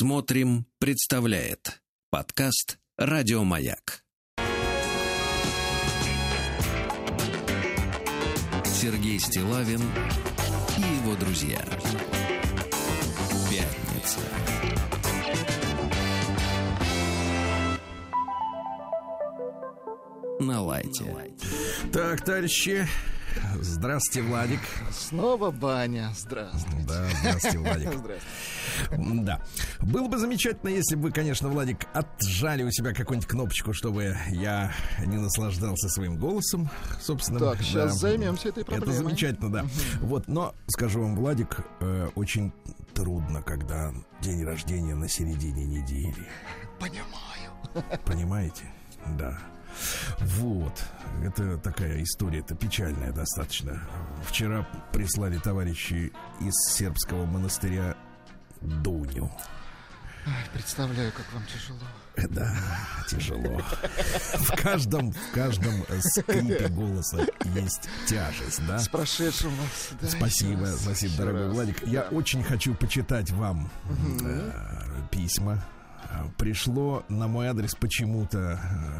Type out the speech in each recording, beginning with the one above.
Смотрим, представляет подкаст Радиомаяк. Сергей Стилавин и его друзья. Пятница. На лайте. Так, товарищи, здравствуйте, Владик. Снова баня. Здравствуйте. Да, здравствуйте, Владик. Здравствуйте. Да. Было бы замечательно, если бы вы, конечно, Владик, отжали у себя какую-нибудь кнопочку, чтобы я не наслаждался своим голосом, собственно. Так, сейчас займемся этой проблемой. Это замечательно, да. Вот, но скажу вам, Владик, э, очень трудно, когда день рождения на середине недели. Понимаю. Понимаете? Да. Вот. Это такая история, это печальная достаточно. Вчера прислали товарищи из сербского монастыря Дуню. Представляю, как вам тяжело. Да, тяжело. В каждом, в каждом скрипе голоса есть тяжесть, да? С прошедшим вас. Да, Спасибо, раз, спасибо, дорогой раз. Владик. Я Да. очень хочу почитать вам э, письма. Пришло на мой адрес почему-то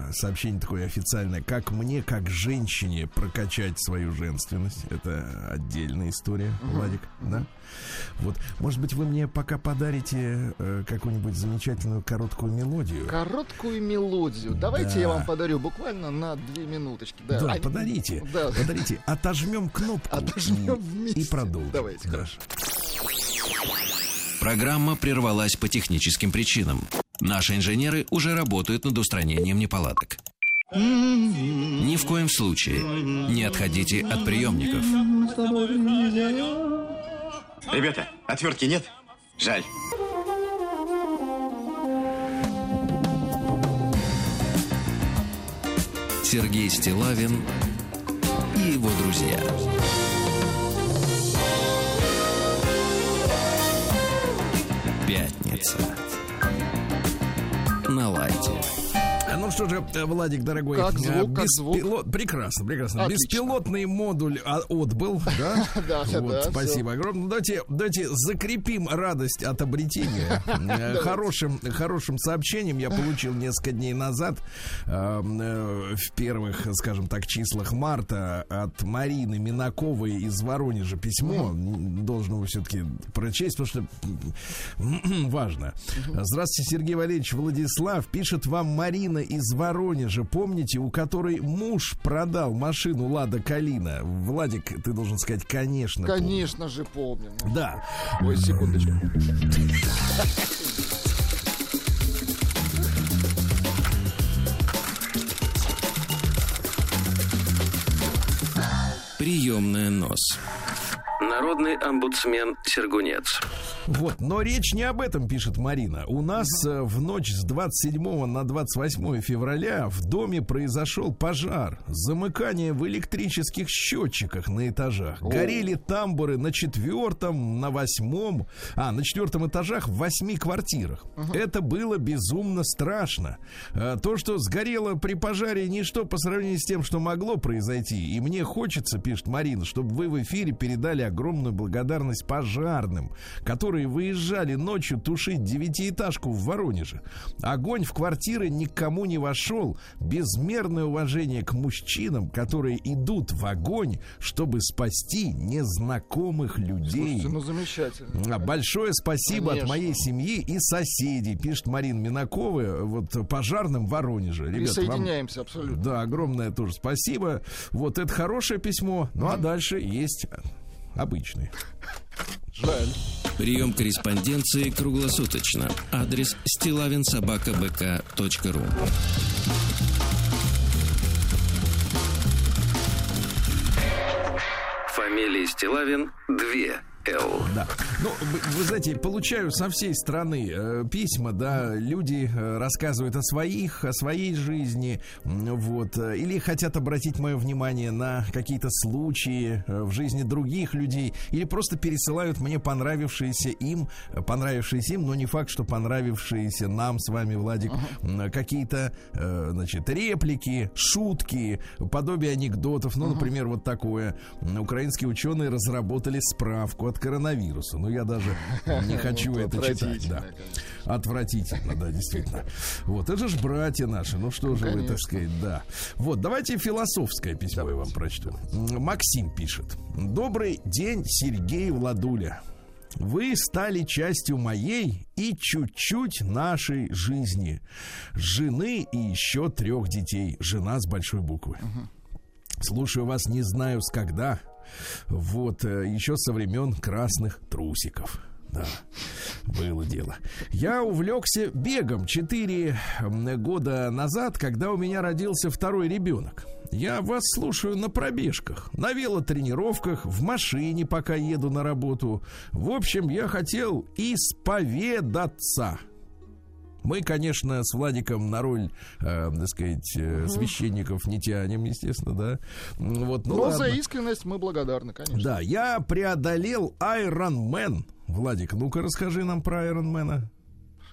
э, сообщение такое официальное. Как мне, как женщине, прокачать свою женственность. Это отдельная история, Владик, да? Вот, может быть, вы мне пока подарите э, какую-нибудь замечательную короткую мелодию. Короткую мелодию. Давайте Да. я вам подарю буквально на две минуточки. Да, Да, А, подарите, Да. подарите. Отожмем кнопку Отожмем и, вместе. и продолжим. Давайте, Да. хорошо. Программа прервалась по техническим причинам. Наши инженеры уже работают над устранением неполадок. Ни в коем случае не отходите от приемников. Ребята, отвертки нет? Жаль. Сергей Стилавин и его друзья. Пятница. На лайте. Ну что же, э, Владик, дорогой, Как э, звук, как звук? беспилот- Прекрасно, прекрасно. Отлично. Беспилотный модуль а, отбыл, да? Да, да, спасибо огромное. Ну, Давайте, давайте закрепим радость от обретения. Э, Хорошим, хорошим сообщением я получил несколько дней назад э, э, в первых, скажем так, числах марта от Марины Минаковой из Воронежа письмо. Должен его все-таки прочесть, потому что важно. Здравствуйте, Сергей Валерьевич. Владислав пишет вам Марина из Воронежа. Помните, у которой муж продал машину Лада Калина? Владик, ты должен сказать, конечно. помню». Конечно же помним. Да. Ой, секундочку. Приемная нос. Народный омбудсмен Сергунец. Вот, но речь не об этом, пишет Марина. У нас э, в ночь с 27 на 28 февраля в доме произошел пожар. Замыкание в электрических счетчиках на этажах. Горели тамбуры на четвертом, на восьмом, а, на четвертом этажах в восьми квартирах. Это было безумно страшно. Э, То, что сгорело при пожаре, ничто по сравнению с тем, что могло произойти. И мне хочется, пишет Марина, чтобы вы в эфире передали огромную благодарность пожарным, которые выезжали ночью тушить девятиэтажку в Воронеже. Огонь в квартиры никому не вошел. Безмерное уважение к мужчинам, которые идут в огонь, чтобы спасти незнакомых людей. Слушайте, ну замечательно. А, Большое спасибо от Конечно. моей семьи и соседей, пишет Марина Минакова, вот пожарным в Воронеже. Ребят, вам- Присоединяемся абсолютно. да, огромное тоже спасибо. Вот это хорошее письмо. Ну а дальше есть обычные. Жаль. Прием корреспонденции круглосуточно. Адрес стилавинсобакабк.ру Фамилия Стилавин 2 Л. Да. Ну, вы, вы знаете, получаю со всей страны э, письма, да, люди э, рассказывают о своих, о своей жизни, вот, э, или хотят обратить мое внимание на какие-то случаи э, в жизни других людей, или просто пересылают мне понравившиеся им, понравившиеся им, но не факт, что понравившиеся нам с вами, Владик, м, какие-то, э, значит, реплики, шутки, подобие анекдотов, ну, например, вот такое. Украинские ученые разработали справку о от коронавируса. Но я даже не хочу это читать. отвратительно, Да. Отвратительно, да, действительно. Вот, это же братья наши. Ну что же вы, так сказать, да. Вот, давайте философское письмо я вам прочту. Максим пишет. Добрый день, Сергей Владуля. Вы стали частью моей и чуть-чуть нашей жизни. Жены и еще трех детей. Жена с большой буквы. Слушаю вас, не знаю с когда. Вот, э, еще со времен красных трусиков. Да, было дело. Я увлекся бегом 4 года назад, когда у меня родился второй ребенок. Я вас слушаю на пробежках, на велотренировках, в машине, пока еду на работу. В общем, я хотел исповедаться. Мы, конечно, с Владиком на роль, э, так сказать, э, священников не тянем, естественно, да. Вот, ну Но ладно. за искренность мы благодарны, конечно. Да, я преодолел Iron Man. Владик, ну-ка расскажи нам про Iron Man.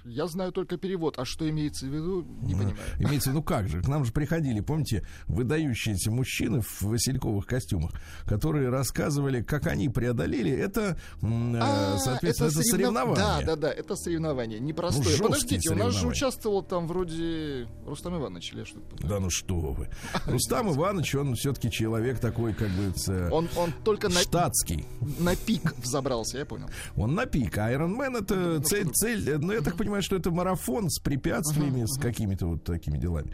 Я знаю только перевод. А что имеется в виду, не понимаю. Имеется в виду, как же? К нам же приходили, помните, выдающиеся мужчины в васильковых костюмах, которые рассказывали, как они преодолели. Это, э, А, соответственно, это, соревнов- соревнование. Да, да, да, это соревнование. Непростое. Ну, Подождите, у нас же участвовал там вроде Рустам Иванович или что-то. Да ну что вы. Рустам Иванович, он все-таки человек такой, как бы, э, Он, он только на, штатский. на пик взобрался, я понял. Он на пик. А Iron Man это цель, цель. э, Ну, я так понимаю, что это марафон с препятствиями, с какими-то вот такими делами.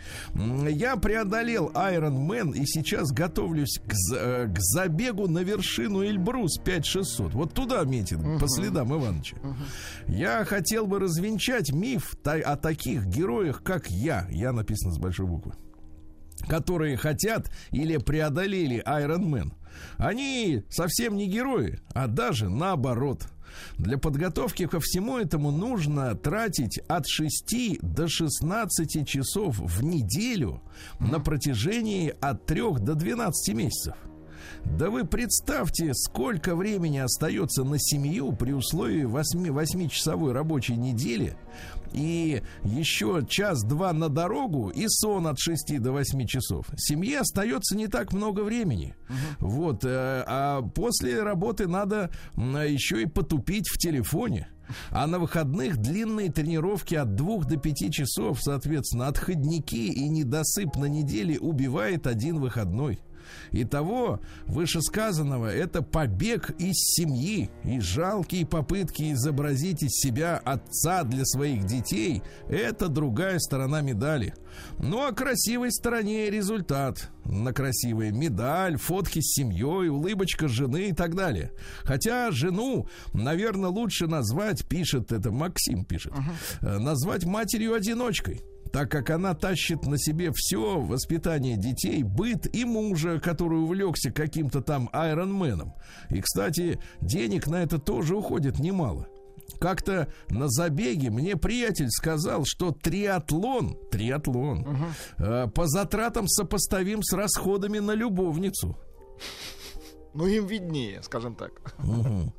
Я преодолел Iron Man и сейчас готовлюсь к, за- э, к забегу на вершину Эльбрус 5600. Вот туда метит, по следам Ивановича. Я хотел бы развенчать миф о таких героях, как я. Я написано с большой буквы которые хотят или преодолели Iron Man. Они совсем не герои, а даже наоборот. Для подготовки ко всему этому нужно тратить от 6 до 16 часов в неделю на протяжении от 3 до 12 месяцев. Да вы представьте, сколько времени остается на семью при условии 8, 8-часовой рабочей недели и еще час-два на дорогу и сон от 6 до 8 часов. Семье остается не так много времени. Вот, э, а после работы надо еще и потупить в телефоне. А на выходных длинные тренировки от 2 до 5 часов, соответственно, отходники и недосып на неделе убивает один выходной. Итого, вышесказанного, это побег из семьи и жалкие попытки изобразить из себя отца для своих детей – это другая сторона медали. Ну, а красивой стороне результат. На красивая медаль, фотки с семьей, улыбочка жены и так далее. Хотя жену, наверное, лучше назвать, пишет, это Максим пишет, э, назвать матерью-одиночкой так как она тащит на себе все воспитание детей, быт и мужа, который увлекся каким-то там айронменом. И, кстати, денег на это тоже уходит немало. Как-то на забеге мне приятель сказал, что триатлон, триатлон, э, по затратам сопоставим с расходами на любовницу. Ну, им виднее, скажем так. Мгм.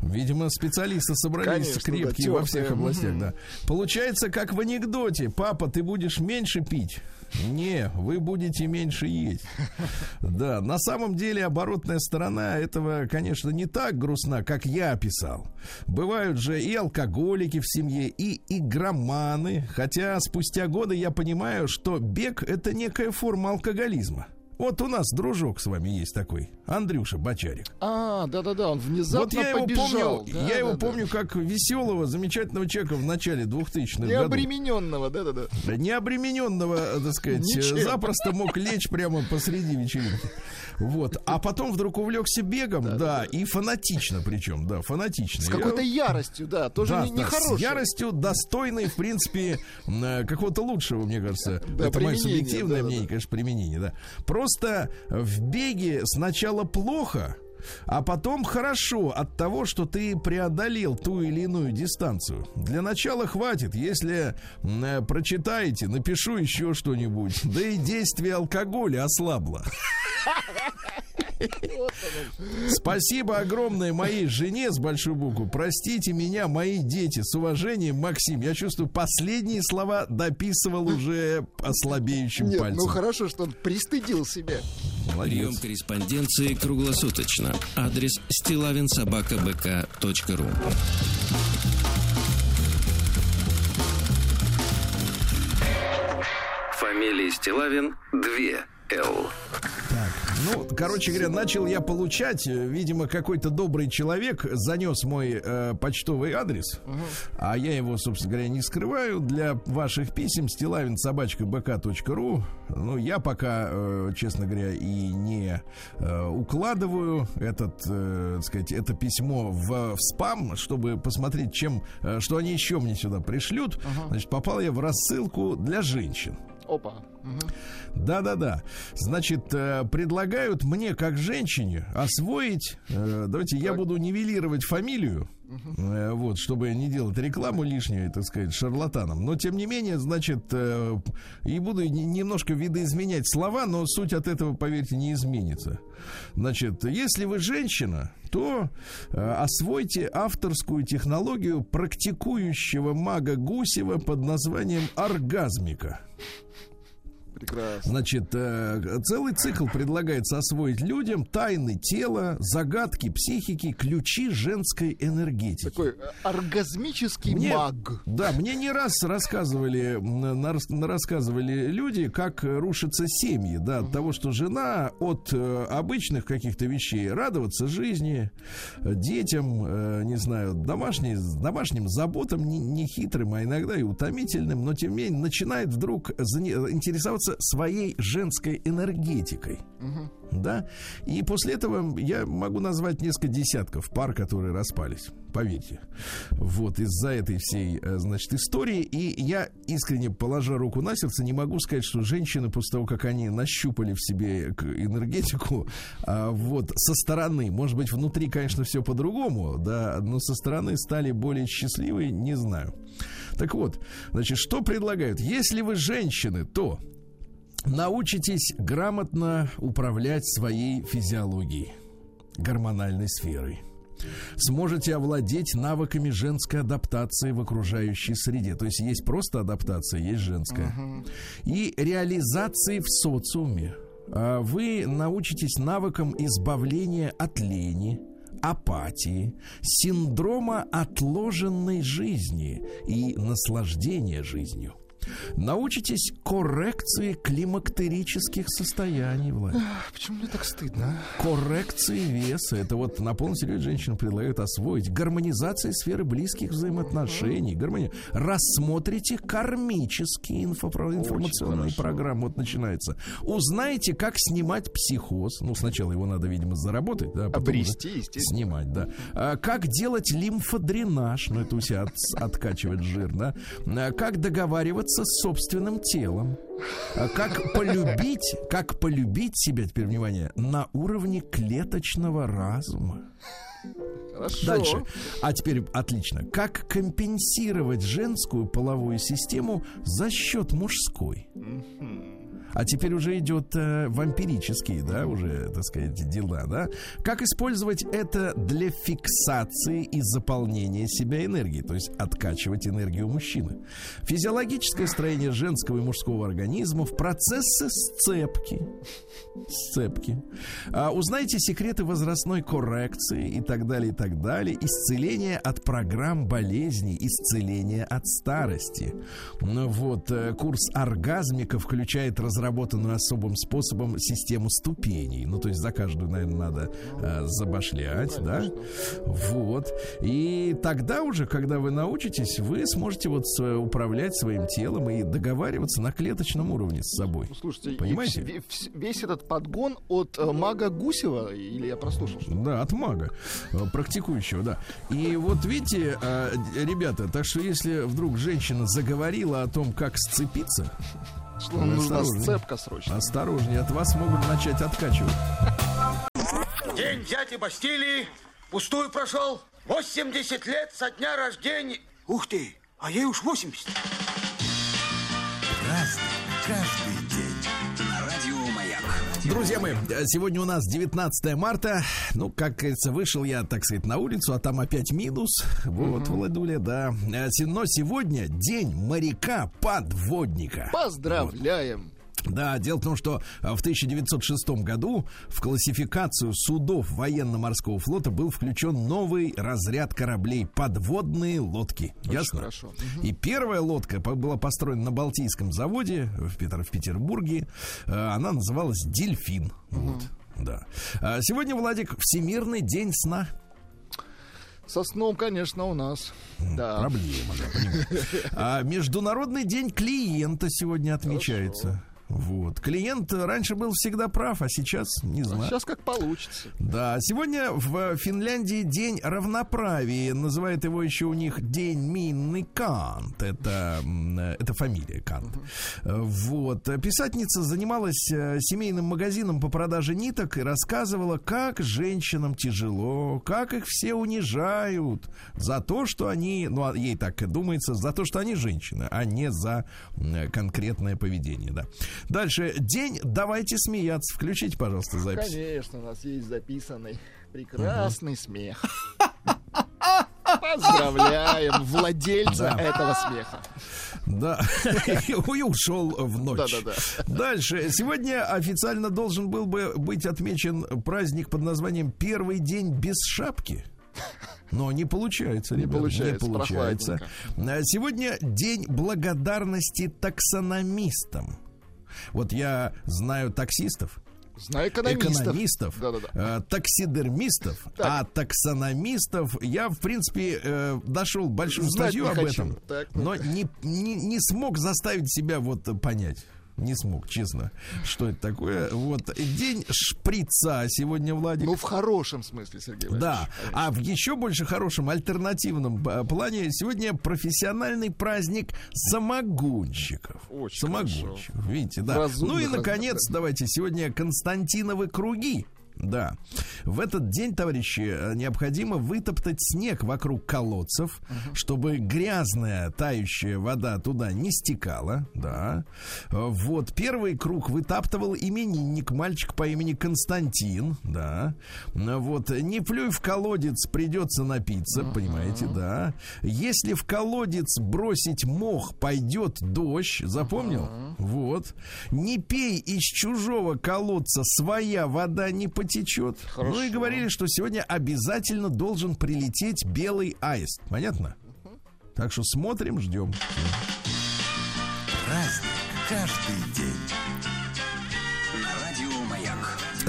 Видимо, специалисты собрались Конечно, крепкие да, во всех областях, да. Получается, как в анекдоте. Папа, ты будешь меньше пить. Не, вы будете меньше есть. Да, на самом деле оборотная сторона этого, конечно, не так грустна, как я описал. Бывают же и алкоголики в семье, и игроманы. Хотя спустя годы я понимаю, что бег это некая форма алкоголизма. Вот у нас дружок с вами есть такой, Андрюша Бочарик. А, да-да-да, он внезапно Вот я его побежал. помню, Да, я его да, да. помню как веселого, замечательного человека в начале 2000-х годов. Необремененного, да-да-да. Да, необремененного, так сказать, Ничем. запросто мог лечь прямо посреди вечеринки. Вот. А потом вдруг увлекся бегом, да, и фанатично причем, да, фанатично. С Я- какой-то яростью, да, тоже да, не, да, нехорошей. с яростью достойной, в принципе, э, какого-то лучшего, мне кажется. Да, Это мое субъективное да, да, мнение, да. конечно, применение, да. Просто в беге сначала плохо, а потом хорошо от того, что ты преодолел ту или иную дистанцию. Для начала хватит, если э, прочитаете, напишу еще что-нибудь. Да и действие алкоголя ослабло. Спасибо огромное моей жене с большой буквы. Простите меня, мои дети. С уважением, Максим. Я чувствую, последние слова дописывал уже ослабеющим Нет, пальцем. ну хорошо, что он пристыдил себя. Молодец. Прием корреспонденции круглосуточно. Адрес стилавинсобакабк.ру Фамилия Стилавин 2 Л. Так, ну, короче говоря, начал я получать, э, видимо, какой-то добрый человек занес мой э, почтовый адрес, а я его, собственно говоря, не скрываю. Для ваших писем стилавин собачка бк.ру. Ну, я пока, э, честно говоря, и не э, укладываю этот, э, так сказать, это письмо в, в спам, чтобы посмотреть, чем, э, что они еще мне сюда пришлют. Значит, попал я в рассылку для женщин. Опа. Да-да-да. Значит, э, предлагают мне, как женщине, освоить... э, давайте я Так. буду нивелировать фамилию. Э, Вот, чтобы не делать рекламу лишнюю, так сказать, шарлатанам. Но, тем не менее, значит, э, и буду не- немножко видоизменять слова, но суть от этого, поверьте, не изменится. Значит, если вы женщина, то э, освойте авторскую технологию практикующего мага Гусева под названием оргазмика. Прекрасно. Значит, э, целый цикл предлагается освоить людям тайны тела, загадки психики, ключи женской энергетики. Такой э, оргазмический Мне- маг. Да, мне не раз рассказывали, на- рассказывали люди, как рушатся семьи, да, от того, что жена от э, обычных каких-то вещей радоваться жизни, детям, не знаю, домашней, домашним заботам, не, не хитрым, а иногда и утомительным, но тем не менее начинает вдруг зане- интересоваться своей женской энергетикой. Да, и после этого я могу назвать несколько десятков пар, которые распались, поверьте. Вот из-за этой всей, э, значит, истории. И я искренне, положа руку на сердце, не могу сказать, что женщины после того, как они нащупали в себе энергетику, а, вот со стороны, может быть, внутри, конечно, все по-другому, да, но со стороны стали более счастливые, не знаю. Так вот, значит, что предлагают? Если вы женщины, то научитесь грамотно управлять своей физиологией, гормональной сферой. Сможете овладеть навыками женской адаптации в окружающей среде. То есть есть просто адаптация, есть женская. И реализации в социуме. А Вы научитесь навыкам избавления от лени, апатии, синдрома отложенной жизни и наслаждения жизнью. Научитесь коррекции климактерических состояний, Влад. Почему мне так стыдно? а? Коррекции веса. Это вот на полном серьезе женщинам предлагают освоить. Гармонизация сферы близких взаимоотношений. Гармония. Рассмотрите кармические инфопро- информационные программы. Вот начинается. Узнаете, как снимать психоз. Ну, сначала его надо, видимо, заработать. Да, а Обрести, естественно. Снимать, да. А, как делать лимфодренаж. Ну, это у себя от- откачивать жир, да. А, как договариваться с собственным телом. А Как полюбить, как полюбить себя, теперь внимание, на уровне клеточного разума. Хорошо. Дальше. А теперь отлично. Как компенсировать женскую половую систему за счет мужской? А теперь уже идет э, вампирические, да, уже, так сказать, дела, да. Как использовать это для фиксации и заполнения себя энергией, то есть откачивать энергию мужчины. Физиологическое строение женского и мужского организмов, процессы сцепки, сцепки. А, узнайте секреты возрастной коррекции и так далее, и так далее. Исцеление от программ болезней, исцеление от старости. Ну вот, э, курс оргазмика включает разработанную особым способом систему ступеней. Ну, то есть за каждую, наверное, надо э, забашлять, да? Вот. И тогда уже, когда вы научитесь, вы сможете вот с- управлять своим телом и договариваться на клеточном уровне с собой. Слушайте, Понимаете? весь этот подгон от э, мага Гусева, или я прослушал что Да, от мага, э, практикующего, да. И вот видите, э, ребята, так что если вдруг женщина заговорила о том, как сцепиться, что нам нужна сцепка срочно. осторожнее, от вас могут начать откачивать. День дяди Бастилии пустую прошел. 80 лет со дня рождения. Ух ты, а ей уж 80. Друзья мои, сегодня у нас 19 марта. Ну, как говорится, вышел я, так сказать, на улицу, а там опять минус. Вот, Владуля, да. Э, Но сегодня день моряка-подводника. Поздравляем. Да, дело в том, что а, в 1906 году в классификацию судов военно-морского флота был включен новый разряд кораблей подводные лодки. Очень Ясно? хорошо. И первая лодка была построена на Балтийском заводе в, Петр, в Петербурге. Э, Она называлась Дельфин. Вот. Да. А Сегодня, Владик, Всемирный день сна. Со сном, конечно, у нас. Да. Проблема, да, понимаю. А Международный день клиента сегодня отмечается. Вот. Клиент раньше был всегда прав, а сейчас не знаю. Сейчас как получится. Да, сегодня в Финляндии день равноправия. Называют его еще у них день Минны Кант. Это, это фамилия Кант. Вот. Писательница занималась э, семейным магазином по продаже ниток и рассказывала, как женщинам тяжело, как их все унижают за то, что они, ну, а ей так и думается, за то, что они женщины, а не за конкретное поведение, да. Дальше. День «Давайте смеяться». Включите, пожалуйста, запись. Конечно, у нас есть записанный прекрасный смех. Поздравляем владельца Да. этого смеха. Да, и ушел в ночь. Да-да-да. Дальше. Сегодня официально должен был бы быть отмечен праздник под названием «Первый день без шапки». Но не получается, Не получается, не получается. А Сегодня день благодарности таксономистам. Вот я знаю таксистов, Знаю экономистов. экономистов, Да-да-да. э, таксидермистов, Так. а таксономистов я, в принципе, э, дошел большую Знать статью об хочу. этом, Так, ну но не, не, не смог заставить себя вот понять. Не смог, честно, что это такое. Вот день шприца сегодня, Владик. Ну, в хорошем смысле, Сергей Да, а в еще больше хорошем альтернативном э, плане сегодня профессиональный праздник самогонщиков. Очень самогонщиков, видите, да. Разумных, ну и наконец, праздников. давайте сегодня Константиновы круги. Да. В этот день, товарищи, э, необходимо вытоптать снег вокруг колодцев, чтобы грязная тающая вода туда не стекала. Да. Э, Вот. Первый круг вытаптывал именинник, мальчик по имени Константин. Да. Э, Вот. Не плюй в колодец, придется напиться, понимаете, да. Если в колодец бросить мох, пойдет дождь. Запомнил? Вот. Не пей из чужого колодца, своя вода не потечет. Ну и Хорошо. говорили, что сегодня обязательно должен прилететь белый аист. Понятно? Так что смотрим, ждем. Праздник каждый день.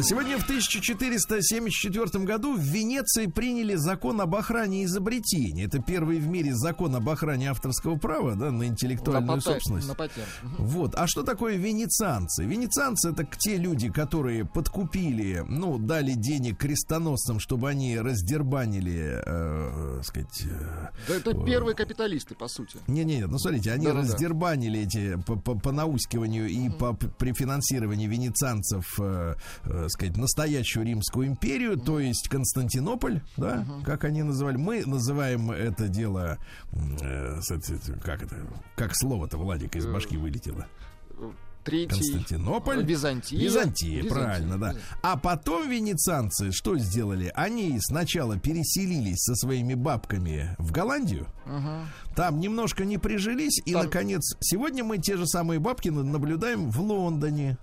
Сегодня в 1474 году в Венеции приняли закон об охране изобретений. Это первый в мире закон об охране авторского права да, на интеллектуальную На собственность. на патент. Вот. А что такое венецианцы? Венецианцы это те люди, которые подкупили, ну, дали денег крестоносцам, чтобы они раздербанили, э, сказать, э, Да это первые капиталисты, по сути. не-не, ну смотрите, они Да-да-да. раздербанили эти по, по, по наускиванию и по, при финансировании венецианцев, э, э, сказать, настоящую Римскую империю, то есть Константинополь, да, как они называли. Мы называем это дело, э, как это, как слово-то, Владик, из башки вылетело. Третий. Константинополь. Византия. Византия, Византия, правильно, да. Византия. А потом венецианцы что сделали? Они сначала переселились со своими бабками в Голландию. Там немножко не прижились, и, Там- наконец, сегодня мы те же самые бабки на- наблюдаем в Лондоне.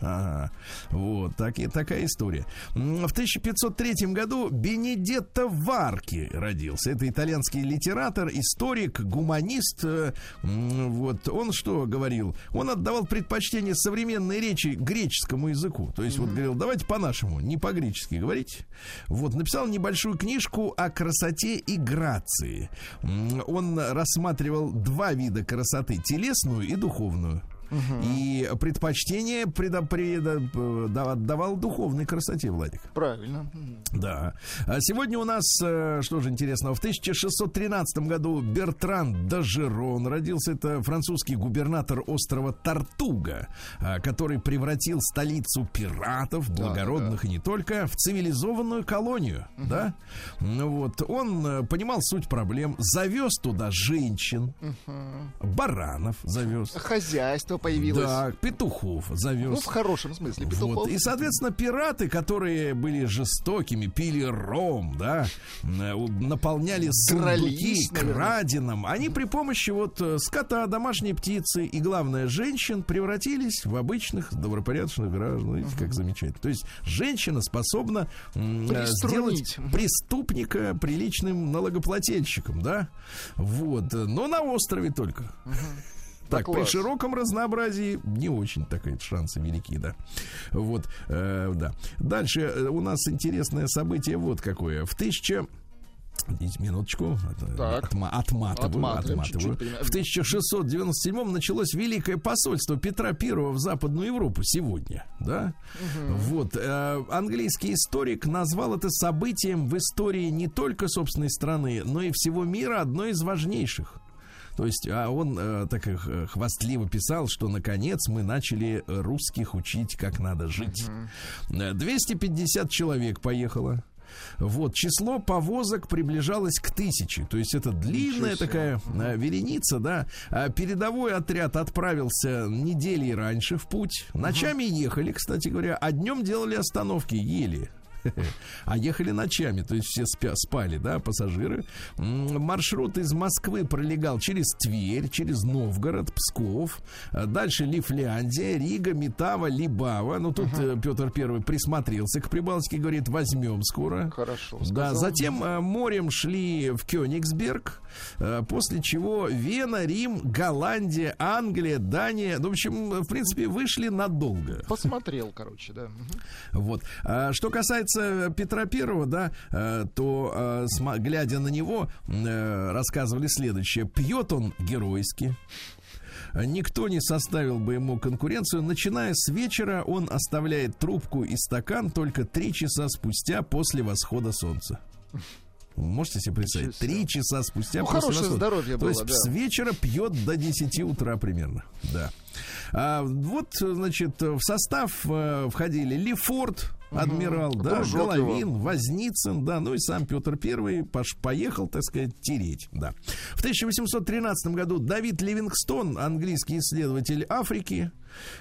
Ага. Вот, так, и- такая история. В 1503 году Бенедетто Варки родился. Это итальянский литератор, историк, гуманист. Э, Вот он что говорил? Он отдавал предпочтение современной речи греческому языку. То есть вот говорил, давайте по-нашему, не по-гречески говорить. Вот, написал небольшую книжку о красоте и грации. М, Он рассматривал два вида красоты, телесную и духовную. И предпочтение э, да- отдавал духовной красоте, Владик. Правильно. Да. А сегодня у нас, э, что же интересного, в 1613 году Бертран Дажерон родился. Это французский губернатор острова Тартуга, а, который превратил столицу пиратов, благородных и не только, в цивилизованную колонию. Да? Ну Вот. Он э, понимал суть проблем, завез туда женщин, баранов завез. Хозяйство появилось. Да, петухов завез. Ну, в хорошем смысле. Петухов. Вот. И, соответственно, пираты, которые были жестокими, пили ром, да, э, наполняли сундуки Дрались, краденым, они при помощи вот э, скота, домашней птицы и, главное, женщин превратились в обычных добропорядочных граждан. Видите, как замечательно. То есть женщина способна э, сделать преступника приличным налогоплательщиком, да? Вот. Но на острове только. Так, при широком разнообразии не очень такие шансы велики, да. Вот, э, да. Дальше э, у нас интересное событие вот какое. В 1000 Подождите минуточку. Это Так. отма- отматываю, отматываю. понимаю. В 1697 началось великое посольство Петра I в Западную Европу сегодня, да? Вот э, английский историк назвал это событием в истории не только собственной страны, но и всего мира одной из важнейших. То есть, а он э, так э, хвастливо писал, что наконец мы начали русских учить, как надо жить. Э, 250 человек поехало. Вот, число повозок приближалось к тысяче. То есть это длинная такая э, вереница, да. А передовой отряд отправился недели раньше в путь. Ночами ехали, кстати говоря, а днем делали остановки, ели. А ехали ночами, то есть все спя, спали, да, пассажиры. Маршрут из Москвы пролегал через Тверь, через Новгород, Псков. А Дальше Лифляндия, Рига, Метава, Либава. Ну, тут э, Петр Первый присмотрелся к Прибалтике, говорит, возьмем скоро. Хорошо. Да, сказал. затем э, морем шли в Кёнигсберг, э, после чего Вена, Рим, Голландия, Англия, Дания. Ну, в общем, в принципе, вышли надолго. Посмотрел, короче, да. Вот. А что касается Петра Первого, да, э, то, э, глядя на него, э, рассказывали следующее. Пьет он геройски. Никто не составил бы ему конкуренцию. Начиная с вечера, он оставляет трубку и стакан только три часа спустя после восхода солнца. Можете себе представить? Три часа спустя Ну, после хорошее восхода. здоровье То было, есть да. с вечера пьет до 10 утра примерно. Да. А, вот, значит, в состав э, входили Лефорт, адмирал, да, Дружок Головин, его. Возницын, да, ну и сам Петр Первый поехал, так сказать, тереть, да. В 1813 году Давид Ливингстон, английский исследователь Африки,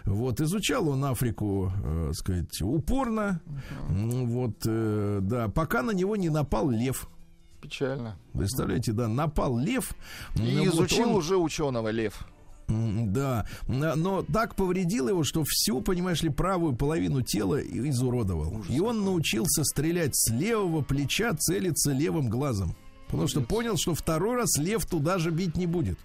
вот, изучал он Африку, э, сказать, упорно, М, вот, э, да, пока на него не напал лев. Печально. Представляете, да, напал лев. И Ну, вот изучил он- уже ученого лев. Да, но так повредил его, что всю, понимаешь ли, правую половину тела изуродовал. И он научился стрелять с левого плеча, целиться левым глазом. Потому что понял, что второй раз лев туда же бить не будет.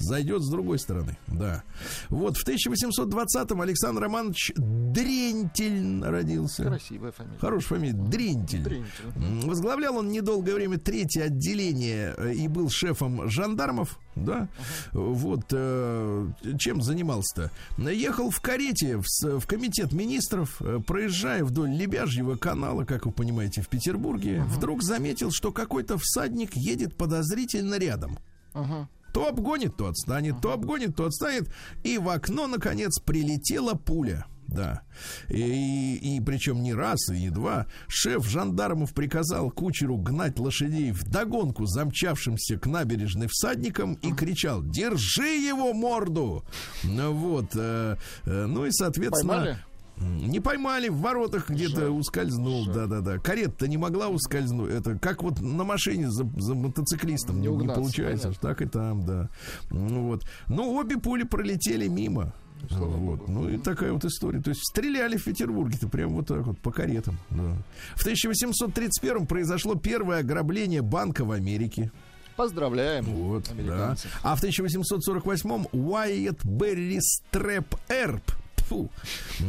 Зайдет с другой стороны, да. Вот в 1820-м Александр Романович Дрентель родился. Красивая фамилия. Хорошая фамилия. Дрентель. Дрентель. Возглавлял он недолгое время третье отделение э, и был шефом жандармов, да. Вот э, чем занимался-то? Ехал в карете в, в комитет министров, э, проезжая вдоль Лебяжьего канала, как вы понимаете, в Петербурге, вдруг заметил, что какой-то всадник едет подозрительно рядом. Ага. То обгонит, то отстанет, то обгонит, то отстанет. И в окно, наконец, прилетела пуля. Да. И, и причем не раз, и не два. Шеф жандармов приказал кучеру гнать лошадей в догонку замчавшимся к набережной всадникам и кричал «Держи его морду!» Ну вот. э, э, ну и, соответственно... Поймали? Не поймали, в воротах где-то ускользнул, да-да-да. Карета-то не могла ускользнуть. Это как вот на машине за, за мотоциклистом Не не, угнаться, получается. понятно. Так и там, да. Ну вот. Ну, обе пули пролетели мимо. слава вот. богу. Ну и такая вот история. То есть стреляли в Петербурге-то прям вот так вот по каретам. да. В 1831 произошло первое ограбление банка в Америке. Поздравляем. Вот, да. А в 1848-м Уайет Берри Стрэп Эрп. Фу.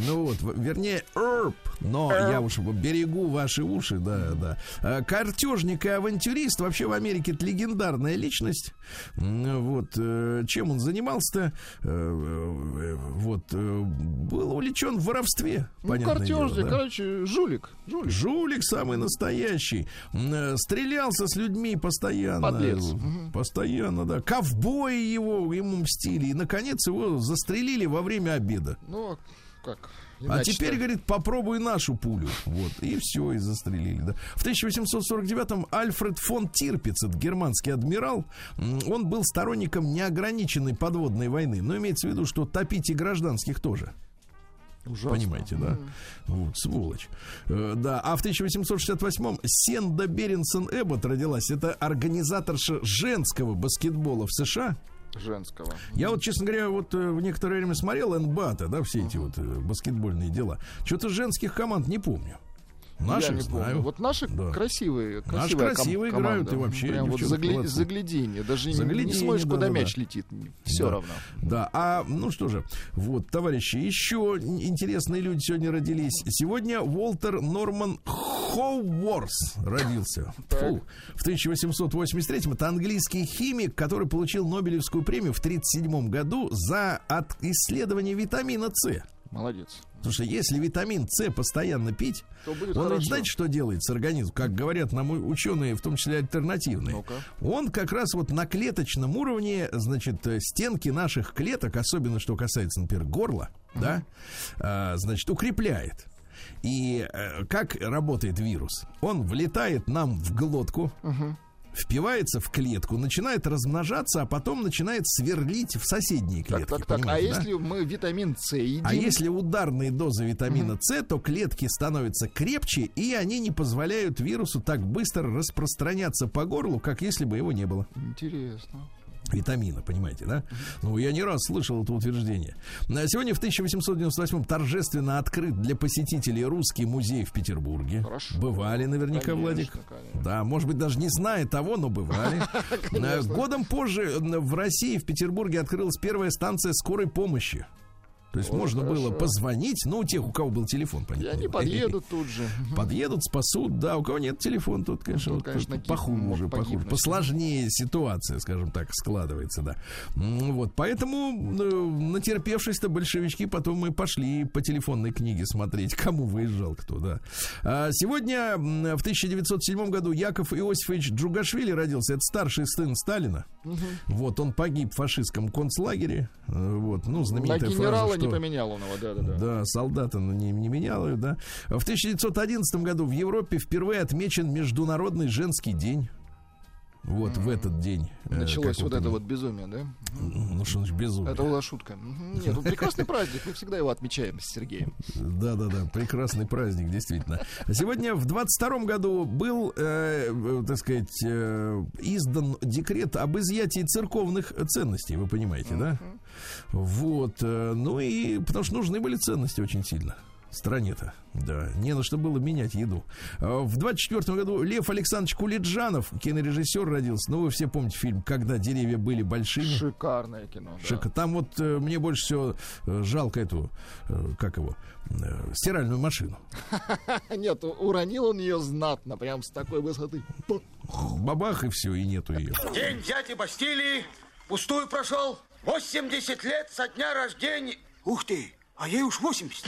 Ну вот, вернее, Эрп. Но я уж берегу ваши уши, да, да. А, Картежник и авантюрист вообще в Америке это легендарная личность. Вот, э, чем он занимался-то? Э, э, Вот, э, был увлечен в воровстве. Ну, понятное дело, картежник, да. короче, жулик. Жулик. Жулик самый настоящий. Э, Стрелялся с людьми постоянно. Подлец. Э, Постоянно, да. Ковбои его ему мстили. И, наконец, его застрелили во время обеда. Ну, как? А Иначе-то. теперь, говорит, попробуй нашу пулю. Вот. И все, и застрелили. Да. В 1849-м Альфред фон Тирпиц, это германский адмирал, он был сторонником неограниченной подводной войны. Но имеется в виду, что топить и гражданских тоже. Ужасно. Понимаете, да? Вот, сволочь. Э, да, а в 1868-м Сенда Беренсон Эббот родилась. Это организаторша женского баскетбола в США. Женского. Я вот, честно говоря, вот э, в некоторое время смотрел НБАТа, да, все эти вот э, баскетбольные дела. Что-то женских команд не помню. Наших Я не помню. знаю. Вот наши Да. красивые, Наши красивая красивые ком- играют, команда. и вообще Прям вот загля- молодцы. загляденье. Даже не- не смотришь, куда да-да-да. мяч летит. Все Да. равно. Да, а ну что же, вот, товарищи, еще интересные люди сегодня родились. Сегодня Уолтер Норман Хоуворс родился. Фу. В 1883-м это английский химик, который получил Нобелевскую премию в 1937 году за от исследование витамина С. Молодец. Потому что если витамин С постоянно пить, То будет он хорошо. знаете, что делает с организмом? Как говорят нам ученые, в том числе альтернативные. Ну-ка. Он как раз вот на клеточном уровне, значит, э, стенки наших клеток, особенно что касается, например, горла, да, а, значит, укрепляет. И э, как работает вирус? Он влетает нам в глотку, впивается в клетку, начинает размножаться, а потом начинает сверлить в соседние Так, клетки. так, так. А понимаете, да? если мы витамин С едим? А если ударные дозы витамина С, то клетки становятся крепче, и они не позволяют вирусу так быстро распространяться по горлу, как если бы его не было. Интересно. Витамина, понимаете, да? Ну, я не раз слышал это утверждение. На сегодня в 1898 торжественно открыт для посетителей русский музей в Петербурге. Хорошо. Бывали наверняка, Конечно, Владик. конечно. Да, может быть, даже не зная того, но бывали. Э, Годом позже в России, в Петербурге, открылась первая станция скорой помощи. То есть О, можно было хорошо. позвонить, ну, у тех, у кого был телефон, И понятно. они подъедут тут же. Подъедут, спасут, да, у кого нет телефон, тут, конечно, Ну, вот конечно, тут похуже, похуже, посложнее ситуация, скажем так, складывается, да. М, Вот, поэтому, э, натерпевшись-то большевички, потом мы пошли по телефонной книге смотреть, кому выезжал кто, да. А сегодня, в 1907 году, Яков Иосифович Джугашвили родился, это старший сын Сталина. Вот, он погиб в фашистском концлагере, э, вот, ну, На знаменитая фраза, не поменял он его, да-да-да. Да, солдаты ну, не, не менял, да. В 1911 году в Европе впервые отмечен Международный женский день. Вот в этот день. э, Началось вот это вот безумие, да? Ну что значит безумие? Это была шутка. Нет, ну прекрасный праздник, мы всегда его отмечаем с Сергеем. Да, да, да, прекрасный праздник, действительно. Сегодня в 22 году был, э, э, так сказать, э, издан декрет об изъятии церковных ценностей, вы понимаете, да? Вот, ну и потому что нужны были ценности очень сильно. Стране-то, да, не на что было менять еду. А В 24 году Лев Александрович Кулиджанов, кинорежиссер, родился. Ну, вы все помните фильм «Когда деревья были большими». Шикарное кино. да. Шика. Там вот э, мне больше всего э, жалко эту, э, как его, э, стиральную машину. Нет, уронил он ее знатно, прям с такой высоты. Бабах и все, и нету ее. День дяди Бастилии пустую прошел. 80 лет со дня рождения. Ух ты, а ей уж 80.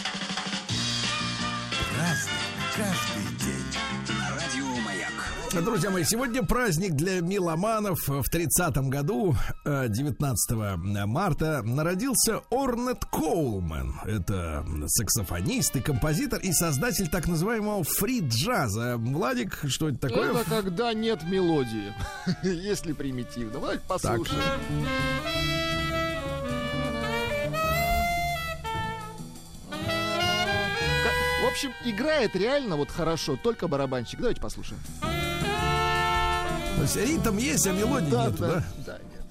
Разный, каждый день. На радио Маяк. Друзья мои, сегодня праздник для меломанов. В 30-м году, э, 19 марта, народился Орнет Коулман. Это саксофонист и композитор и создатель так называемого фри-джаза. Владик, что это такое? Это когда нет мелодии, если примитивно. Давайте послушаем. Ка- общем, играет реально вот хорошо, только барабанщик. Давайте послушаем. То есть ритм есть, а мелодии нету, да? да, нет.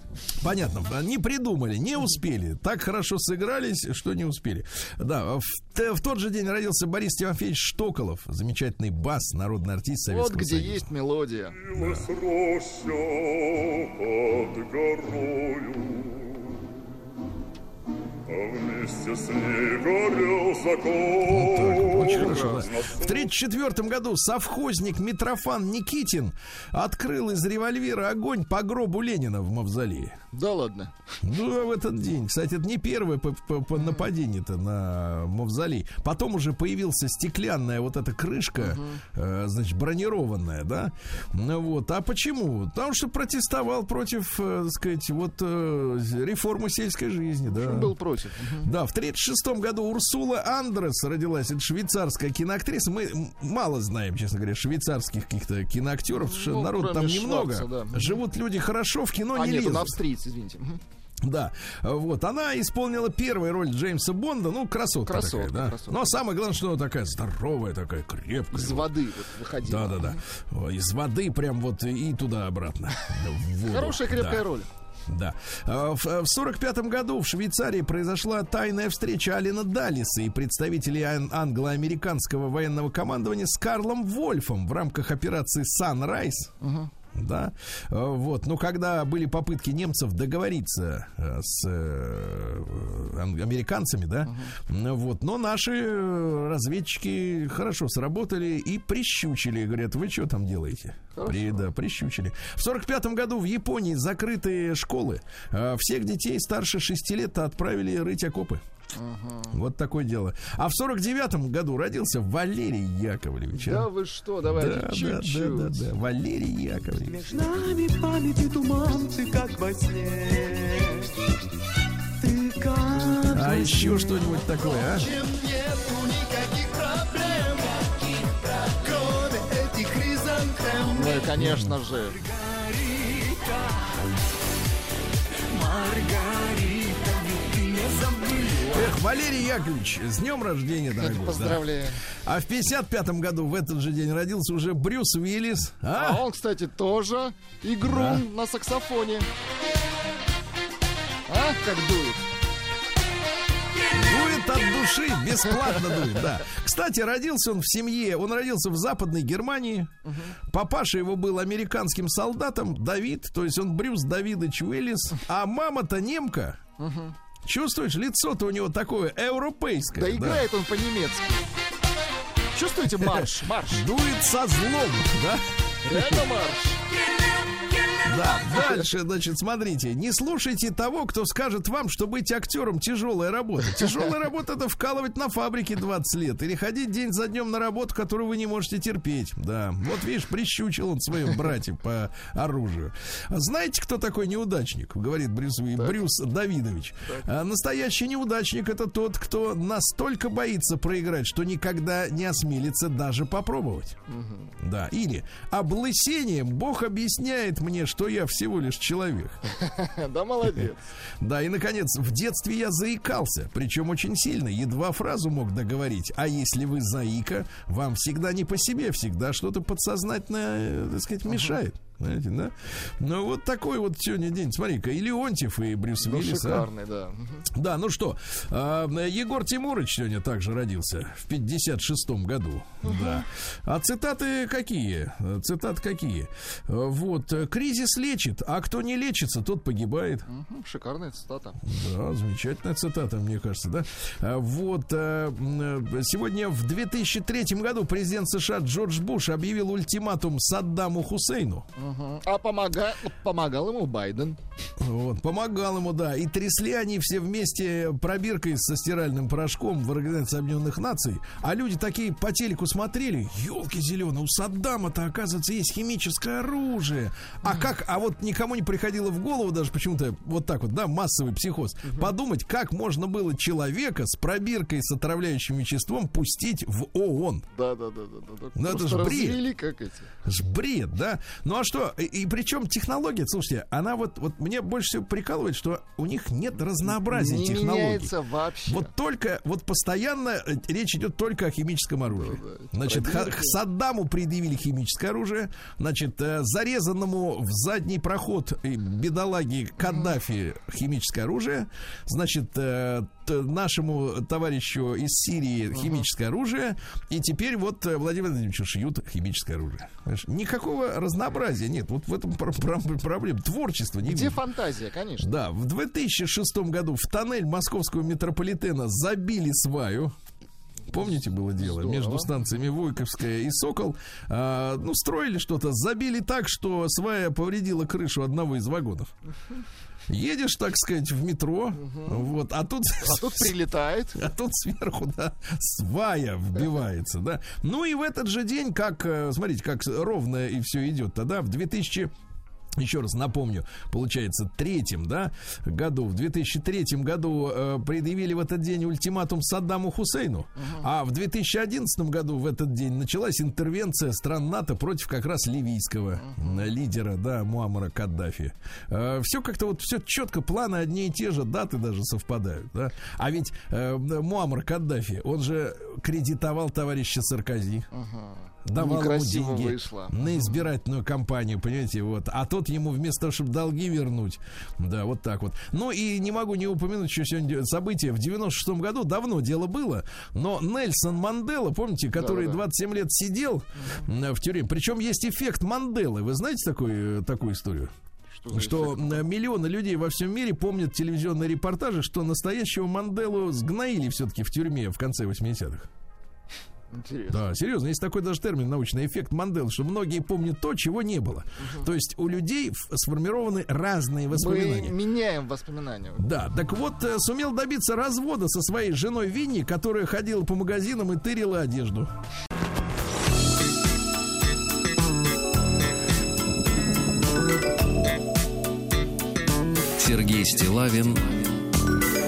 Понятно, не придумали, не успели. Так хорошо сыгрались, что не успели. Да, в, в тот же день родился Борис Тимофеевич Штоколов, замечательный бас, народный артист Вот Советского где Союза. есть мелодия. Билась вместе с ней горел закон. Очень хорошо. В 1934 году совхозник Митрофан Никитин открыл из револьвера огонь по гробу Ленина в Мавзолее. Да ладно. Ну, в этот день. Кстати, это не первое по- по- по нападение-то на мавзолей. Потом уже появился стеклянная вот эта крышка, э, значит, бронированная, да? Ну вот. А почему? Потому что протестовал против, э, так сказать, вот э, реформы сельской жизни, да. Был против. Мгм. Да, в 1936 году Урсула Андрес родилась. Это швейцарская киноактриса. Мы мало знаем, честно говоря, швейцарских каких-то киноактеров, потому что Ну, народ там немного. Шварца, да. Живут люди хорошо, в кино А не нет, лезут. Он австриец, извините. Мгм. Да, вот, она исполнила первую роль Джеймса Бонда, ну, красотка, Красотка, такая, да. красотка. Ну, а самое главное, что она такая здоровая, такая крепкая. Из воды вот выходила. Да, да, да. Из воды прям вот и туда-обратно. Хорошая крепкая Да. роль. Да. А, В в 45 году в Швейцарии произошла тайная встреча Алина Далиса и представителей ан- англо-американского военного командования с Карлом Вольфом в рамках операции Sunrise. Да, А, вот. Но когда были попытки немцев договориться э, с э, ан- американцами, да, ну вот. Но наши э, разведчики хорошо сработали и прищучили. Говорят, вы что там делаете? При- да, прищучили. В сорок пятом году в Японии закрытые школы. Всех детей старше 6 лет отправили рыть окопы. Вот такое дело. А в сорок девятом году родился Валерий Яковлевич. а? Да вы что, давайте да, да, да, чуть-чуть. да, да. Валерий Яковлевич. Между нами памяти туман, ты как во сне. Ты как А во еще сне. что-нибудь такое, а? Ну и, конечно же, Маргарита, Эх, Валерий Яковлевич, с днем рождения, дорогой. да. поздравляю. А в 55-м году в этот же день родился уже Брюс Уиллис. А А? он, кстати, тоже игрун на саксофоне. А, как дует. Дует от души, бесплатно дует, да. Кстати, родился он в семье, он родился в Западной Германии. Папаша его был американским солдатом, Давид, то есть он Брюс Давидович Уиллис. А мама-то немка. Чувствуешь, лицо-то у него такое европейское. Да да. играет он по-немецки. Чувствуете марш, марш? Дует со злом, да? Реально марш. Да, дальше, значит, смотрите, не слушайте того, кто скажет вам, что быть актером тяжелая работа. Тяжелая работа это вкалывать на фабрике 20 лет или ходить день за днем на работу, которую вы не можете терпеть. Да, вот видишь, прищучил он своих братьев по оружию. Знаете, кто такой неудачник? Говорит Брюс, Уи- Брюс Давидович. А Настоящий неудачник это тот, кто настолько боится проиграть, что никогда не осмелится даже попробовать. Да, или облысением Бог объясняет мне, что я всего лишь человек. Да, молодец. Да, и, наконец, в детстве я заикался, причем очень сильно, едва фразу мог договорить. А если вы заика, вам всегда не по себе, всегда что-то подсознательно, э, так сказать, мешает. Знаете, да? Ну, вот такой вот сегодня день. Смотри-ка, и Леонтьев, и Брюс Ну, а. шикарный, да. Мгм. Да, ну что, а, Егор Тимурыч сегодня также родился в 56-м году. Да. А цитаты какие? Цитаты какие? Вот, кризис лечит, а кто не лечится, тот погибает. Мгм, Шикарная цитата. Да, замечательная цитата, мне кажется, да. А, Вот сегодня в 2003 году президент США Джордж Буш объявил ультиматум Саддаму Хусейну. А помога... помогал ему Байден. Вот, помогал ему, да. И трясли они все вместе пробиркой со стиральным порошком в Организации Объединенных Наций. А люди такие по телеку смотрели. Елки зеленые, у Саддама-то, оказывается, есть химическое оружие. А как, а вот никому не приходило в голову даже почему-то вот так вот, да, массовый психоз. Подумать, как можно было человека с пробиркой с отравляющим веществом пустить в ООН. Да, да, да, да, да. Ну, это ж бред. развели, как эти. Ж бред, да? Ну а что? И, и причем технология, слушайте, она вот, вот мне больше всего прикалывает, что у них нет разнообразия Не технологий. меняется вообще. Вот только, вот постоянно э, речь идет только о химическом оружии. Да-да. Значит, ха- Пробирки. Саддаму предъявили химическое оружие, значит, э, зарезанному в задний проход э, бедолаги Каддафи химическое оружие, значит, нашему товарищу из Сирии химическое оружие, и теперь вот э, Владимир Владимировичу шьют химическое оружие. Понимаешь? Никакого разнообразия нет. Вот в этом пр- пр- проблема. Творчества не Где видно. фантазия, конечно. Да, в 2006 году в тоннель московского метрополитена забили сваю. Помните, было дело? Здорово. Между станциями Войковская и Сокол. А, ну, строили что-то, забили так, что свая повредила крышу одного из вагонов. Едешь, так сказать, в метро, вот, а тут... А тут прилетает. А тут сверху, да, свая вбивается, да. Ну и в этот же день, как, э, смотрите, как ровно и все идет, тогда в 2000 еще раз напомню, получается, третьем, да, году, в 2003 году э, предъявили в этот день ультиматум Саддаму Хусейну, а в 2011 году в этот день началась интервенция стран НАТО против как раз ливийского э, лидера, да, Муаммара Каддафи. все как-то вот все четко, планы одни и те же, даты даже совпадают, да. А ведь э, Муаммар Каддафи, он же кредитовал товарища Саркози давал ему деньги вышло. на избирательную кампанию, понимаете, вот. А тот ему вместо того, чтобы долги вернуть, да, вот так вот. Ну и не могу не упомянуть еще сегодня событие. В 96-м году давно дело было, но Нельсон Мандела, помните, который Да-да-да. 27 лет сидел м, в тюрьме. Причем есть эффект Манделы. Вы знаете такую, такую историю? Что, Что миллионы людей во всем мире помнят телевизионные репортажи, что настоящего Манделу сгноили все-таки в тюрьме в конце 80-х. Интересно. Да, серьезно, есть такой даже термин научный эффект Мандел, что многие помнят то, чего не было. То есть у людей сформированы разные Мы воспоминания. меняем воспоминания. Да, так вот, э, сумел добиться развода со своей женой Винни, которая ходила по магазинам и тырила одежду. Сергей Стилавин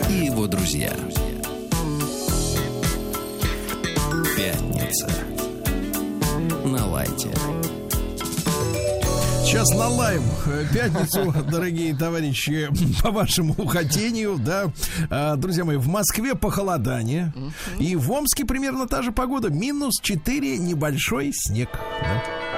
и его друзья. Пятница. На лайте. Сейчас налаем э, пятницу, дорогие товарищи, по вашему хотению, да. А, Друзья мои, в Москве похолодание, и в Омске примерно та же погода, минус 4, небольшой снег. да.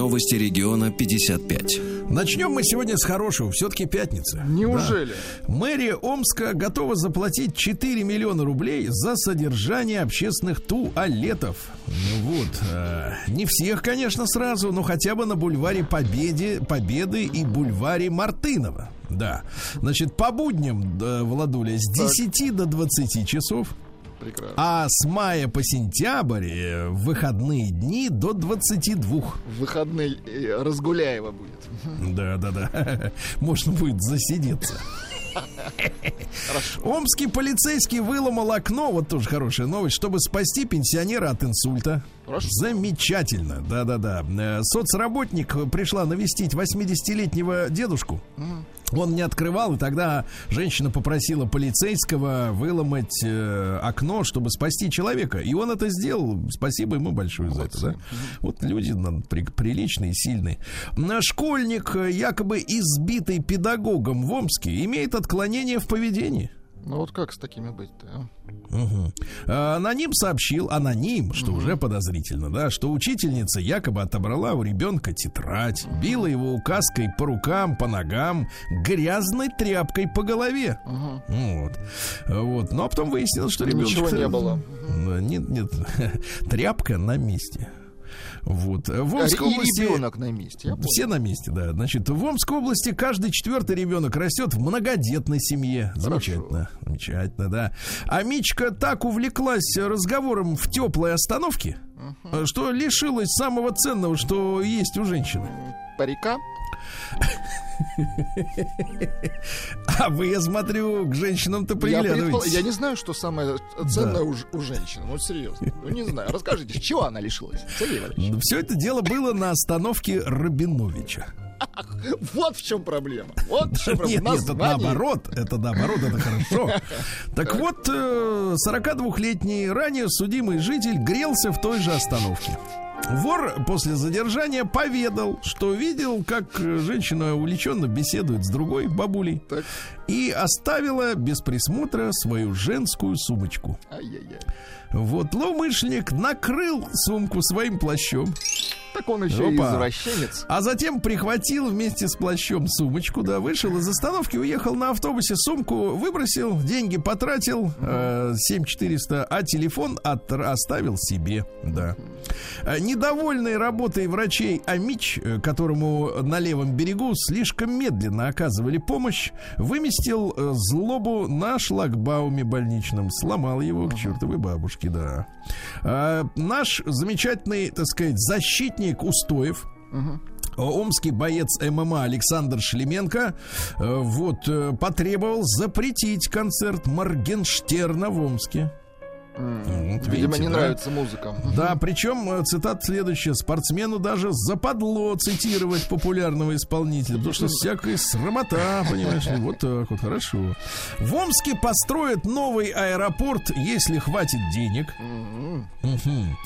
Новости региона 55. Начнем мы сегодня с хорошего, все-таки пятница. Неужели? Да. Мэрия Омска готова заплатить 4 миллиона рублей за содержание общественных туалетов. Ну вот, э, не всех, конечно, сразу, но хотя бы на бульваре Победе, Победы и бульваре Мартынова. Да. Значит, по будням, э, Владуля, с 10 до 20 часов. Прекрасно. А с мая по сентябрь э, в выходные дни до 22. В выходные э, Разгуляева будет. Да, да, да. Можно будет засидеться. Омский полицейский выломал окно, вот тоже хорошая новость, чтобы спасти пенсионера от инсульта. Хорошо. Замечательно, да-да-да. Э, Соцработник пришла навестить 80-летнего дедушку. Он не открывал, и тогда женщина попросила полицейского выломать э, окно, чтобы спасти человека. И он это сделал. Спасибо ему большое за это. Да? Вот люди нам при- приличные, сильные. На Школьник, э, якобы избитый педагогом в Омске, имеет отклонение в поведении. Ну вот как с такими быть-то? а? Мгм. А, Аноним сообщил, аноним, что уже подозрительно, да, что учительница якобы отобрала у ребенка тетрадь, била его указкой по рукам, по ногам, грязной тряпкой по голове. Вот. Вот. Ну, а потом выяснилось, что ребенок... Ничего не было. Нет, нет. Тряпка на месте. Вот. В Омской И области... ребенок на месте. Все на месте, да. Значит, в Омской области каждый четвертый ребенок растет в многодетной семье. Замечательно. Замечательно, да. А Мичка так увлеклась разговором в теплой остановке, что лишилась самого ценного, что есть у женщины. Парика? А вы, я смотрю, к женщинам-то Я, предпол- приглядываетесь. я не знаю, что самое ценное у, ж- у женщин. Ну, серьезно. Ну, не знаю. Расскажите, чего она лишилась? Сергей Валерьевич. Все это дело было на остановке Рабиновича. Вот в чем проблема. Вот в чем Нет, проблема. нет, это Название. наоборот, это наоборот, это хорошо. Так вот, э, 42-летний ранее судимый житель грелся в той же остановке. Вор после задержания поведал, что видел, как э, женщина увлеченно беседует с другой бабулей Так. и оставила без присмотра свою женскую сумочку. Ай-яй-яй. Вот, злоумышленник накрыл сумку своим плащом, Так он еще Опа. извращенец. А затем прихватил вместе с плащом сумочку, да, вышел из остановки, уехал на автобусе, сумку выбросил, деньги потратил, э, 7400, а телефон от- оставил себе, да. Э, Недовольный работой врачей Амич, э, которому на левом берегу слишком медленно оказывали помощь, выместил э, злобу на шлагбауме больничном, сломал его к чертовой бабушке, да. А, наш замечательный, так сказать, защитник устоев, Омский боец ММА Александр Шлеменко э, вот э, потребовал запретить концерт Моргенштерна в Омске. Вот, Видимо, видите, не да? нравится музыка. Да, причем э, цитата следующая. Спортсмену даже западло цитировать популярного исполнителя, потому что всякая срамота, понимаешь, ли. вот так вот, хорошо. В Омске построят новый аэропорт, если хватит денег. Мгм.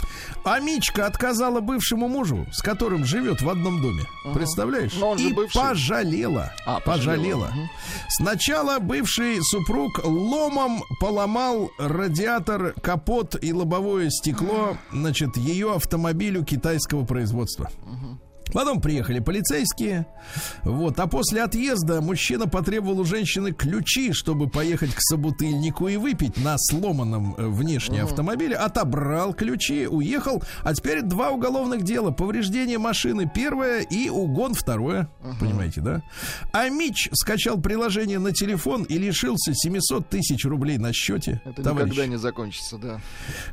А Мичка отказала бывшему мужу, с которым живет в одном доме. Представляешь? Он же И бывший. пожалела. А, пожалела. пожалела. Сначала бывший супруг ломом поломал радиатор, капот и лобовое стекло, значит, ее автомобилю китайского производства. Потом приехали полицейские. Вот. А после отъезда мужчина потребовал у женщины ключи, чтобы поехать к собутыльнику и выпить на сломанном э, внешне автомобиле. Отобрал ключи, уехал. А теперь два уголовных дела. Повреждение машины первое и угон второе. Понимаете, да? А Мич скачал приложение на телефон и лишился 700 тысяч рублей на счете. Это Товарищ. никогда не закончится, да.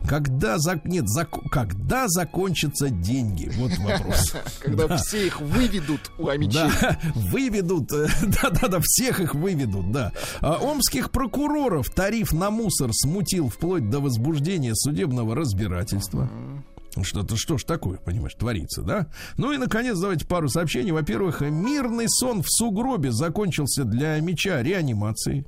Когда, зак... Нет, зак- когда закончатся деньги? Вот вопрос. Когда все их выведут у Амичей. Да, выведут, э, да-да-да, всех их выведут, да. А, омских прокуроров тариф на мусор смутил вплоть до возбуждения судебного разбирательства. Что-то, что ж такое, понимаешь, творится, да? Ну и, наконец, давайте пару сообщений. Во-первых, мирный сон в сугробе закончился для меча реанимацией.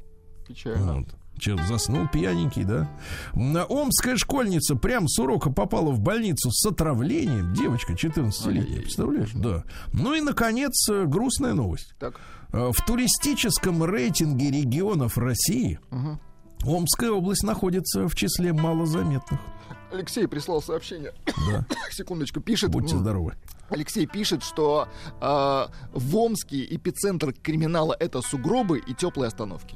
Печально. Вот. Че, заснул пьяненький, да? Омская школьница прям с урока попала в больницу с отравлением. Девочка 14-летняя, Ай-яй-яй. представляешь? Да. Ну и, наконец, э, грустная новость. Так. Э, В туристическом рейтинге регионов России Омская область находится в числе малозаметных. Алексей прислал сообщение. Да. Секундочку, пишет. Будьте здоровы. Алексей пишет, что э, в Омске эпицентр криминала это сугробы и теплые остановки.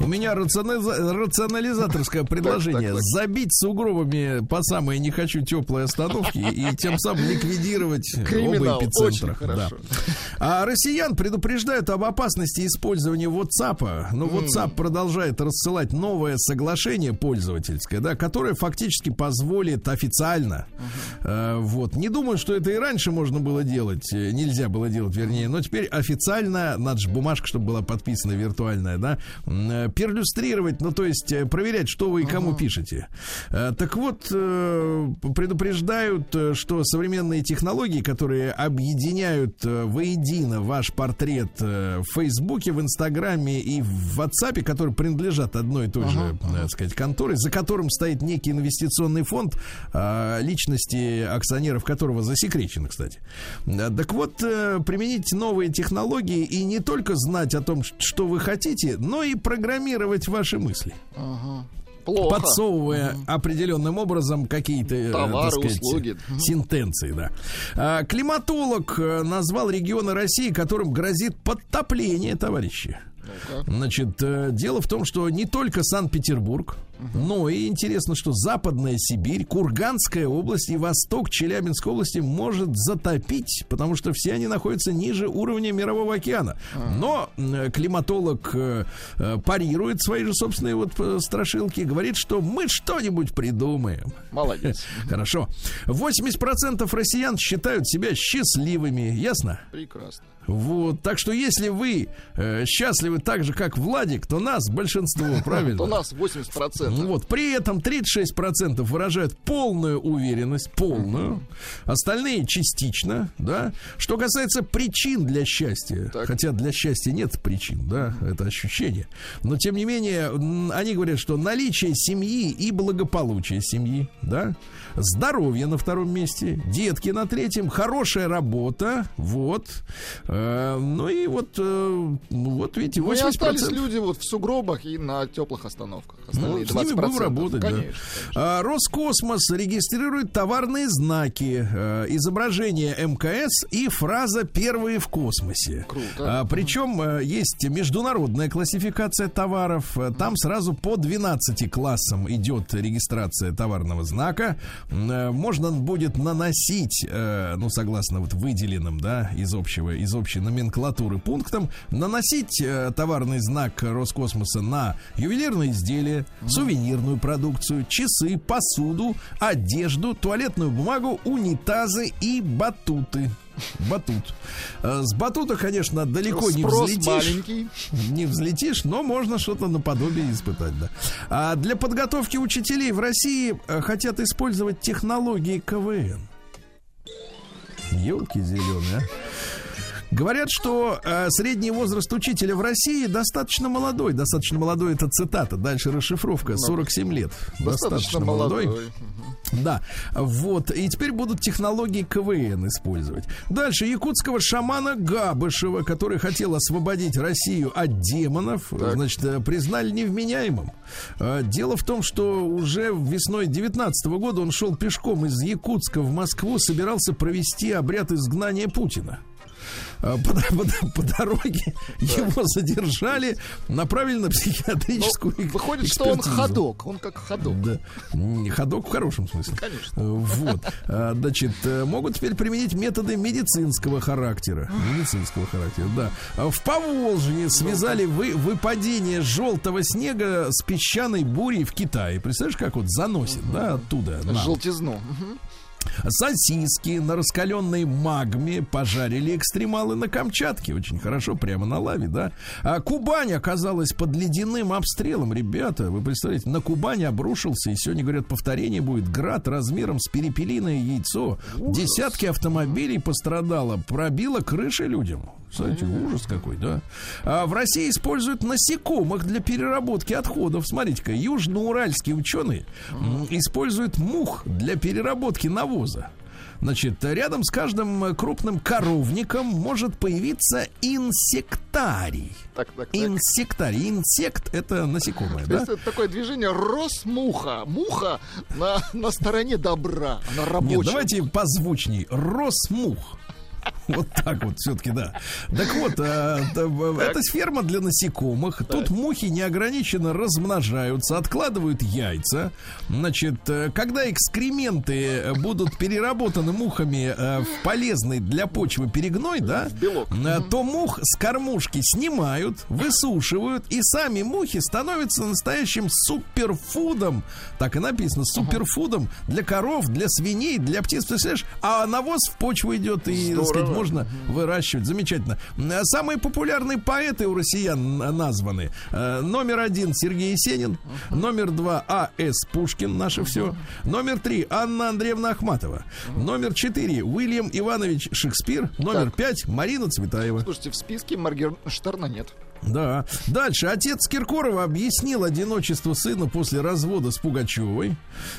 У меня рационализа- рационализаторское предложение. Забить сугробами по самые не хочу теплые остановки и тем самым ликвидировать Криминал. оба эпицентра. Да. А россиян предупреждают об опасности использования WhatsApp. Но WhatsApp продолжает рассылать новое соглашение пользовательское, да, которое фактически позволит официально. э, вот. Не думаю, что это и раньше можно было делать. э, Нельзя было делать, вернее. Но теперь официально, надо же бумажка, чтобы была подписана виртуальная, да, э, перлюстрировать, ну, то есть э, проверять, что вы и кому пишете. Э, Так вот, э, предупреждают, что современные технологии, которые объединяют воедино ваш портрет в Фейсбуке, в Инстаграме и в WhatsApp, которые принадлежат одной и той же, э, так сказать, конторе, за которым стоит некий инвестиционный фонд, личности акционеров которого засекречены, кстати. Так вот, применить новые технологии и не только знать о том, что вы хотите, но и программировать ваши мысли Плохо. подсовывая определенным образом какие-то э, Товары, сказать, услуги. сентенции, да. А, климатолог э, назвал регионы России, которым грозит подтопление, товарищи. Значит, э, дело в том, что не только Санкт-Петербург, но и интересно, что Западная Сибирь, Курганская область и Восток Челябинской области может затопить, потому что все они находятся ниже уровня Мирового океана. Но э, климатолог э, э, парирует свои же собственные вот э, страшилки, говорит, что мы что-нибудь придумаем. Молодец. Хорошо. 80% россиян считают себя счастливыми, ясно? Прекрасно. Вот, так что если вы э, счастливы так же, как Владик, то нас большинство, правильно? То нас 80%. Вот, при этом 36% выражают полную уверенность, полную, остальные частично, да. Что касается причин для счастья, Так. хотя для счастья нет причин, да, это ощущение, но тем не менее, они говорят, что наличие семьи и благополучие семьи, да, здоровье на втором месте, детки на третьем, хорошая работа, вот, Э, ну и вот, э, вот видите, Ну и 80%. остались люди вот в сугробах и на теплых остановках. Ну, с ними будем 20%. работать, да. Конечно. А, Роскосмос регистрирует товарные знаки, э, изображение МКС и фраза «первые в космосе». Круто. А, причем э, есть международная классификация товаров. Э, Там сразу по 12 классам идет регистрация товарного знака. Можно будет наносить, ну, согласно вот выделенным, да, из общего, из общей номенклатуры пунктам, наносить товарный знак Роскосмоса на ювелирные изделия, сувенирную продукцию, часы, посуду, одежду, туалетную бумагу, унитазы и батуты. Батут. Э, С батута, конечно, далеко не Спрос взлетишь. маленький. Не взлетишь, но можно что-то наподобие испытать, да. А для подготовки учителей в России э, хотят использовать технологии КВН. Елки зеленые, а. Говорят, что э, средний возраст учителя в России достаточно молодой. Достаточно молодой это цитата. Дальше расшифровка. 47 лет. Достаточно молодой. Да, вот. И теперь будут технологии КВН использовать. Дальше якутского шамана Габышева, который хотел освободить Россию от демонов, значит, э, признали невменяемым. Э, Дело в том, что уже весной 19 года он шел пешком из Якутска в Москву, собирался провести обряд изгнания Путина. А По, по- по дороге его задержали, направили на психиатрическую Ну, Выходит, что он экспертизу. ходок. Он как ходок. Да. Ходок в хорошем смысле. Конечно. Э, Вот. А, Значит, э, могут теперь применить методы медицинского характера. Медицинского характера, да. В Поволжье связали вы, выпадение желтого снега с песчаной бурей в Китае. Представляешь, как вот заносит, да, оттуда. Желтизну. Мгм. Сосиски на раскаленной магме пожарили экстремалы на Камчатке. Очень хорошо, прямо на лаве, да. А Кубань оказалась под ледяным обстрелом. Ребята, вы представляете, на Кубани обрушился, и сегодня, говорят, повторение будет град размером с перепелиное яйцо. Десятки автомобилей пострадало, пробило крыши людям. Смотрите, ужас какой, да. А в России используют насекомых для переработки отходов. Смотрите-ка, южноуральские ученые используют мух для переработки навоза. Значит, рядом с каждым э, крупным коровником может появиться инсектарий. Так, так, так. Инсектарий. Инсект это насекомое, да? это такое движение Росмуха. Муха на, на стороне добра. Она рабочая. Нет, давайте позвучней. Росмух. Вот так вот все-таки, да. Так вот, а, в- это ферма для насекомых. Тут мухи неограниченно размножаются, откладывают яйца. Значит, э, когда экскременты будут переработаны мухами в полезный для почвы перегной, да, белок. то мух с кормушки снимают, высушивают, и сами мухи становятся настоящим суперфудом. Так и написано, суперфудом для коров, для свиней, для птиц. Представляешь? А навоз в почву идет и, так сказать, можно выращивать. Замечательно. Самые популярные поэты у россиян названы. Э, Номер один Сергей Есенин. Номер два А.С. Пушкин, наше все. Номер три Анна Андреевна Ахматова. Номер четыре Уильям Иванович Шекспир. Номер пять Марина Цветаева. Слушайте, в списке Маргерштерна нет. Да. Дальше. Отец Киркорова объяснил одиночество сына после развода с Пугачевой.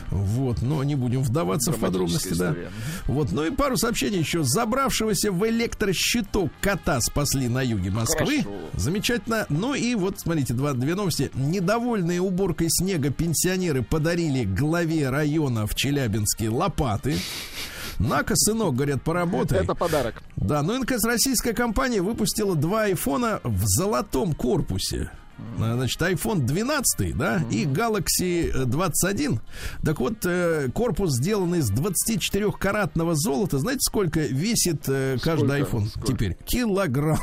Вот, но не будем вдаваться в подробности, да. история. Вот, ну и пару сообщений еще. Забравшегося в электрощиток кота спасли на юге Москвы. Хорошо. Замечательно. Ну и вот, смотрите, два, две новости. Недовольные уборкой снега пенсионеры подарили главе района в Челябинске лопаты. На-ка, сынок, говорят, поработай. Это подарок. Да, ну наконец, российская компания выпустила два айфона в золотом корпусе. А, Значит, iPhone 12, да, и Galaxy э, 21. Так вот, э, корпус сделан из 24-каратного золота. Знаете, сколько весит э, каждый Сколько? iPhone Сколько? теперь? Килограмм.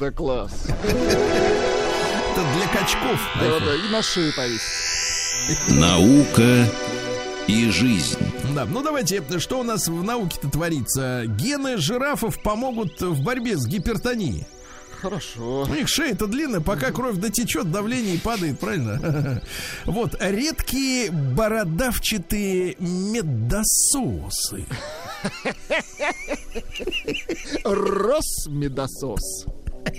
Да класс. Это для качков. Да, да, и на шею повесить. Наука и жизнь. Да, ну давайте, что у нас в науке-то творится? Гены жирафов помогут в борьбе с гипертонией. Хорошо. У них шея-то длинная, пока кровь дотечет, давление и падает, правильно? Вот, редкие бородавчатые медососы. Росмедосос. Так.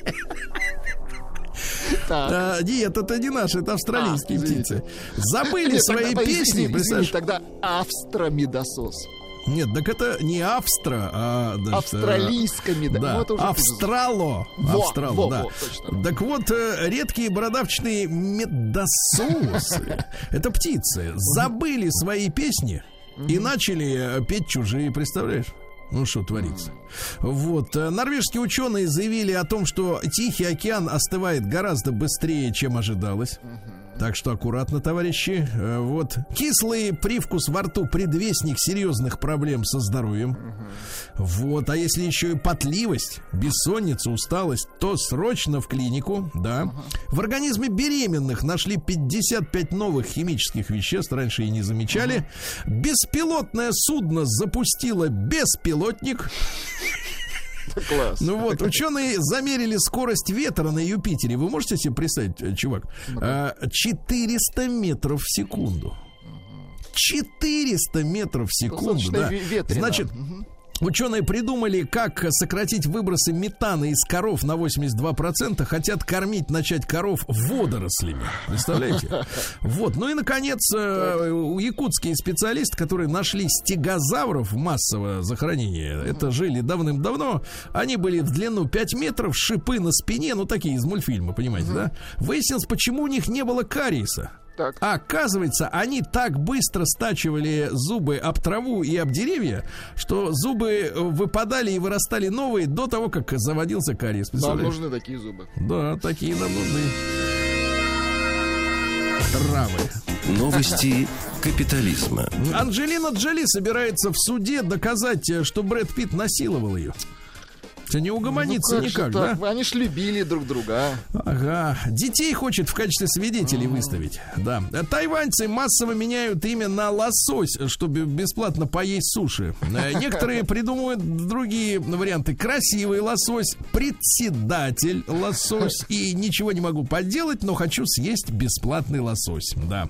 А, нет, это не наши, это австралийские А, птицы. Забыли Нет, свои тогда, песни, извини, извини, представляешь? тогда австромедосос. Нет, так это не Австра, а... значит, Австралийскими, да. Да, Ну, Австрало. Во, Австрало, во, да. во, точно. Так вот, э, редкие бородавчатые медососы, это птицы, забыли свои песни и начали э, петь чужие, представляешь? Ну, что творится. Вот. э, Норвежские ученые заявили о том, что Тихий океан остывает гораздо быстрее, чем ожидалось. Так что аккуратно, товарищи. Э, Вот. Кислый привкус во рту предвестник серьезных проблем со здоровьем. Вот. А если еще и потливость, бессонница, усталость, то срочно в клинику, да. В организме беременных нашли 55 новых химических веществ, раньше и не замечали. Беспилотное судно запустило беспилотник. Класс. Ну вот, ученые замерили скорость ветра на Юпитере. Вы можете себе представить, э, чувак? А, 400 метров в секунду. 400 метров в секунду, да. ве- ветрено. Значит, Ученые придумали, как сократить выбросы метана из коров на 82%. Хотят кормить, начать коров водорослями. Представляете? Вот. Ну и, наконец, э, у- якутские специалисты, которые нашли стегозавров массового захоронения, это жили давным-давно, они были в длину 5 метров, шипы на спине, ну такие из мультфильма, понимаете, да? Выяснилось, почему у них не было кариеса. Так. А оказывается, они так быстро стачивали зубы об траву и об деревья, что зубы э, выпадали и вырастали новые до того, как заводился кариес. Нам нужны такие зубы. Да, такие нам нужны. Травы. Новости капитализма. Анджелина Джоли собирается в суде доказать, э, что Брэд Питт насиловал ее. Все не угомонится Ну, как никак, так? да? Они ж любили друг друга. а. Ага. Детей хочет в качестве свидетелей выставить. Да. Тайваньцы массово меняют имя на лосось, чтобы бесплатно поесть суши. Э, Некоторые придумывают другие варианты. Красивый лосось, председатель лосось. И ничего не могу поделать, но хочу съесть бесплатный лосось. Да.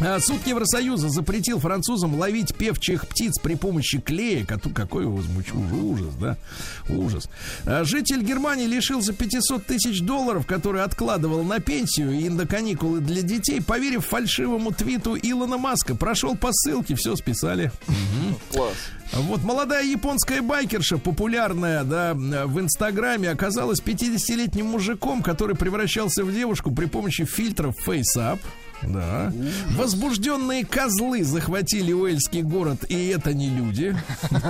А, Суд Евросоюза запретил французам ловить певчих птиц при помощи клея. Какой возмуч... ужас, да? Ужас. А, Житель Германии лишился 500 тысяч долларов, которые откладывал на пенсию и на каникулы для детей, поверив фальшивому твиту Илона Маска. Прошел по ссылке, все списали. Класс. Вот молодая японская байкерша, популярная, да, в Инстаграме, оказалась 50-летним мужиком, который превращался в девушку при помощи фильтров FaceApp. Да. Возбужденные козлы захватили Уэльский город, и это не люди.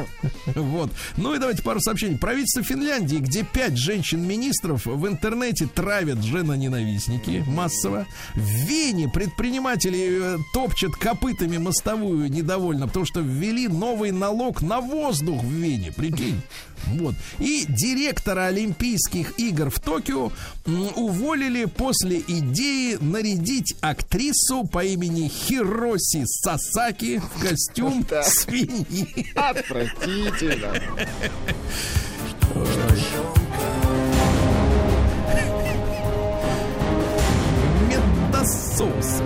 Вот. Ну и давайте пару сообщений. Правительство Финляндии, где пять женщин-министров в интернете травят жена-ненавистники массово. В Вене предприниматели э, топчат копытами мостовую недовольно, потому что ввели новый налог на воздух в Вене. Прикинь. Вот. И директора Олимпийских игр в Токио уволили после идеи нарядить актрису по имени Хироси Сасаки в костюм Так. свиньи. Отвратительно. Медосос.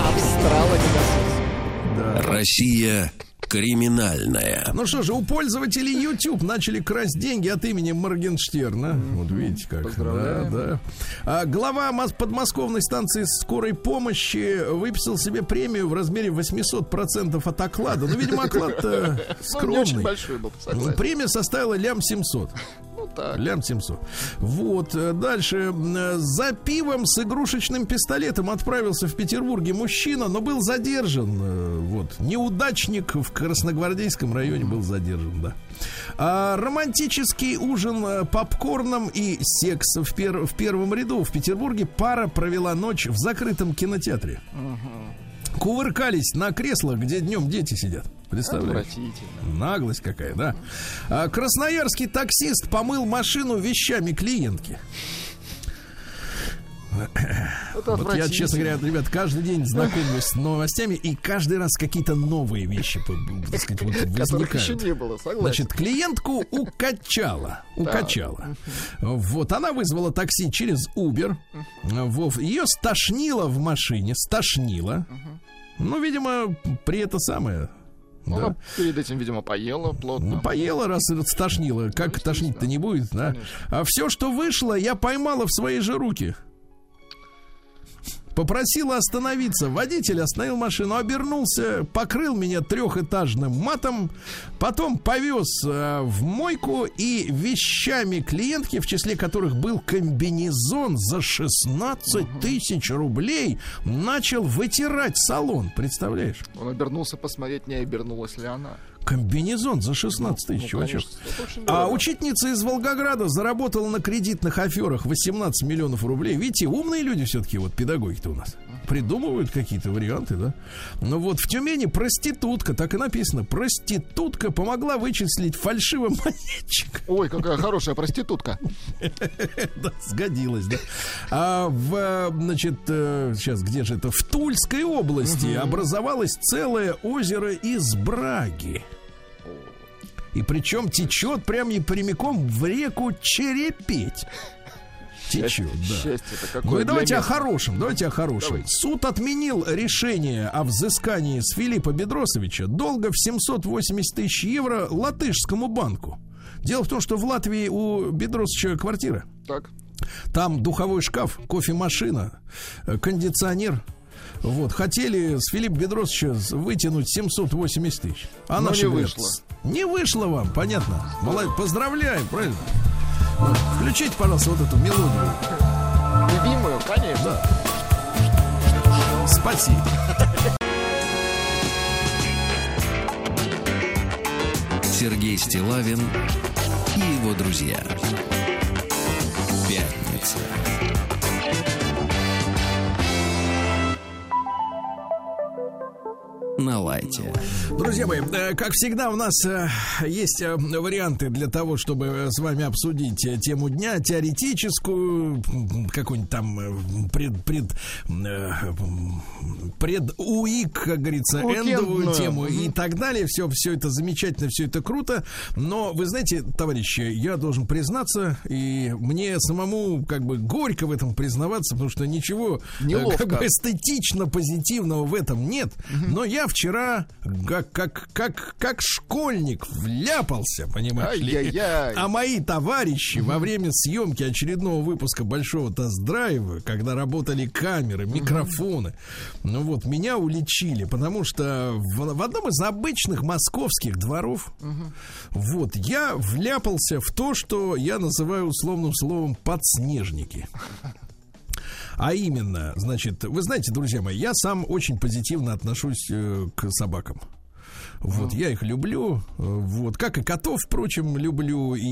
Австралодиносос. Россия криминальная. Ну что же, у пользователей YouTube начали красть деньги от имени Моргенштерна. Вот видите как. Поздравляем. Да, да. А глава мос- подмосковной станции скорой помощи выписал себе премию в размере 800% от оклада. Ну, видимо, оклад Ну, скромный. большой был, согласен. Премия составила лям 700. Ну так. Лям 700. Вот. э, Дальше. э, За пивом с игрушечным пистолетом отправился в Петербурге мужчина, но был задержан. э, Вот. Неудачник в Красногвардейском районе был задержан, да. А романтический ужин попкорном и секс в, пер- в первом ряду в Петербурге пара провела ночь в закрытом кинотеатре. Кувыркались на креслах, где днем дети сидят. Представляешь? Наглость какая, да. А, красноярский таксист помыл машину вещами клиентки. Вот я, честно говоря, ребят, каждый день знакомлюсь с новостями, и каждый раз какие-то новые вещи, так сказать, вот Которых еще возникают. не было, согласен. Значит, клиентку укачала. Укачала. Вот, она вызвала такси через Uber. Ее стошнило в машине, стошнило. Ну, видимо, при это самое. Ну, да. Она перед этим, видимо, поела плотно. Ну, поела, раз это стошнило. Как тошнить-то не будет, да? А все, что вышло, я поймала в свои же руки. Попросила остановиться. Водитель остановил машину, обернулся, покрыл меня трехэтажным матом, потом повез э, в мойку и вещами клиентки, в числе которых был комбинезон за 16 тысяч рублей, начал вытирать салон. Представляешь? Он обернулся посмотреть, не обернулась ли она. Комбинезон за 16 тысяч, Ну, конечно, очень А учительница из Волгограда заработала на кредитных аферах 18 миллионов рублей. Видите, умные люди все-таки, вот педагоги-то у нас. Придумывают какие-то варианты, да? Ну вот в Тюмени проститутка, так и написано, проститутка помогла вычислить фальшивый монетчик. Ой, какая хорошая проститутка. Да, сгодилось, да. А в, значит, э, сейчас где же это? В Тульской области образовалось целое озеро из браги. И причем течет прям и прямиком в реку Черепеть. Течет, да. Счастье-то какое Ну и давайте о хорошем, давайте о хорошем. Давайте. Суд отменил решение о взыскании с Филиппа Бедросовича долга в 780 тысяч евро латышскому банку. Дело в том, что в Латвии у Бедросовича квартира. Так. Там духовой шкаф, кофемашина, э, кондиционер. Вот, хотели с Филиппа Бедросовича вытянуть 780 тысяч. А Но не говорят, вышло. «С- Не вышло вам, понятно. Молодец, поздравляем, правильно? Включите, пожалуйста, вот эту мелодию. Любимую, конечно. Спасибо. Сергей Стилавин и его друзья. Пятница. На лайте. Друзья мои, э, как всегда, у нас э, есть э, варианты для того, чтобы с вами обсудить тему дня, теоретическую, какую-нибудь там пред, пред, пред УИК, как говорится, эндовую тему и так далее. Все, все это замечательно, все это круто. Но вы знаете, товарищи, я должен признаться, и мне самому как бы горько в этом признаваться, потому что ничего Неловко. как бы эстетично позитивного в этом нет. Но я вчера как, как, как, как школьник вляпался, понимаешь ли? Ай-яй-яй. А мои товарищи во время съемки очередного выпуска Большого тест-драйва, когда работали камеры, микрофоны, ну вот, меня уличили, потому что в, в одном из обычных московских дворов, вот, я вляпался в то, что я называю условным словом подснежники. А именно, значит, вы знаете, друзья мои, я сам очень позитивно отношусь э, к собакам. Вот, я их люблю, э, вот, как и котов, впрочем, люблю, и,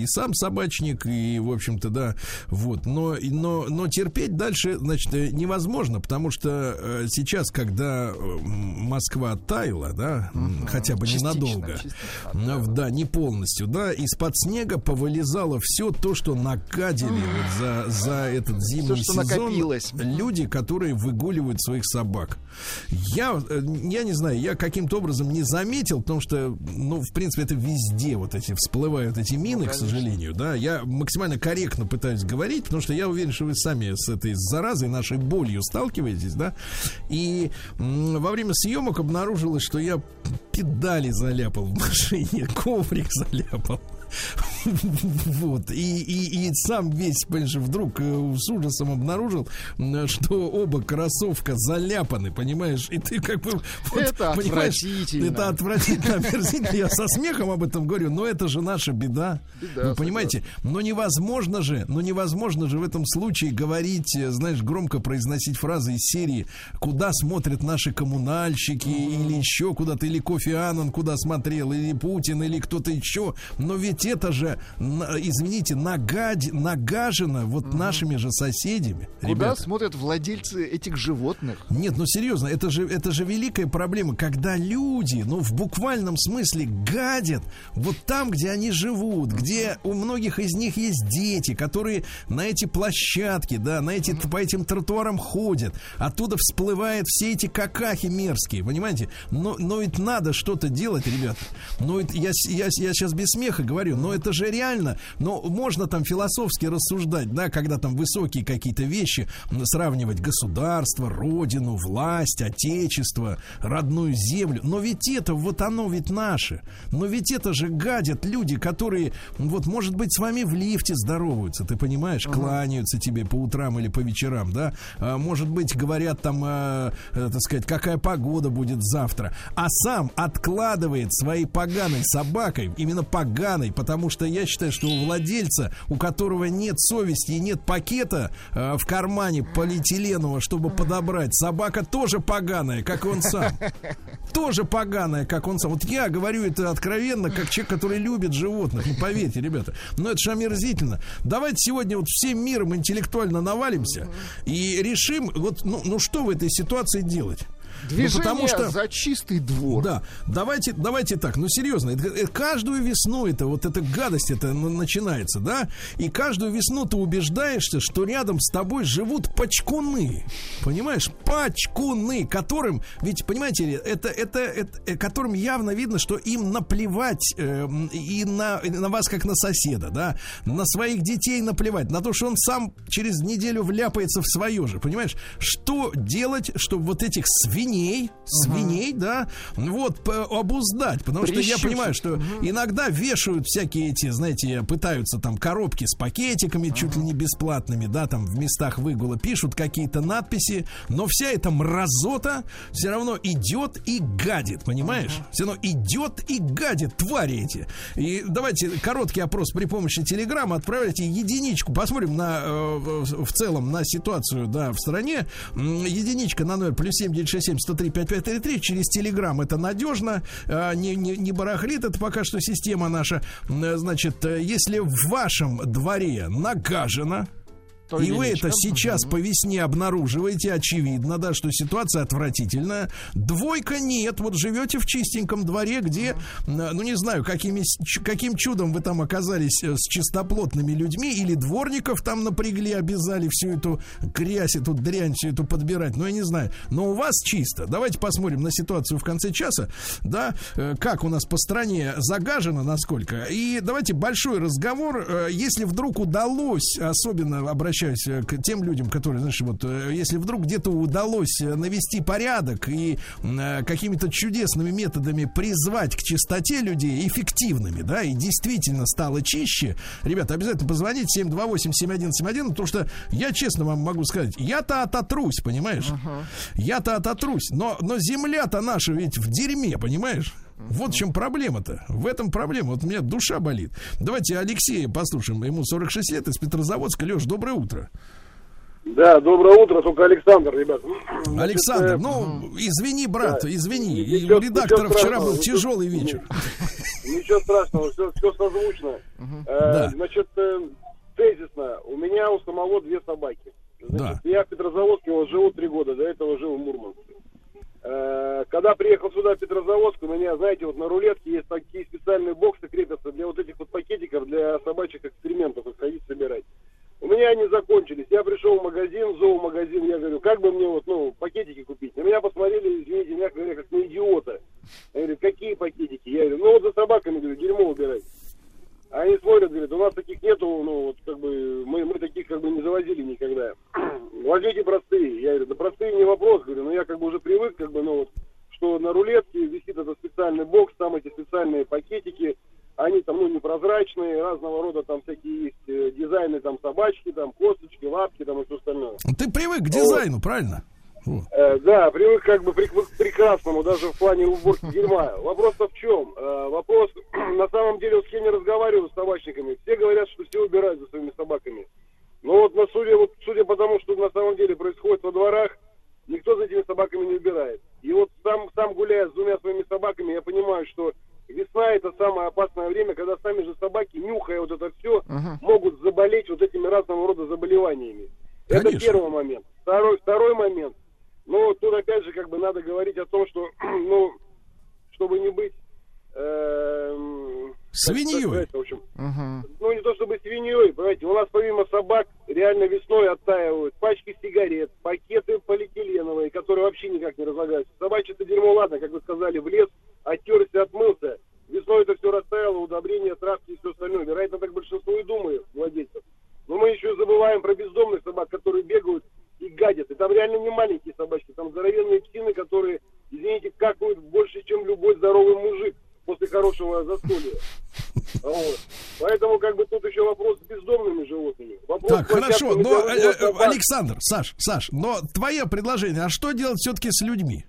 и сам собачник, и, в общем-то, да, вот, но, и- но, но терпеть дальше, значит, э, невозможно, потому что э, сейчас, когда Москва оттаяла, да, м, хотя бы Частично, ненадолго, частично да, не полностью, да, из-под снега повылезало все то, что накадили вот за, за этот зимний что сезон накопилось. люди, которые выгуливают своих собак. Я, я не знаю, я каким-то образом не заметил, потому что, ну, в принципе, это везде вот эти всплывают эти мины, к сожалению, да. Я максимально корректно пытаюсь говорить, потому что я уверен, что вы сами с этой заразой, нашей болью сталкиваетесь, да. И м, во время съемок обнаружилось, что я педали заляпал в машине, коврик заляпал. Вот. И, и, и сам весь, понимаешь, вдруг э, с ужасом обнаружил, что оба кроссовка заляпаны, понимаешь? И ты как бы... вот, Это отвратительно. Это отвратительно, омерзительно. Я со смехом об этом говорю, но это же наша беда. Беда, Вы понимаете? Но невозможно же, но невозможно же в этом случае говорить, э, знаешь, громко произносить фразы из серии «Куда смотрят наши коммунальщики?» или еще куда-то, или Кофи Аннан куда смотрел, или Путин, или кто-то еще. Но ведь ведь это же, извините, нагадь, нагажено вот нашими же соседями. Куда Ребята. смотрят владельцы этих животных? Нет, ну серьезно, это же, это же великая проблема, когда люди, ну в буквальном смысле гадят вот там, где они живут, где у многих из них есть дети, которые на эти площадки, да, на эти, по этим тротуарам ходят, оттуда всплывают все эти какахи мерзкие, понимаете? Но, но ведь надо что-то делать, ребята. Ну, это я, я, я сейчас без смеха говорю, но это же реально, но можно там философски рассуждать, да, когда там высокие какие-то вещи, сравнивать государство, родину, власть, отечество, родную землю. Но ведь это, вот оно ведь наше. Но ведь это же гадят люди, которые, вот, может быть, с вами в лифте здороваются, ты понимаешь, кланяются тебе по утрам или по вечерам, да, А, может быть, говорят там, э, э, так сказать, какая погода будет завтра, а сам откладывает своей поганой собакой, именно поганой, потому что я считаю, что у владельца, у которого нет совести и нет пакета э, в кармане полиэтиленового, чтобы подобрать, собака тоже поганая, как и он сам. Тоже поганая, как он сам. Вот я говорю это откровенно, как человек, который любит животных. Ну, поверьте, ребята. Но это же омерзительно. Давайте сегодня вот всем миром интеллектуально навалимся и решим, вот, ну, ну что в этой ситуации делать? Движение Ну, потому что- за чистый двор. Да, давайте, давайте так, ну серьезно, это- это каждую весну это вот эта гадость это начинается, да, и каждую весну ты убеждаешься, что рядом с тобой живут пачкуны, понимаешь, пачкуны, которым, ведь понимаете, это это, это э, которым явно видно, что им наплевать э, и на и на вас как на соседа, да, на своих детей наплевать, на то, что он сам через неделю вляпается в свое же, понимаешь, что делать, чтобы вот этих свиней, свиней, да, вот п- обуздать, потому что я Прищучить. понимаю, что иногда вешают всякие эти, знаете, пытаются там коробки с пакетиками чуть ли не бесплатными, да, там в местах выгула пишут какие-то надписи, но вся эта мразота все равно идет и гадит, понимаешь? Все равно идет и гадит, твари эти. И давайте короткий опрос при помощи телеграмма отправляйте единичку, посмотрим на э, в целом на ситуацию, да, в стране. Единичка на номер плюс 7967 103 5533 через телеграм это надежно, э, не, не, не барахлит, это пока что система наша. Значит, э, если в вашем дворе нагажено, То и вы это сейчас по весне обнаруживаете, очевидно, да, что ситуация отвратительная. Двойка нет, вот живете в чистеньком дворе, где, ну не знаю, какими, каким чудом вы там оказались э, с чистоплотными людьми, или дворников там напрягли, обязали всю эту грязь, эту дрянь, всю эту подбирать, ну я не знаю. Но у вас чисто. Давайте посмотрим на ситуацию в конце часа, да, э, как у нас по стране загажено, насколько. И давайте большой разговор, э, если вдруг удалось, особенно обращаюсь э, к тем людям, которые, знаешь, вот, э, если вдруг где-то удалось э, навести порядок и э, какими-то чудесными методами призвать к чистоте людей, эффективными, да, и действительно стало чище, ребята, обязательно позвоните 728-7171, потому что я честно вам могу сказать, я-то ототрусь, понимаешь? Я-то ототрусь, но, но земля-то наша ведь в дерьме, понимаешь? Вот в чем проблема-то. В этом проблема. Вот у меня душа болит. Давайте Алексея послушаем. Ему 46 лет из Петрозаводска. Леш, доброе утро. Да, доброе утро, только Александр, ребят. Александр, э, ну, извини, брат, да. извини. Ничего- у редактора ничего вчера был тяжелый вечер. Ничего страшного, все, все созвучно. Э, Да. Значит, э, тезисно, у меня у самого две собаки. Значит, Да. Я в Петрозаводске вот живу три года, до этого жил в Мурманске. Э, Когда приехал сюда, в Петрозаводск, у меня, знаете, вот на рулетке есть такие специальные боксы крепятся для вот этих вот пакетиков для собачьих экспериментов, их ходить собирать. У меня они закончились. Я пришел в магазин, зоомагазин, я говорю, как бы мне вот, ну, пакетики купить? На меня посмотрели, извините, мягко говоря, как на идиота. Я говорю, какие пакетики? Я говорю, ну вот за собаками, говорю, дерьмо убирать. А они смотрят, говорят, у нас таких нету, ну, вот, как бы, мы, мы таких, как бы, не завозили никогда. Возьмите простые. Я говорю, да простые не вопрос, говорю, но я, как бы, уже привык, как бы, ну, вот, что на рулетке висит этот специальный бокс, там эти специальные пакетики, они там, ну, непрозрачные, разного рода там всякие есть э, дизайны, там, собачки, там, косточки, лапки, там, и все остальное. Ты привык к дизайну, правильно? Вот. Э, да, привык как бы при- к прекрасному, даже в плане уборки дерьма. Вопрос-то в чем? Э, вопрос, на самом деле, вот я разговариваю с собачниками, все говорят, что все убирают за своими собаками. Но вот, на судя, вот судя по тому, что на самом деле происходит во дворах, никто за этими собаками не убирает. И вот сам, сам гуляя с двумя своими собаками, я понимаю, что весна это самое опасное время, когда сами же собаки могут заболеть вот этими разного рода заболеваниями. Это Конечно. первый момент. Второй, второй момент. Ну, тут опять же как бы надо говорить о том, что, ну, чтобы не быть... как Свиньей. в общем, Мгм. ну не то чтобы свиньей, понимаете, у нас помимо собак реально весной оттаивают пачки сигарет, пакеты полиэтиленовые, которые вообще никак не разлагаются. Собачье-то дерьмо, ладно, как вы сказали, в лес, оттерся, отмылся. Весной это все растаяло, удобрения, травки и все остальное. Вероятно, так большинство и думает, владельцев. Но мы еще забываем про бездомных собак, которые бегают и гадят. И там реально не маленькие собачки, там здоровенные псины, которые, извините, какают больше, чем любой здоровый мужик после хорошего застолья. Вот. Поэтому как бы тут еще вопрос с бездомными животными. Вопрос Так, хорошо, но, э, э, собак. Александр, Саш, Саш, но твое предложение, а что делать все-таки с людьми,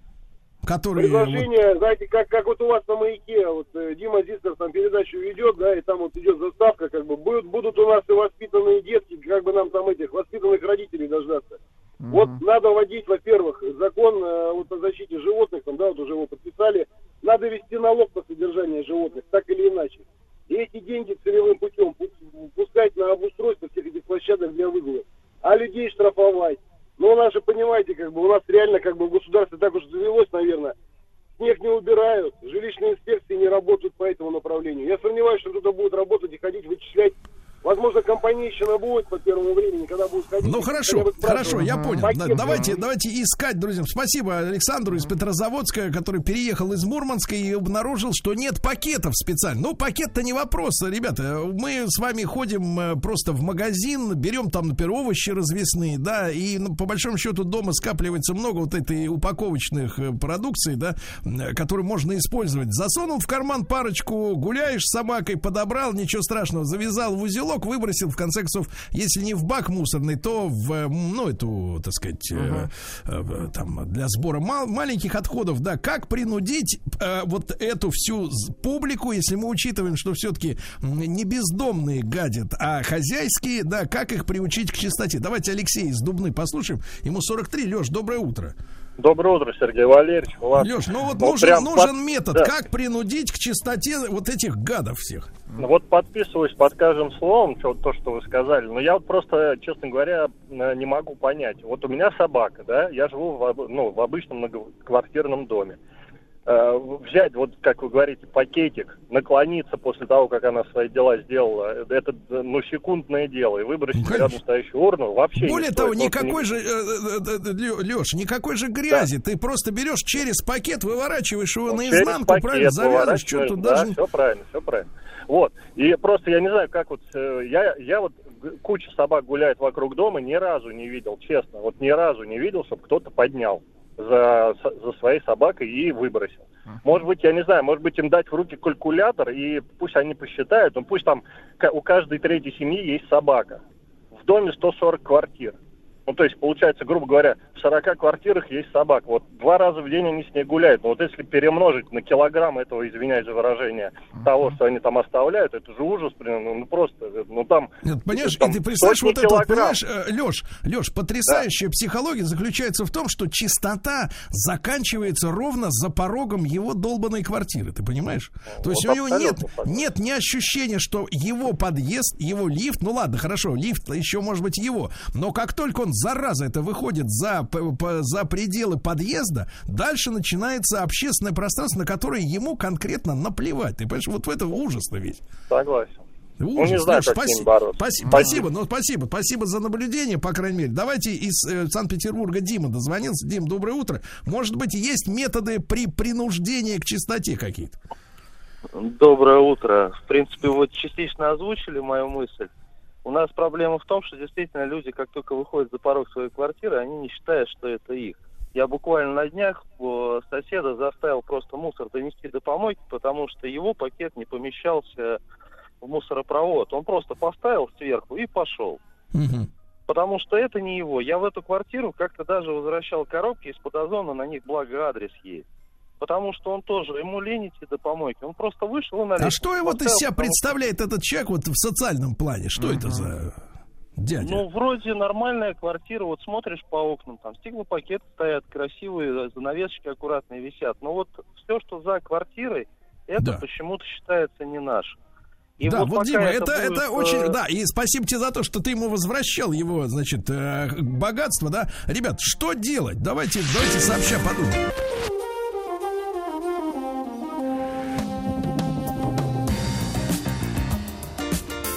которые... вот- Предложение, знаете, как, как вот у вас на маяке, вот э, Дима Зистер там передачу ведет, да, и там вот идет заставка, как бы будут, будут у нас и воспитанные детки, как бы нам там этих воспитанных родителей дождаться. Вот надо вводить, во-первых, закон э, вот о защите животных, там, да, вот уже его подписали, надо вести налог на содержание животных, так или иначе. И эти деньги целевым путем пу- пускать на обустройство всех этих площадок для выгула, а людей штрафовать. Но у нас же, понимаете, как бы у нас реально как бы в государстве так уж завелось, наверное, снег не убирают, жилищные инспекции не работают по этому направлению. Я сомневаюсь, что кто-то будет работать и ходить вычислять. Возможно, компанейщина будет по первому времени, когда будет ходить. Ну хорошо, хорошо, я понял. пакет Да, давайте, вам. давайте искать, друзья. Спасибо Александру из Петрозаводска, который переехал из Мурманска и обнаружил, что нет пакетов специально. Ну, пакет-то не вопрос, ребята. Мы с вами ходим э, просто в магазин, берем там, например, овощи развесные, да, и ну, по большому счету дома скапливается много вот этой упаковочных э, продукции, да, которую можно использовать. Засунул в карман парочку, гуляешь с собакой, подобрал, ничего страшного, завязал в узелок, выбросил, в конце концов, если не в бак мусорный, то в, э, ну, эту, так сказать, э, э, там, для сбора мал- маленьких отходов, да, как принудить э, вот эту всю публику, если мы учитываем, что все-таки не бездомные гадят, а хозяйские, да, как их приучить к чистоте. Давайте Алексей из Дубны послушаем. Ему 43. Леш, доброе утро. Доброе утро, Сергей Валерьевич. У вас, Леш, ну вот ну, нужен, прям нужен под- метод, да. как принудить к чистоте вот этих гадов всех. Ну, Вот подписываюсь под каждым словом, чё- то, что вы сказали. Но я вот просто, честно говоря, не могу понять. Вот у меня собака, да, я живу в, ну, в обычном многоквартирном доме. Взять, вот как вы говорите, пакетик, наклониться после того, как она свои дела сделала, э, это э, ну, секундное дело, и выбросить Ну, рядом стоящую урну вообще не Более стоит. того, Вот никакой не- же, Леш, никакой же грязи. Ты просто берешь через пакет, выворачиваешь его Ну, наизнанку, пакет правильно, завязываешь, что выворачиваешь, тут да, даже... все правильно, все правильно. Вот. И просто я не знаю, как вот э, я, я вот куча собак гуляет вокруг дома, ни разу не видел, честно, вот ни разу не видел, чтобы кто-то поднял за, за своей собакой и выбросил. Может быть, я не знаю, может быть, им дать в руки калькулятор, и пусть они посчитают, ну пусть там у каждой третьей семьи есть собака. В доме 140 квартир. Ну, то есть, получается, грубо говоря, в 40 квартирах есть собак. Вот два раза в день они с ней гуляют. Но вот если перемножить на килограмм этого, извиняюсь за выражение, того, что они там оставляют, это же ужас, блин, ну, ну, просто, э, ну там... Нет, понимаешь, там и ты представляешь, вот это, вот, понимаешь, Леш, Леш, потрясающая психология заключается в том, что чистота заканчивается ровно за порогом его долбанной квартиры, ты понимаешь? То есть Вот у него нет, нет ни ощущения, что его подъезд, его лифт, ну ладно, хорошо, лифт еще может быть его, но как только он, зараза, это выходит за, п- п- за пределы подъезда, дальше начинается общественное пространство, на которое ему конкретно наплевать. Ты понимаешь, вот в это ужасно ведь. Согласен. Ужас. Ну, не знаю, Леш, как с спаси- ним бороться. спаси- Мгм. Спасибо, ну спасибо, спасибо за наблюдение, по крайней мере. Давайте из э, Санкт-Петербурга Дима дозвонился. Дим, доброе утро. Может быть, есть методы при принуждении к чистоте какие-то? Доброе утро. В принципе, вот частично озвучили мою мысль. У нас проблема в том, что действительно люди, как только выходят за порог своей квартиры, они не считают, что это их. Я буквально на днях э, соседа заставил просто мусор донести до помойки, потому что его пакет не помещался в мусоропровод. Он просто поставил сверху и пошел. Потому что это не его. Я в эту квартиру как-то даже возвращал коробки из-под озона, на них благо адрес есть. Потому что он тоже, ему лень идти до помойки. Он просто вышел и на А что его из себя представляет этот человек вот в социальном плане? Что это за дядя? Ну, вроде нормальная квартира, вот смотришь по окнам, там стеклопакеты стоят, красивые, занавесочки аккуратные висят. Но вот все, что за квартирой, это Да. почему-то считается не наше. И да, вот, пока Дима, это, будет, это э, очень, да, и спасибо тебе за то, что ты ему возвращал его, значит, э, богатство, да. Ребят, что делать? Давайте, давайте сообща подумаем.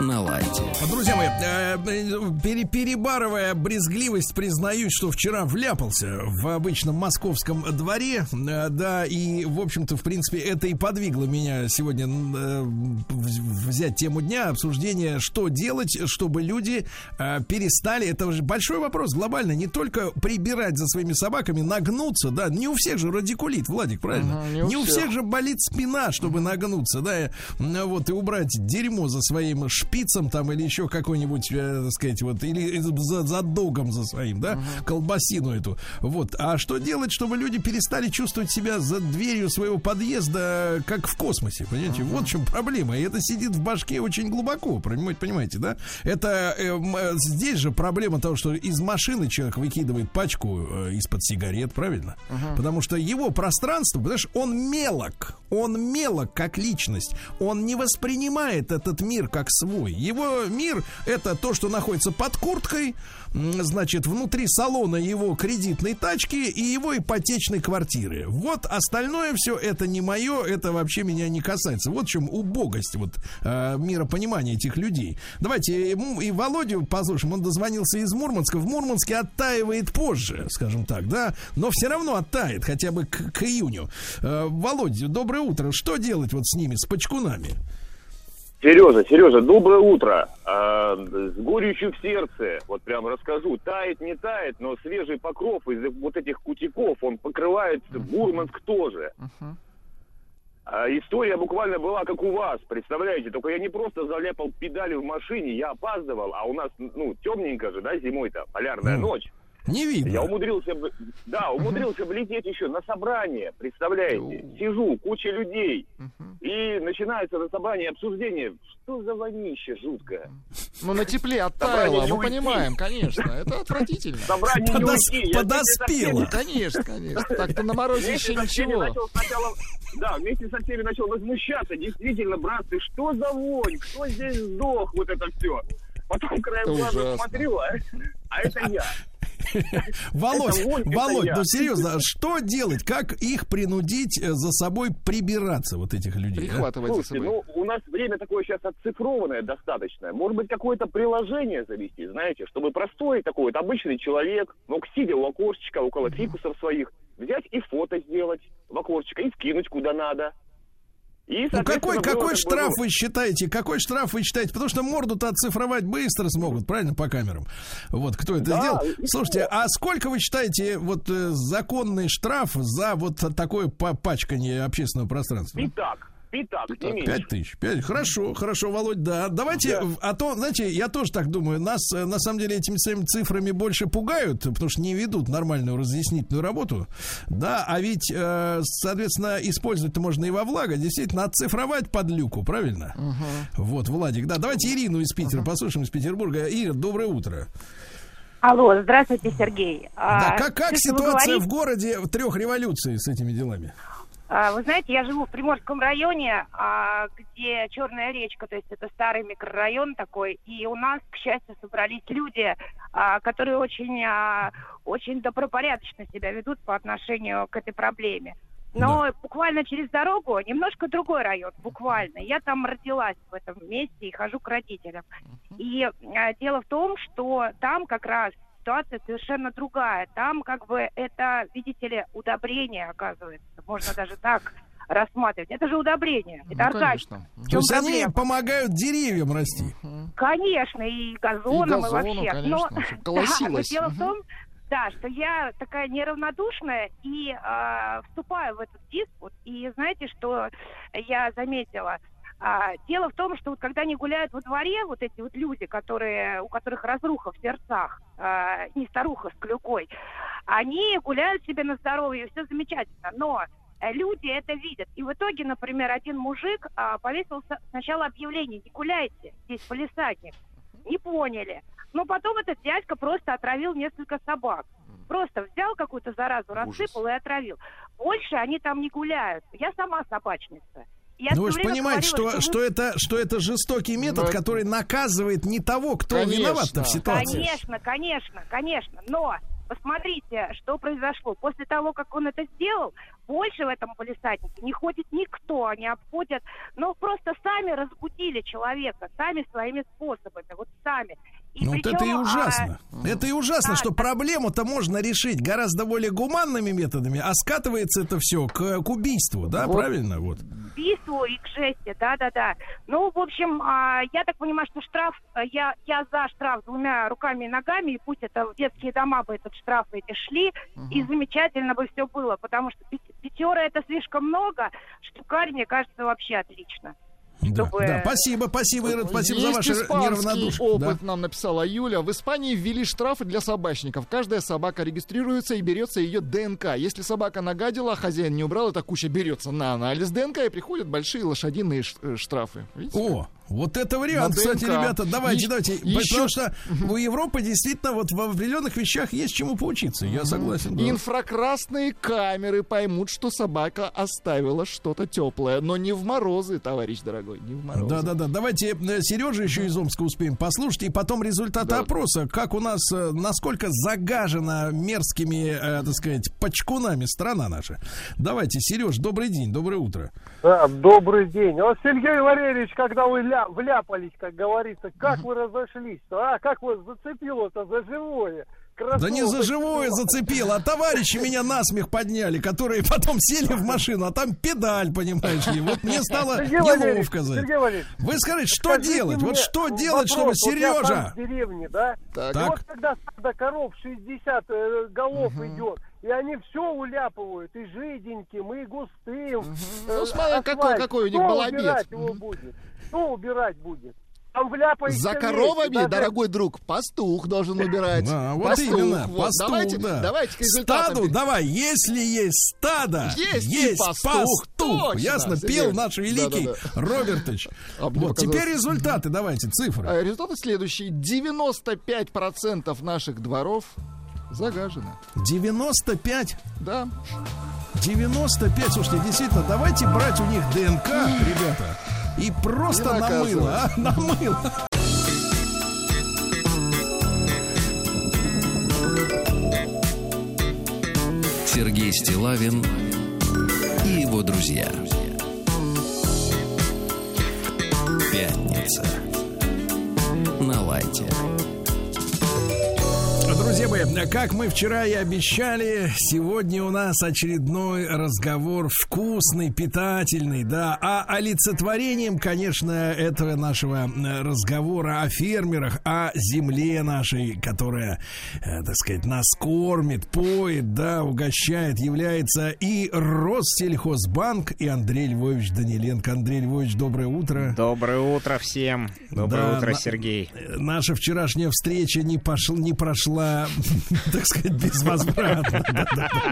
На лайте. Друзья мои, э, пере- перебарывая брезгливость, признаюсь, что вчера вляпался в обычном московском дворе. Э, Да, и, в общем-то, в принципе, это и подвигло меня сегодня э, взять тему дня обсуждения, что делать, чтобы люди э, перестали. Это же большой вопрос глобально. Не только прибирать за своими собаками, нагнуться, да. Не у всех же радикулит, Владик, правильно? Ага, не у не у всех. всех же болит спина, чтобы нагнуться, да, м, вот, и убрать дерьмо за своим шпицем там или еще какой-нибудь, э, так сказать, вот, или за, за догом за своим, да, колбасину эту. Вот. А что делать, чтобы люди перестали чувствовать себя за дверью своего подъезда, как в космосе, понимаете? Вот в чем проблема. И это сидит в башке очень глубоко, понимаете, понимаете, да? Это э, э, здесь же проблема того, что из машины человек выкидывает пачку э, из-под сигарет, правильно? Потому что его пространство, понимаешь, он мелок. Он мелок как личность. Он не воспринимает этот мир как свой. Его мир это то, что находится под курткой, значит, внутри салона его кредитной тачки и его ипотечной квартиры. Вот остальное все это не мое, это вообще меня не касается. Вот в чем убогость вот э, миропонимания этих людей. Давайте ему и Володю послушаем. Он дозвонился из Мурманска. В Мурманске оттаивает позже, скажем так, да, но все равно оттает, хотя бы к, к июню. Э, Володя, доброе утро. Что делать вот с ними, с почкунами? Сережа, Сережа, доброе утро. А, с горечью в сердце, вот прям расскажу, тает, не тает, но свежий покров из вот этих кутиков, он покрывает Мурманск тоже. А история буквально была как у вас, представляете? Только я не просто заляпал педали в машине, я опаздывал, а у нас, ну, темненько же, да, зимой-то, полярная Ну, ночь. Не видно. Я умудрился, да, умудрился влететь еще на собрание, представляете? Сижу, куча людей, и начинается на собрании обсуждение, что за вонище жуткое. Ну, на тепле оттаяло, не мы уйти. понимаем, конечно. Это отвратительно. Собрание не Подос- уйти. Я подоспело. Конечно, конечно. Так-то на морозе еще ничего. да, вместе со всеми начал возмущаться. Действительно, братцы, что за вонь? Кто здесь сдох? Вот это все. Потом краем глаза смотрю, а, а это я. Володь, Володь, ну серьезно, а что делать? Как их принудить э, за собой прибираться, вот этих людей? а? Прихватывать за Слушайте, собой. ну, у нас время такое сейчас оцифрованное достаточно. Может быть, какое-то приложение завести, знаете, чтобы простой такой вот обычный человек мог, сидя у окошечка, около фикусов своих, взять и фото сделать в окошечко и скинуть куда надо. И, Ну какой, было какой штраф ну, вы считаете? Какой штраф вы считаете? Потому что морду-то оцифровать быстро смогут, правильно, по камерам. Вот, кто это Да, сделал? и Слушайте, а сколько вы считаете вот э, законный штраф за вот такое па- пачкание общественного пространства? Пятак, не меньше. Пять тысяч. Пять. Хорошо, хорошо, Володь, да. Давайте, Да. а то, знаете, я тоже так думаю, нас э, на самом деле этими своими цифрами больше пугают, потому что не ведут нормальную разъяснительную работу. Да, а ведь, э, соответственно, использовать-то можно и во благо. Действительно, оцифровать под люку, правильно? Вот, Владик, да. Давайте Ирину из Питера послушаем, из Петербурга. Ира, доброе утро. Алло, здравствуйте, Сергей. Да, А, как, как ситуация говорите, в городе в трех революций с этими делами? А, Вы знаете, я живу в Приморском районе, а, где Черная речка, то есть это старый микрорайон такой, и у нас, к счастью, собрались люди, а, которые очень, очень добропорядочно себя ведут по отношению к этой проблеме. Но буквально через дорогу немножко другой район, буквально. Я там родилась в этом месте и хожу к родителям. И дело в том, что там как раз ситуация совершенно другая. Там как бы это, видите ли, удобрение оказывается. Можно даже так рассматривать. Это же удобрение, это Ну, органика. То есть они проблема? помогают деревьям расти. Конечно, и газоном, и, газону, вообще. конечно, но, чтобы да, но колосилось. дело в том, да, что я такая неравнодушная и а, вступаю в этот диспут. И знаете, что я заметила? А, дело в том, что вот когда они гуляют во дворе, вот эти вот люди, которые, у которых разруха в сердцах, а, не старуха с клюкой, они гуляют себе на здоровье, все замечательно. Но э, люди это видят. И в итоге, например, один мужик а, повесил сначала объявление, не гуляйте, здесь полисадник. Не поняли. Но потом этот дядька просто отравил несколько собак. Просто взял какую-то заразу, рассыпал и отравил. Больше они там не гуляют. Я сама собачница. Я ну, вы же понимаете, что, вы- что, это, что это жестокий метод, Ну, это- который наказывает не того, кто Конечно. виноват в ситуации. Конечно, конечно, конечно. Но посмотрите, что произошло. После того, как он это сделал, больше в этом полисаднике не ходит никто, они обходят, ну, просто сами разбудили человека, сами своими способами, вот сами. И Ну, вот причем, это и а, ужасно. Это и ужасно, да, что проблему-то можно решить гораздо более гуманными методами, а скатывается это все к, к убийству, да, Вот. правильно? Вот. убийству и к жести, да-да-да. Ну, в общем, а, я так понимаю, что штраф, а, я, я за штраф двумя руками и ногами, и пусть это в детские дома бы этот штраф эти шли, и замечательно бы все было, потому что пятеро это слишком много, штукарь, мне кажется, вообще отлично. Да, Чтобы- да. Спасибо, спасибо, Ирод, спасибо за Есть ваше испанский неравнодушие. опыт, Да. нам написала Юля. В Испании ввели штрафы для собачников. Каждая собака регистрируется и берется ее ДНК. Если собака нагадила, а хозяин не убрал, эта куча берется на анализ ДНК и приходят большие лошадиные э, штрафы. Видите? О, вот это вариант, кстати, ребята, давайте, Е- давайте, еще- потому что у Европы действительно вот в определенных вещах есть чему поучиться, я согласен. да. Инфракрасные камеры поймут, что собака оставила что-то теплое, но не в морозы, товарищ дорогой, не в морозы. Да-да-да, давайте Сережа еще из Омска успеем послушать, и потом результаты Да. опроса, как у нас, э, насколько загажена мерзкими, э, так сказать, почкунами страна наша. Давайте, Сереж, добрый день, доброе утро. Да, добрый день. Вот, Сергей Валерьевич, когда вы ля- вляпались, как говорится, как вы разошлись-то, а? Как вас зацепило-то за живое? Да не за живое зацепил, а товарищи меня насмех подняли, которые потом сели в машину, а там педаль, понимаешь ли. Вот мне стало Сергей неловко за Вы скажите, что скажите делать? Вот что делать, чтобы вопрос. Вот Сережа... в деревне, да? Так. И вот когда стадо коров 60 э, голов идет, и они все уляпывают, и жиденьким, и густым. э, Ну, смотря какой- какой у них убирать его будет? Кто убирать будет? Там вляпаешься За коровами, даже- дорогой друг, пастух должен убирать. Да, вот Пастух, именно, вот. пастух, давайте, да. давайте к. Стаду, давай, если есть стадо, Есть и пастух, точно, Ясно, пел наш великий Да-да-да. Робертович. А Вот, теперь результаты, давайте, цифры. А Результаты следующие. 95% наших дворов загажено. 95, Да. 95, слушайте, действительно, давайте брать у них ДНК, ребята, и просто намыло, а, намыло. Сергей Стилавин и его друзья. Пятница. На лайте. Друзья мои, как мы вчера и обещали, сегодня у нас очередной разговор вкусный, питательный, да, а олицетворением, конечно, этого нашего э, разговора о фермерах, о земле нашей, которая, э, так сказать, нас кормит, поет, да, угощает, является и Россельхозбанк, и Андрей Львович Даниленко. Андрей Львович, доброе утро. Доброе утро всем. Доброе Да, утро, на- Сергей. Наша вчерашняя встреча не, пошла, не прошла, так сказать, безвозвратно.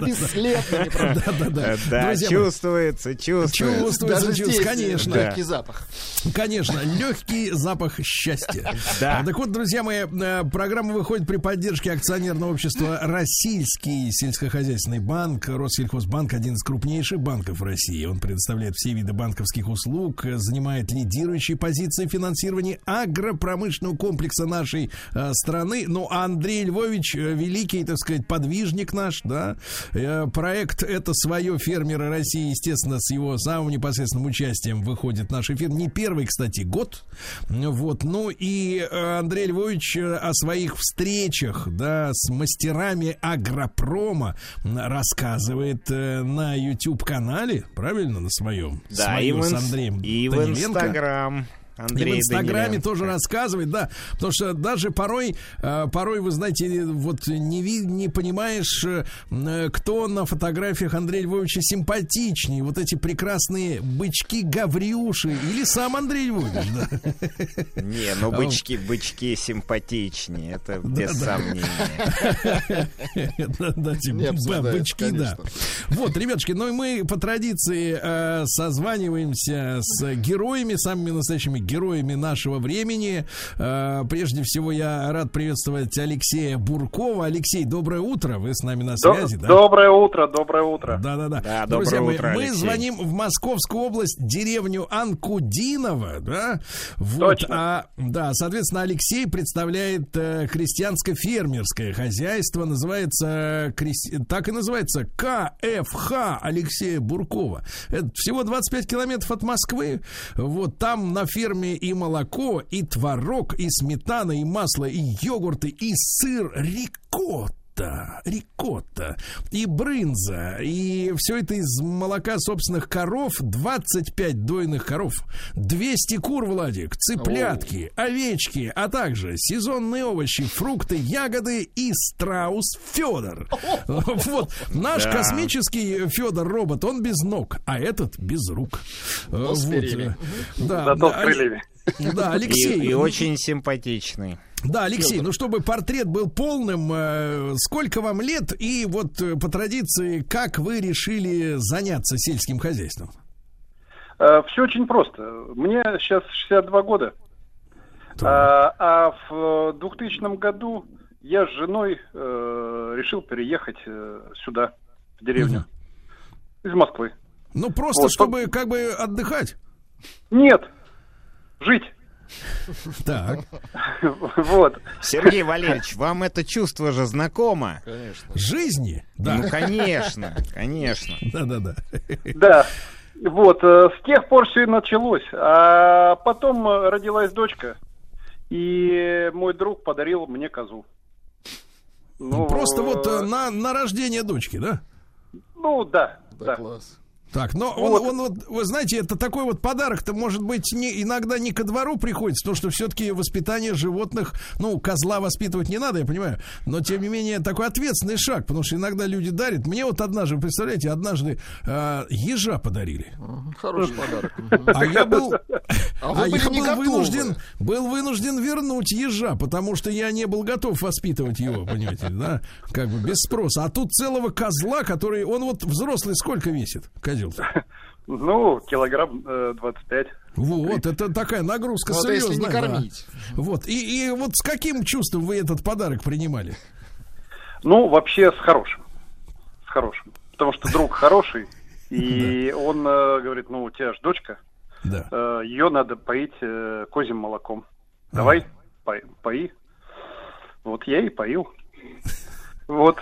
Бесследно. Да-да-да. Да, чувствуется, чувствуется. Чувствуется, чувствуется, конечно. легкий запах. Конечно, легкий запах счастья. Да. Так вот, друзья мои, э, программа выходит при поддержке акционерного общества «Российский сельскохозяйственный банк». Россельхозбанк – один из крупнейших банков в России. Он предоставляет все виды банковских услуг, э, занимает лидирующие позиции финансирования агропромышленного комплекса нашей э, страны. Ну, а Андрей Львович, э, великий, так сказать, подвижник наш, да, Э, проект «Это свое фермеры России», естественно, с его самым непосредственным участием выходит наш эфир. Не первый, кстати, год. Вот. Ну и э, Андрей Львович о своих встречах, да, с мастерами агропрома рассказывает на YouTube-канале, правильно, на своем? Да, и в, Андреем и в Даниленко. Инстаграм. И Андрей в Инстаграме Даниленко. тоже рассказывает, да. Потому что даже порой, э, порой, вы знаете, вот не, ви- не понимаешь, э, э, кто на фотографиях Андрея Львовича симпатичнее. Вот эти прекрасные бычки Гаврюши или сам Андрей Львович, да. Не, ну бычки, бычки симпатичнее, это без сомнения. Да, да, типа, да, бычки, да. Вот, ребятушки, ну и мы по традиции созваниваемся с героями, самыми настоящими героями нашего времени. Э, Прежде всего, я рад приветствовать Алексея Буркова. Алексей, доброе утро. Вы с нами на До- связи, да? Доброе утро, доброе утро. Да, да, да. Да, Друзья доброе мои, утро, мы Алексей. звоним в Московскую область, деревню Анкудиново, да? Вот, Точно. а, да, соответственно, Алексей представляет э, крестьянско-фермерское хозяйство, называется, э, крес- так и называется, КФХ Алексея Буркова. Это всего 25 километров от Москвы. Вот там на ферме и молоко, и творог, и сметана, и масло, и йогурты, и сыр. Рикотта рикотта, рикотта и брынза, и все это из молока собственных коров, 25 дойных коров, 200 кур, Владик, цыплятки, овечки, а также сезонные овощи, фрукты, ягоды и страус Федор. Вот, наш Да. космический Федор робот, он без ног, а этот без рук. Но с Вот, перьями. Да, Зато с крыльями. да, Алексей. И, и очень симпатичный. Да, Алексей, ну чтобы портрет был полным, э, сколько вам лет и вот э, по традиции, как вы решили заняться сельским хозяйством? Все очень просто. Мне сейчас 62 года. А, а в 2000 году я с женой э, решил переехать э, сюда, в деревню, из Москвы. Ну просто Вот, чтобы как бы отдыхать. Нет, жить. Так. Вот. Сергей Валерьевич, вам это чувство же знакомо? Конечно. Жизни? Да. Ну, конечно, конечно. Да, да, да. Да. Вот, э, с тех пор все и началось. А потом э, родилась дочка, и мой друг подарил мне козу. Ну, Просто вот э, на, на рождение дочки, да? Ну, да, Да, да. класс. Так, но он, Вот. он вот, вы знаете, это такой вот подарок-то, может быть, не, иногда не ко двору приходится, потому что все-таки воспитание животных, ну, козла воспитывать не надо, я понимаю, но, тем не менее, такой ответственный шаг, потому что иногда люди дарят. Мне вот однажды, представляете, однажды э, ежа подарили. Хороший подарок. А я был, А а я был вынужден, был вынужден вернуть ежа, потому что я не был готов воспитывать его, понимаете, да, как бы без спроса. А тут целого козла, который, он вот взрослый сколько весит, козел? Ну, килограмм э, 25. Вот, это такая нагрузка Ну, это если серьезная. не да. кормить. Вот, и, и вот с каким чувством вы этот подарок принимали? Ну, вообще с хорошим. С хорошим. Потому что друг хороший, и он э, говорит, ну, у тебя же дочка, Да. ее надо поить э, козьим молоком. Давай, пой- пои. Вот я и поил. Вот.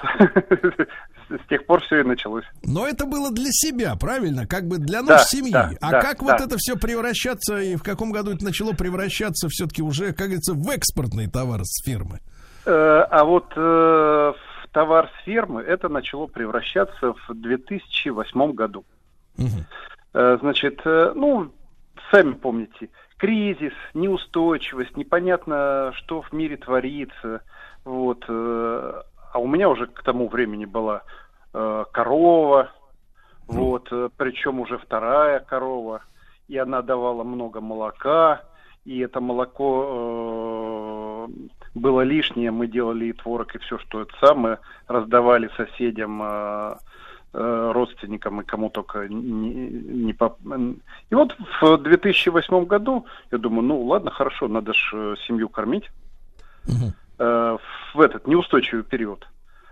С тех пор все и началось. Но это было для себя, правильно? Как бы для Да, нашей семьи. да, а да, как да. вот это все превращаться, и в каком году это начало превращаться все-таки уже, как говорится, в экспортный товар с фирмы? Э, А вот э, в товар с фермы это начало превращаться в 2008 году. Э, Значит, э, ну, сами помните, кризис, неустойчивость, непонятно, что в мире творится. Вот. Э, А у меня уже к тому времени была э, корова, вот, причем уже вторая корова, и она давала много молока, и это молоко э, было лишнее, мы делали и творог, и все, что это самое, раздавали соседям, э, э, родственникам и кому только не, не поп- И вот в 2008 году я думаю, ну ладно, хорошо, надо же семью кормить э, в этот неустойчивый период.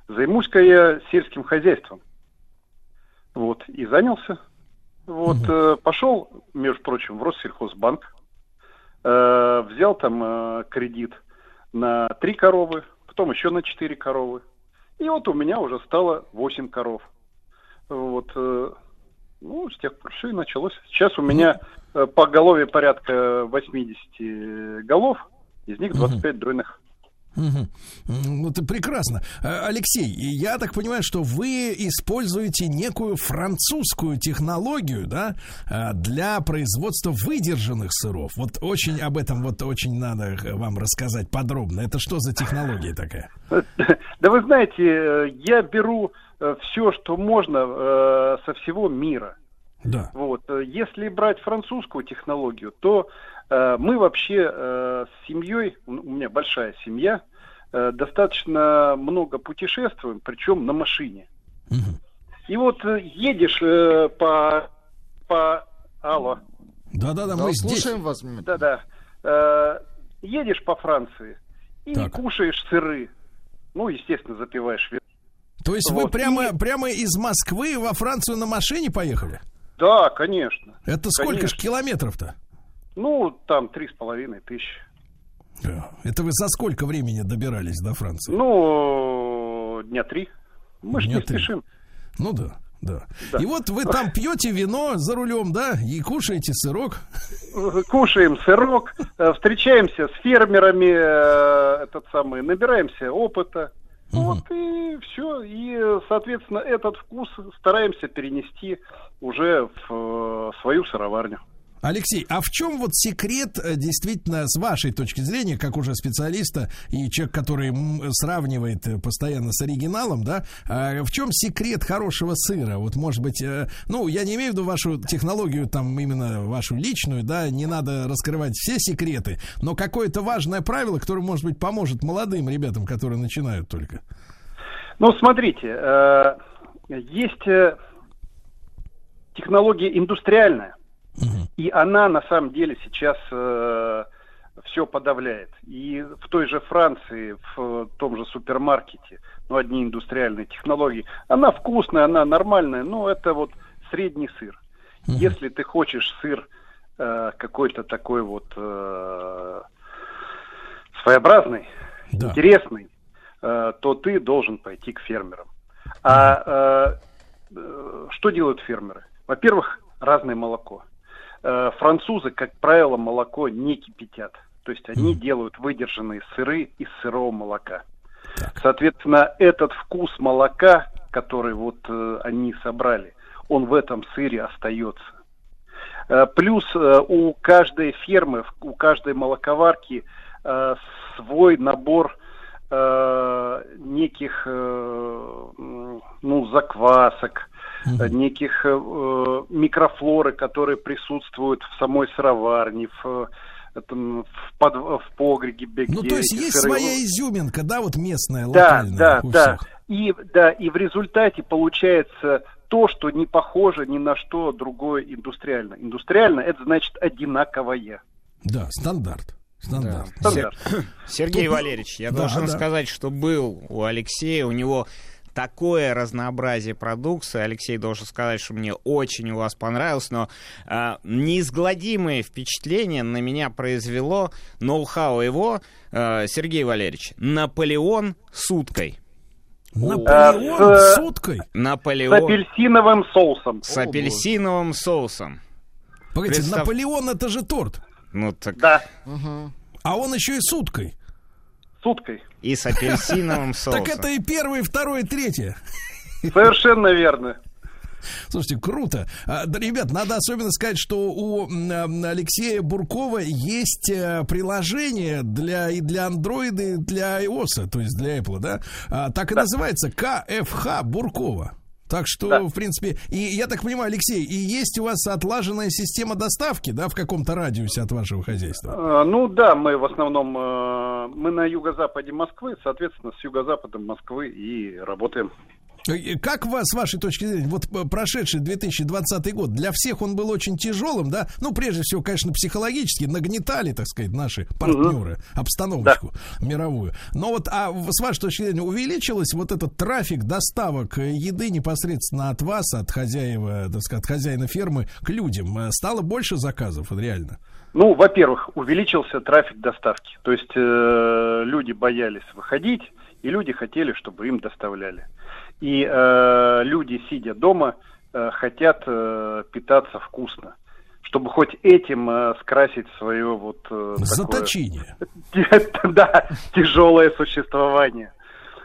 Займусь-ка я сельским хозяйством. Вот, и занялся. Вот, э, пошел, между прочим, в Россельхозбанк, э, взял там э, кредит на три коровы, потом еще на четыре коровы. И вот у меня уже стало 8 коров. Вот, э, ну, с тех пор все и началось. Сейчас у меня э, по голове порядка 80 голов, из них 25 дойных. М, Ну, это прекрасно. А, Алексей, я так понимаю, что вы используете некую французскую технологию, да, а, для производства выдержанных сыров. Вот очень об этом вот очень надо э, вам рассказать подробно. Это что за технология такая? Да вы знаете, э, я беру все, что можно э, со всего мира. Да. Вот. э, Если брать французскую технологию, то э, мы вообще э, с семьей, у меня большая семья, э, достаточно много путешествуем, причем на машине. И вот э, едешь э, по, по... Алло. Да-да-да, мы здесь. слушаем вас. Да-да. Э, едешь по Франции и не кушаешь сыры. Ну, естественно, запиваешь вино. То есть вы Вот. прямо, прямо из Москвы во Францию на машине поехали? Да, конечно. Это сколько ж Конечно. километров-то? Ну, там три с половиной тысячи. Это вы за сколько времени добирались до Франции? Ну, дня три. Мы же не три. спешим. Ну да, да. Да. И вот вы там пьете вино за рулем, да, и кушаете сырок. Кушаем сырок, э, встречаемся с фермерами, э, этот самый, набираемся опыта. Вот и все. И, соответственно, этот вкус стараемся перенести уже в э, свою сыроварню. Алексей, а в чем вот секрет э, действительно с вашей точки зрения, как уже специалиста и человек, который сравнивает э, постоянно с оригиналом, да, а в чем секрет хорошего сыра? Вот, может быть, э, ну, я не имею в виду вашу технологию, там, именно вашу личную, да, не надо раскрывать все секреты, но какое-то важное правило, которое, может быть, поможет молодым ребятам, которые начинают только. Ну, смотрите, э, есть э, технология индустриальная, и она на самом деле сейчас все подавляет. И в той же Франции, в том же супермаркете, ну, одни индустриальные технологии, она вкусная, она нормальная, но это вот средний сыр. Если ты хочешь сыр э, какой-то такой вот э, своеобразный, интересный, э, то ты должен пойти к фермерам. А э, э, что делают фермеры? Во-первых, разное молоко. Э, французы, как правило, молоко не кипятят. То есть они делают выдержанные сыры из сырого молока. Соответственно, этот вкус молока, который вот э, они собрали, он в этом сыре остается. Э, Плюс э, у каждой фермы, у каждой молоковарки э, свой набор э, неких э, ну, заквасок, э, неких э, э, микрофлоры, которые присутствуют в самой сыроварне, в, э, этом, в, под- в погребе. Ну, где то есть есть сыры- своя изюминка, да, вот местная, да, локальная да, да. И, да, и в результате получается то, что не похоже ни на что другое индустриально. Индустриально это значит одинаковое. Да, стандарт. Стандарт. Стандарт. Сергей Тут- Валерьевич, я Да, должен да. сказать, что был у Алексея, у него такое разнообразие продукции. Алексей должен сказать, что мне очень у вас понравилось, но а, неизгладимое впечатление на меня произвело ноу-хау его, а, Сергей Валерьевич, Наполеон с уткой. Наполеон А, с с- уткой? С Наполеон апельсиновым соусом. с апельсиновым соусом. Погодите, Представь- Наполеон это же торт. Ну так Да, А он еще и с уткой. Уткой. и с апельсиновым соусом. Так это и первое, и второе, и третье. Совершенно верно. Слушайте, круто. А, да, ребят, надо особенно сказать, что у а, Алексея Буркова есть э, приложение для, и для андроида, и для iOS, то есть для Apple, да? А, так и называется КФХ Буркова. Так что, Да. в принципе, и я так понимаю, Алексей, и есть у вас отлаженная система доставки, да, в каком-то радиусе от вашего хозяйства? Э, Ну да, мы в основном э, мы на юго-западе Москвы, соответственно, с юго-западом Москвы и работаем. Э, Как вас, с вашей точки зрения, вот э, прошедший 2020 год, для всех он был очень тяжелым, да? Ну, прежде всего, конечно, психологически нагнетали, так сказать, наши партнеры обстановочку мировую. Но вот, а с вашей точки зрения, увеличилось вот этот трафик доставок э, еды непосредственно от вас, от хозяева, так сказать, от хозяина фермы к людям? Стало больше заказов, реально? Ну, во-первых, увеличился трафик доставки. То есть э, люди боялись выходить, и люди хотели, чтобы им доставляли. И э, люди, сидя дома, э, хотят э, питаться вкусно, чтобы хоть этим э, скрасить свое вот э, такое- Заточение. да, тяжелое существование.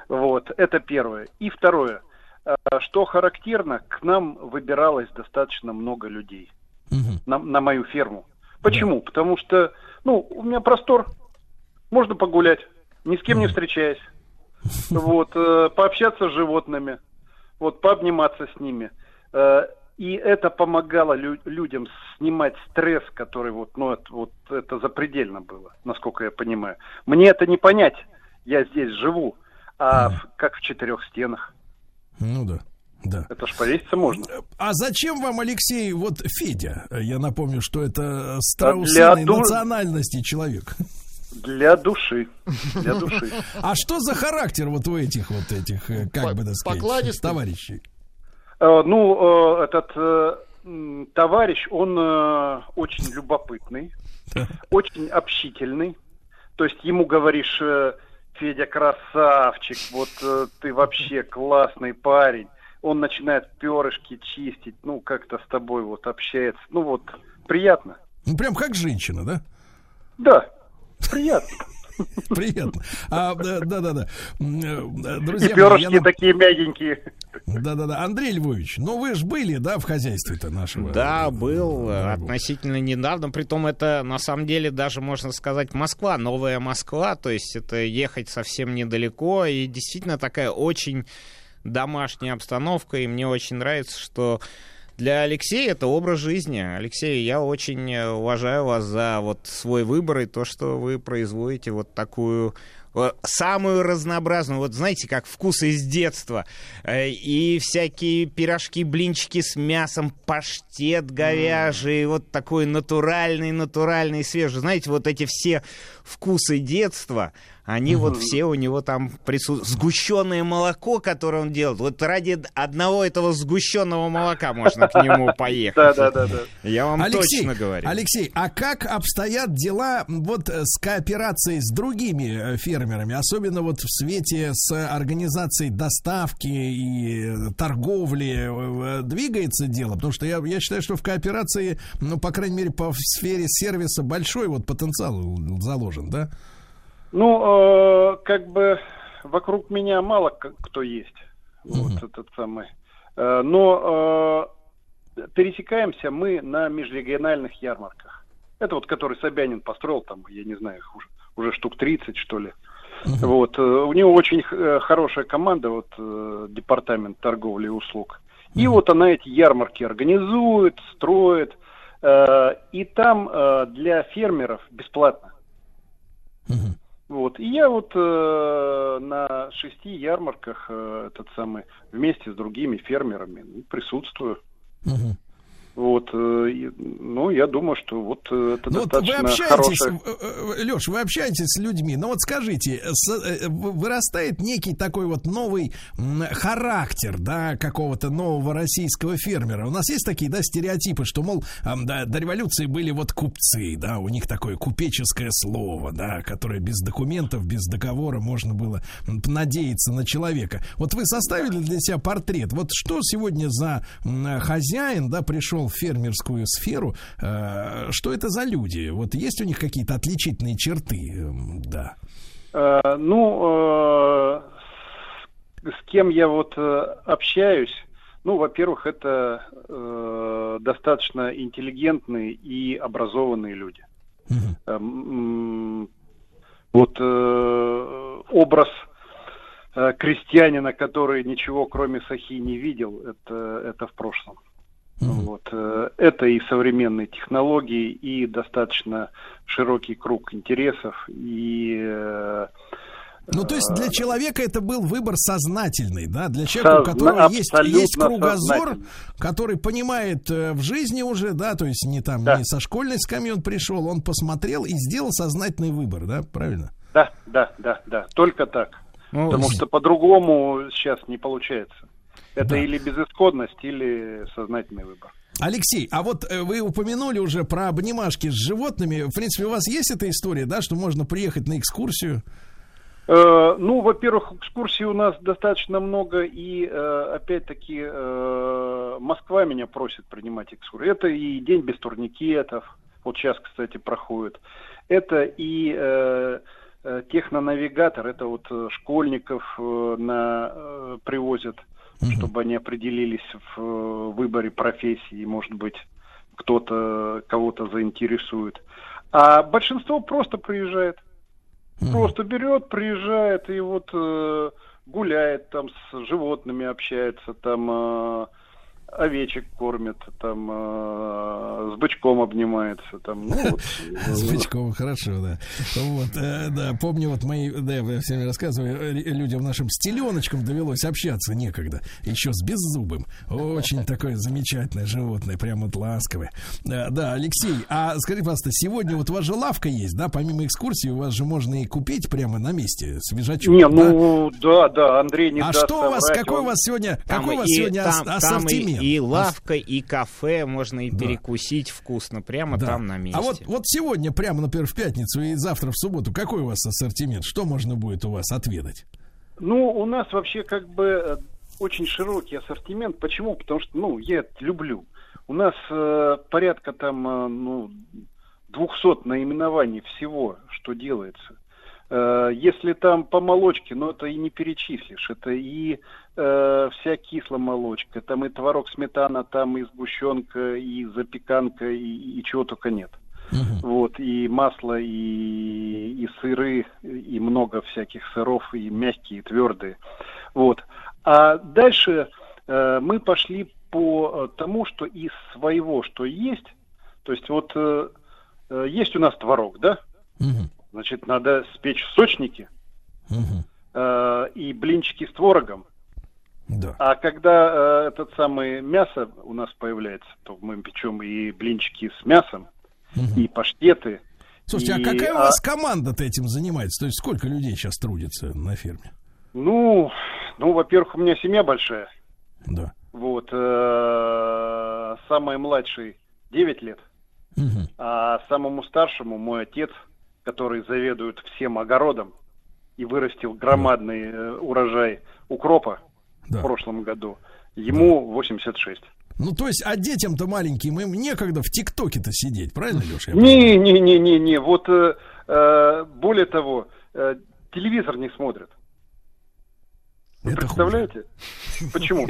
Вот, это первое. И второе, э, что характерно, к нам выбиралось достаточно много людей на, на мою ферму. Почему? Потому что, ну, у меня простор, можно погулять, ни с кем не встречаясь, вот, э, пообщаться с животными, вот, пообниматься с ними. Э, и это помогало лю- людям снимать стресс, который вот, ну, это, вот это запредельно было, насколько я понимаю. Мне это не понять, я здесь живу, а в- как в четырех стенах. Ну да. Да. Это ж повеситься можно. А зачем вам, Алексей, вот Федя? Я напомню, что это страусиной ду- национальности человек. Для души. Для души. А что за характер вот у этих вот этих, э, как бы так сказать, товарищей? Э, Ну, э, этот товарищ, он очень любопытный, очень общительный. То есть ему говоришь, Федя красавчик, вот ты вообще классный парень. Он начинает перышки чистить, ну, как-то с тобой вот общается. Ну, вот, приятно. Ну, прям как женщина, да? Да, приятно. Приятно. А, да, да, да, да. Э, И Друзья мои, перышки я нап- такие мягенькие. Да, да, да. Андрей Львович, ну вы же были, да, в хозяйстве-то нашего? Да, был э, относительно недавно. Притом это, на самом деле, даже можно сказать, Москва, новая Москва. То есть это ехать совсем недалеко. И действительно такая очень домашняя обстановка. И мне очень нравится, что для Алексея это образ жизни. Алексей, я очень э, уважаю вас за вот свой выбор и то, что вы производите вот такую э, самую разнообразную, вот знаете, как вкусы из детства. Э, И всякие пирожки, блинчики с мясом, паштет говяжий, вот такой натуральный, натуральный, свежий. Знаете, вот эти все вкусы детства, они вот все у него там присутствуют. Сгущенное молоко, которое он делает. Вот ради одного этого сгущенного молока можно к нему поехать. Да-да-да-да. Я вам Алексей, точно говорю. Алексей, а как обстоят дела вот э, с кооперацией с другими э, фермерами, особенно вот в свете с организацией доставки и э, торговли двигается дело? Потому что я, я считаю, что в кооперации, ну, по крайней мере, по сфере сервиса большой вот потенциал заложен, да? Ну, э, как бы вокруг меня мало кто есть. Вот этот самый. Э, но э, пересекаемся мы на межрегиональных ярмарках. Это вот который Собянин построил там, я не знаю, их уже, уже штук 30, что ли. Вот. э, У него очень э, хорошая команда, вот э, департамент торговли и услуг. И вот она эти ярмарки организует, строит. э, И там э, для фермеров бесплатно. Вот. И я вот э, на шести ярмарках э, этот самый вместе с другими фермерами ну, присутствую. Вот, э, ну, я думаю, что вот э, это Ну, вот вы достаточно общаетесь, хорошая... Леш, вы общаетесь с людьми, но вот скажите, э, вырастает некий такой вот новый характер, да, какого-то нового российского фермера. У нас есть такие, да, стереотипы, что, мол, да, до революции были вот купцы, да, у них такое купеческое слово, да, которое без документов, без договора можно было надеяться на человека. Вот вы составили для себя портрет. Вот что сегодня за хозяин, да, пришел в фермерскую сферу, э, что это за люди? Вот есть у них какие-то отличительные черты, Эм, да. Э, ну, э, с, кем я вот общаюсь, ну, во-первых, это э, достаточно интеллигентные и образованные люди. Эм, м, Вот э, образ э, крестьянина, который ничего кроме сахи не видел, это, это в прошлом. Вот. э, Это и современные технологии, и достаточно широкий круг интересов, и э, Ну, то есть для человека это был выбор сознательный, да, для человека, у которого есть, абсолютно есть кругозор, который понимает э, в жизни уже, да, то есть не там, не со школьной скамьи он пришел, он посмотрел и сделал сознательный выбор, да, правильно? Да, да, да, да, только так. Ну, Потому что по-другому сейчас не получается. Это Да. или безысходность, или сознательный выбор. Алексей, а вот э, вы упомянули уже про обнимашки с животными. В принципе, у вас есть эта история, да, что можно приехать на экскурсию? Э, ну, во-первых, экскурсий у нас достаточно много, и э, опять-таки э, Москва меня просит принимать экскурсии. Это и день без турникетов, вот сейчас, кстати, проходит. Это и э, э, технонавигатор, это вот э, школьников на, э, привозят, чтобы они определились в э, выборе профессии, может быть, кто-то кого-то заинтересует. А большинство просто приезжает. Просто берет, приезжает и вот э, гуляет там с животными, общается там. э, овечек кормит, там э, с бычком обнимается, там, ну, вот, С бычком, хорошо, да. Вот, э, да, помню, вот мои, да, я всем рассказываю, э, людям нашим с теленочком довелось общаться некогда, еще с беззубым. Очень такое замечательное животное, прям вот ласковое. Да, да, Алексей, а скажите, пожалуйста, сегодня вот у вас же лавка есть, да, помимо экскурсии, у вас же можно и купить прямо на месте свежачок. Не, да? ну, да, да, Андрей не А что у вас, соврать, какой он- у вас сегодня, Там какой у вас и- сегодня там- ассортимент? И, лавка, и кафе, можно и Да. перекусить вкусно прямо Да. там на месте. А вот, вот сегодня, прямо, например, в пятницу и завтра в субботу, какой у вас ассортимент? Что можно будет у вас отведать? Ну, у нас вообще как бы э, очень широкий ассортимент. Почему? Потому что, ну, я это люблю. У нас э, порядка там, э, ну, 200 наименований всего, что делается. Э, если там по молочке, ну, это и не перечислишь. Это и э, вся кисломолочка, там и творог сметана, там и сгущенка, и запеканка, и, и чего только нет. Вот, и масло, и, и сыры, и много всяких сыров, и мягкие, и твердые. Вот. А дальше э, мы пошли по э, тому, что из своего, что есть, то есть вот э, э, есть у нас творог, да? Значит, надо спечь сочники э, и блинчики с творогом. Да. А когда э, этот самый мясо у нас появляется, то мы печем и блинчики с мясом, и паштеты. Слушайте, и, а какая у вас команда-то этим занимается? То есть сколько людей сейчас трудится на ферме? Ну, ну, во-первых, у меня семья большая. Да. Вот, э, самый младший 9 лет, а самому старшему мой отец, который заведует всем огородом и вырастил громадный э, урожай укропа в прошлом году, ему 86. Ну, то есть, а детям-то маленьким им некогда в ТикТоке-то сидеть, правильно, Леша? Не, не, не, не, не. Вот э, э, более того, э, телевизор не смотрят. Вы представляете? Почему?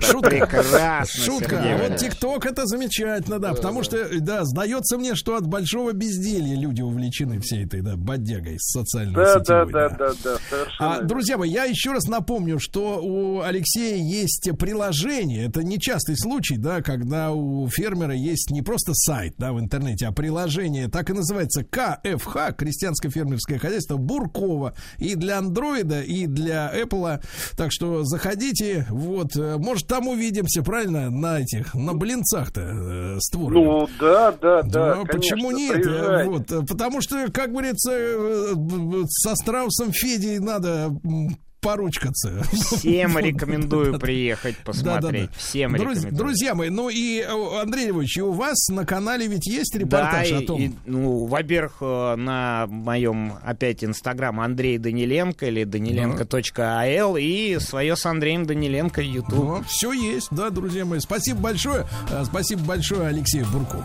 Шутка. прекрасно, Шутка. Сергей вот. ТикТок это замечательно, да. Потому что, да, сдается мне, что от большого безделья люди увлечены всей этой, да, бодягой социальной Да, да, сетевой. да, да, да, совершенно. А, друзья мои, я еще раз напомню, что у Алексея есть приложение. Это нечастый случай, да, когда у фермера есть не просто сайт, да, в интернете, а приложение, так и называется КФХ, крестьянское фермерское хозяйство Буркова. И для андроида, и для Apple. Так что заходите, вот, э, может, там увидимся, правильно, на этих, на блинцах-то э, с творогом. Ну, да, да, да, конечно, почему нет? приезжайте. Вот, э, потому что, как говорится, э, со Страусом Федей надо поручкаться. Всем рекомендую да, да. приехать посмотреть. Всем Друз- рекомендую. Друзья мои, ну и, э, Андрей Львович, и у вас на канале ведь есть репортаж о том... и, ну, во-первых, э, на моем опять инстаграм Андрей Даниленко или даниленко.ал и свое с Андреем Даниленко YouTube. все есть, да, друзья мои. Спасибо большое. Э, Спасибо большое Алексею Буркову.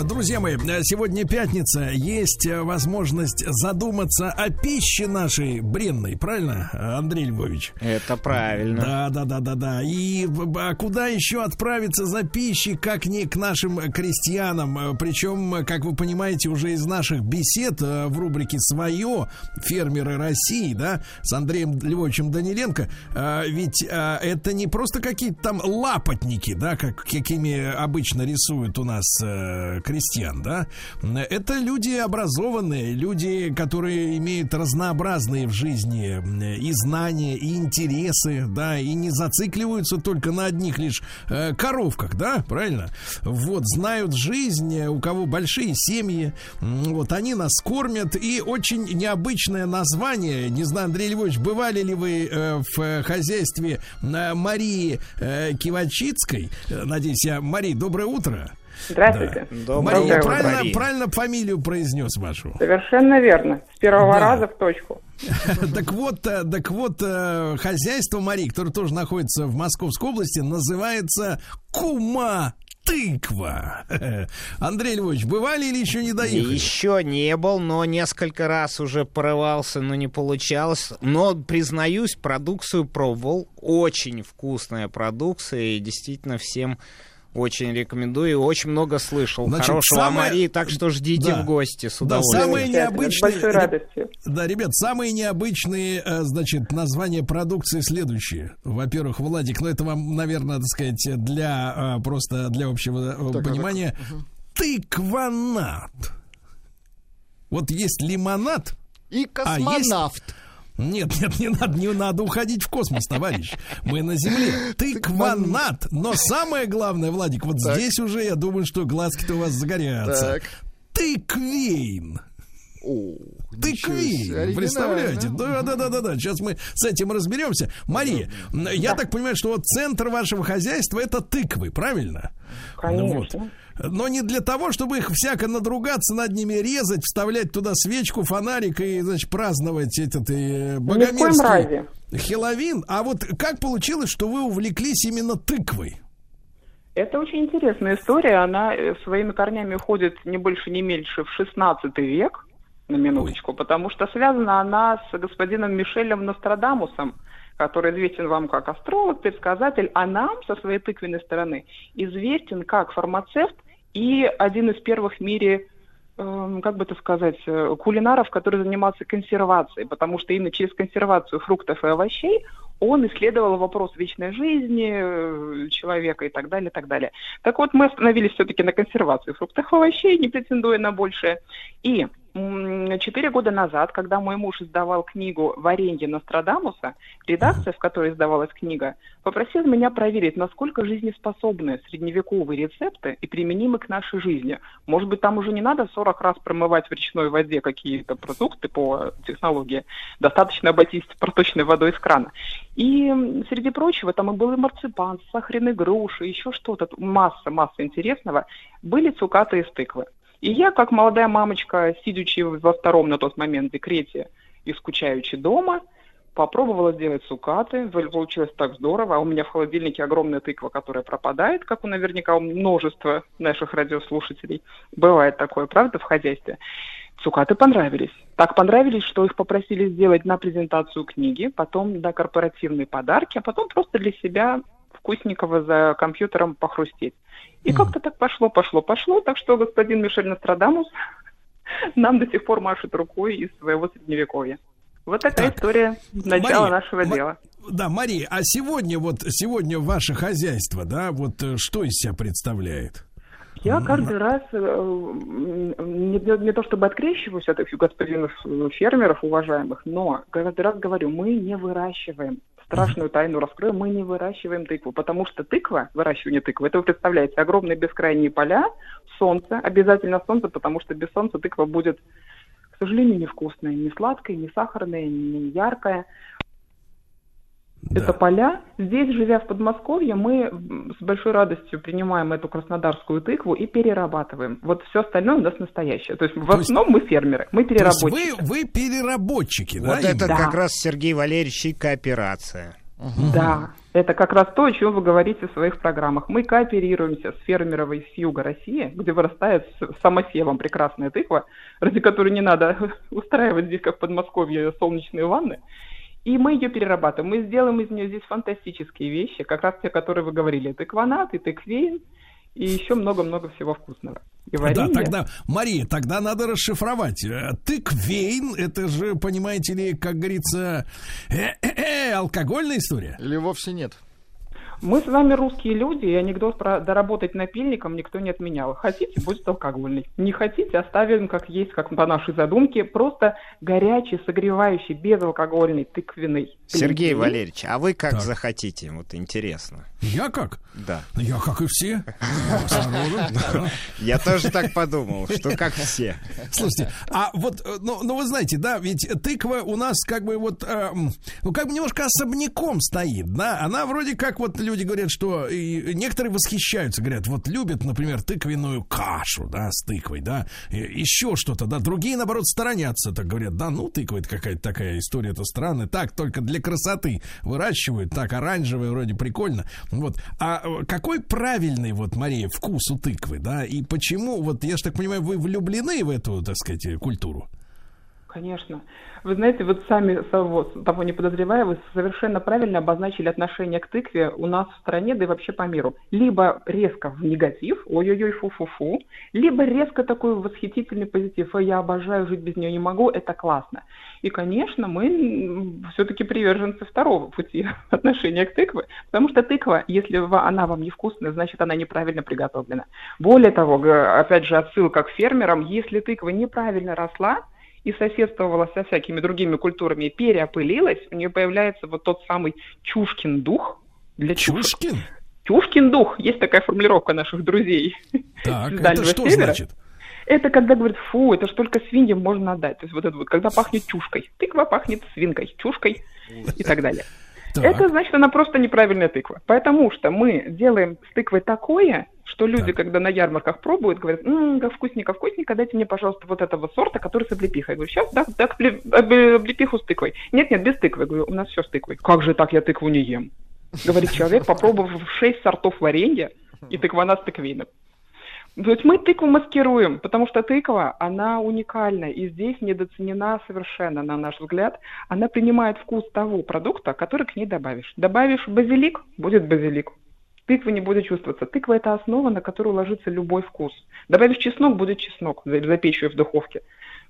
Друзья мои, сегодня пятница. Есть э, возможность задуматься о пище нашей бренной, правильно, Андрей Львович? Это правильно. Да, да, да, да, да. И а куда еще отправиться за пищей, как не к нашим крестьянам? Э, Причем, как вы понимаете, уже из наших бесед э, в рубрике «Свое» фермеры России, да, с Андреем Львовичем Даниленко, ведь это не просто какие-то там лапотники, да, как, какими обычно рисуют у нас крестьян, да. Это люди образованные, люди, которые имеют разнообразные в жизни э, и знания, и интересы, да, и не зацикливаются только на одних лишь э, коровках, да, правильно? Вот, знают жизнь, э, у кого большие семьи, вот, они нас кормят, и очень необычное название, не знаю, Андрей Львович, бывали ли вы в хозяйстве Марии Кивачицкой? Надеюсь, я... Мария, доброе утро. Здравствуйте. Да. Мария, я правильно, правильно фамилию произнес вашу? Совершенно верно. С первого Да. раза в точку. Так вот, э, так вот, э, хозяйство Марии, которое тоже находится в Московской области, называется Кума тыква. Андрей Львович, бывали или еще не доехали? Еще не был, но несколько раз уже порывался, но не получалось. Но, признаюсь, продукцию пробовал. Очень вкусная продукция, и действительно всем очень рекомендую. Очень много слышал Значит, хорошего самое- о Марии, так что ждите Да. в гости с Да, удовольствием. самые необычные... большой радостью. Да, ребят, самые необычные, э, значит, названия продукции следующие. Во-первых, Владик, ну это вам, наверное, так сказать, для э, просто для общего э, Так, понимания. Тыкванат. Вот есть лимонад. И а есть- космонавт. Нет, нет, не надо, не надо уходить в космос, товарищ. Мы на Земле. Тыкванат. Но самое главное, Владик, вот Так. здесь уже, я думаю, что глазки-то у вас загорятся. Так. Тыквейн. О, Тыквейн. оригинально. Представляете? Да, да, да, да, да. Сейчас мы с этим разберемся. Мария, я так понимаю, что вот центр вашего хозяйства это тыквы, правильно? Конечно. Вот. Но не для того, чтобы их всяко надругаться над ними, резать, вставлять туда свечку, фонарик и, значит, праздновать этот э, коем богомерзкий. Хеловин. А вот как получилось, что вы увлеклись именно тыквой? Это очень интересная история. Она э, своими корнями уходит не больше, не меньше в 16 век, на минуточку, потому что связана она с господином Мишелем Нострадамусом, который известен вам как астролог, предсказатель, а нам со своей тыквенной стороны известен как фармацевт и один из первых в мире эм, как бы это сказать, э, кулинаров, которые занимаются консервацией, потому что именно через консервацию фруктов и овощей он исследовал вопрос вечной жизни э, человека и так далее, и так далее. Так вот, мы остановились все-таки на консервации фруктов и овощей, не претендуя на большее. И четыре года назад, когда мой муж издавал книгу «Варенье Нострадамуса», редакция, в которой издавалась книга, попросила меня проверить, насколько жизнеспособны средневековые рецепты и применимы к нашей жизни. Может быть, там уже не надо 40 раз промывать в речной воде какие-то продукты по технологии. Достаточно обойтись проточной водой из крана. И среди прочего, там и был и марципан, сахарные груши, еще что-то, масса, масса интересного. Были цукаты из тыквы. И я, как молодая мамочка, сидячи во втором на тот момент декрете и скучаючи дома, попробовала сделать цукаты. Вы- Получилось так здорово. А у меня в холодильнике огромная тыква, которая пропадает, как у наверняка у множества наших радиослушателей. Бывает такое, правда, в хозяйстве. Цукаты понравились. Так понравились, что их попросили сделать на презентацию книги, потом на корпоративные подарки, а потом просто для себя вкусненького за компьютером похрустеть. И как-то так пошло, пошло, пошло. Так что господин Мишель Нострадамус нам до сих пор машет рукой из своего средневековья. Вот такая история начала Мария, нашего дела. Да, Мария, а сегодня вот сегодня ваше хозяйство, да, вот э, что из себя представляет? Я каждый раз, э, не, не- то чтобы открещиваюсь от этих господинов фермеров уважаемых, но каждый раз говорю, мы не выращиваем. Страшную тайну раскрою, мы не выращиваем тыкву, потому что тыква, выращивание тыквы, это вы представляете, огромные бескрайние поля, солнце, обязательно солнце, потому что без солнца тыква будет, к сожалению, невкусная, не сладкая, не сахарная, не яркая. Это поля. Здесь, живя в Подмосковье, мы с большой радостью принимаем эту краснодарскую тыкву и перерабатываем. Вот все остальное у нас настоящее. То есть в То есть- основном мы фермеры, мы То есть переработчики. вы, вы переработчики, да? Вот это именно? как раз Сергей Валерьевич и кооперация. Да, это как раз то, о чем вы говорите в своих программах. Мы кооперируемся с фермеровой с юга России, где вырастает с самосевом прекрасная тыква, ради которой не надо устраивать здесь, как в Подмосковье, солнечные ванны. И мы ее перерабатываем. Мы сделаем из нее здесь фантастические вещи, как раз те, которые вы говорили. Тыкванат и тыквейн, и еще много-много всего вкусного. И Да, тогда, Мария, тогда надо расшифровать. Э, Тыквейн, это же, понимаете ли, как говорится, э-э-э, алкогольная история. Или вовсе нет? Мы с вами русские люди, и анекдот про доработать напильником никто не отменял. Хотите, будет алкогольный. Не хотите, оставим как есть, как по нашей задумке. Просто горячий, согревающий, безалкогольный, тыквенный. Сергей глинтвейн. Валерьевич, а вы как Так. захотите? Вот интересно. Я как? Да. Я как и все. Я тоже так подумал, что как все. Слушайте, а вот, э, ну, ну вы знаете, да, ведь тыква у нас как бы вот, э, м, ну как бы немножко особняком стоит, да, она вроде как вот люди люди говорят, что и некоторые восхищаются, говорят, вот любят, например, тыквенную кашу, да, с тыквой, да, еще что-то, да. Другие, наоборот, сторонятся, так говорят, да, ну, тыква это какая-то такая история, это странная. Так, только для красоты выращивают, так, оранжевая вроде прикольно. Вот. А э, какой правильный, вот, Мария, вкус у тыквы, да, и почему, вот, я же так понимаю, вы влюблены в эту, так сказать, культуру? Конечно. Вы знаете, вот сами того, не подозревая, вы совершенно правильно обозначили отношение к тыкве у нас в стране, да и вообще по миру. Либо резко в негатив, ой-ой-ой, фу-фу-фу, либо резко такой восхитительный позитив, я обожаю, жить без нее не могу, это классно. И, конечно, мы все-таки приверженцы второго пути отношения к тыкве, потому что тыква, если она вам невкусная, значит, она неправильно приготовлена. Более того, опять же, отсылка к фермерам, если тыква неправильно росла, и соседствовала со всякими другими культурами, переопылилась, у нее появляется вот тот самый Чушкин дух. Для Чушкин? Чушкин дух. Есть такая формулировка наших друзей. Так, это что севера. значит? Это когда говорят, фу, это ж только свиньям можно отдать. То есть вот это вот, когда пахнет чушкой. Тыква пахнет свинкой, чушкой и так далее. Так. Это значит, она просто неправильная тыква. Потому что мы делаем с тыквой такое, что люди, так. когда на ярмарках пробуют, говорят, м-м, как вкусненько, вкусненько, дайте мне, пожалуйста, вот этого сорта, который с облепихой. Я говорю, сейчас, да, так, облепиху с тыквой. Нет, нет, без тыквы. Я говорю, у нас все с тыквой. Как же так, я тыкву не ем? Говорит человек, попробовав шесть сортов варенья и тыквана с тыквином. То есть мы тыкву маскируем, потому что тыква, она уникальна, и здесь недооценена совершенно, на наш взгляд. Она принимает вкус того продукта, который к ней добавишь. Добавишь базилик, будет базилик. Тыква не будет чувствоваться. Тыква – это основа, на которую ложится любой вкус. Добавишь чеснок – будет чеснок, запечь ее в духовке.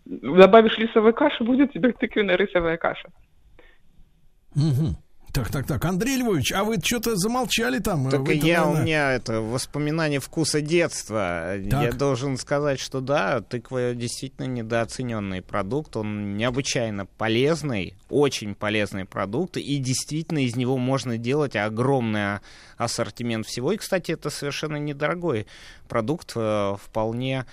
Добавишь рисовой каши – будет у тебя тыквенная рисовая каша. Угу. Так, так, так. Андрей Львович, а вы что-то замолчали там? Так вы я, у меня это воспоминание вкуса детства. Так. Я должен сказать, что да, тыква действительно недооцененный продукт. Он необычайно полезный, очень полезный продукт. И действительно из него можно делать огромный ассортимент всего. И, кстати, это совершенно недорогой продукт, э, вполне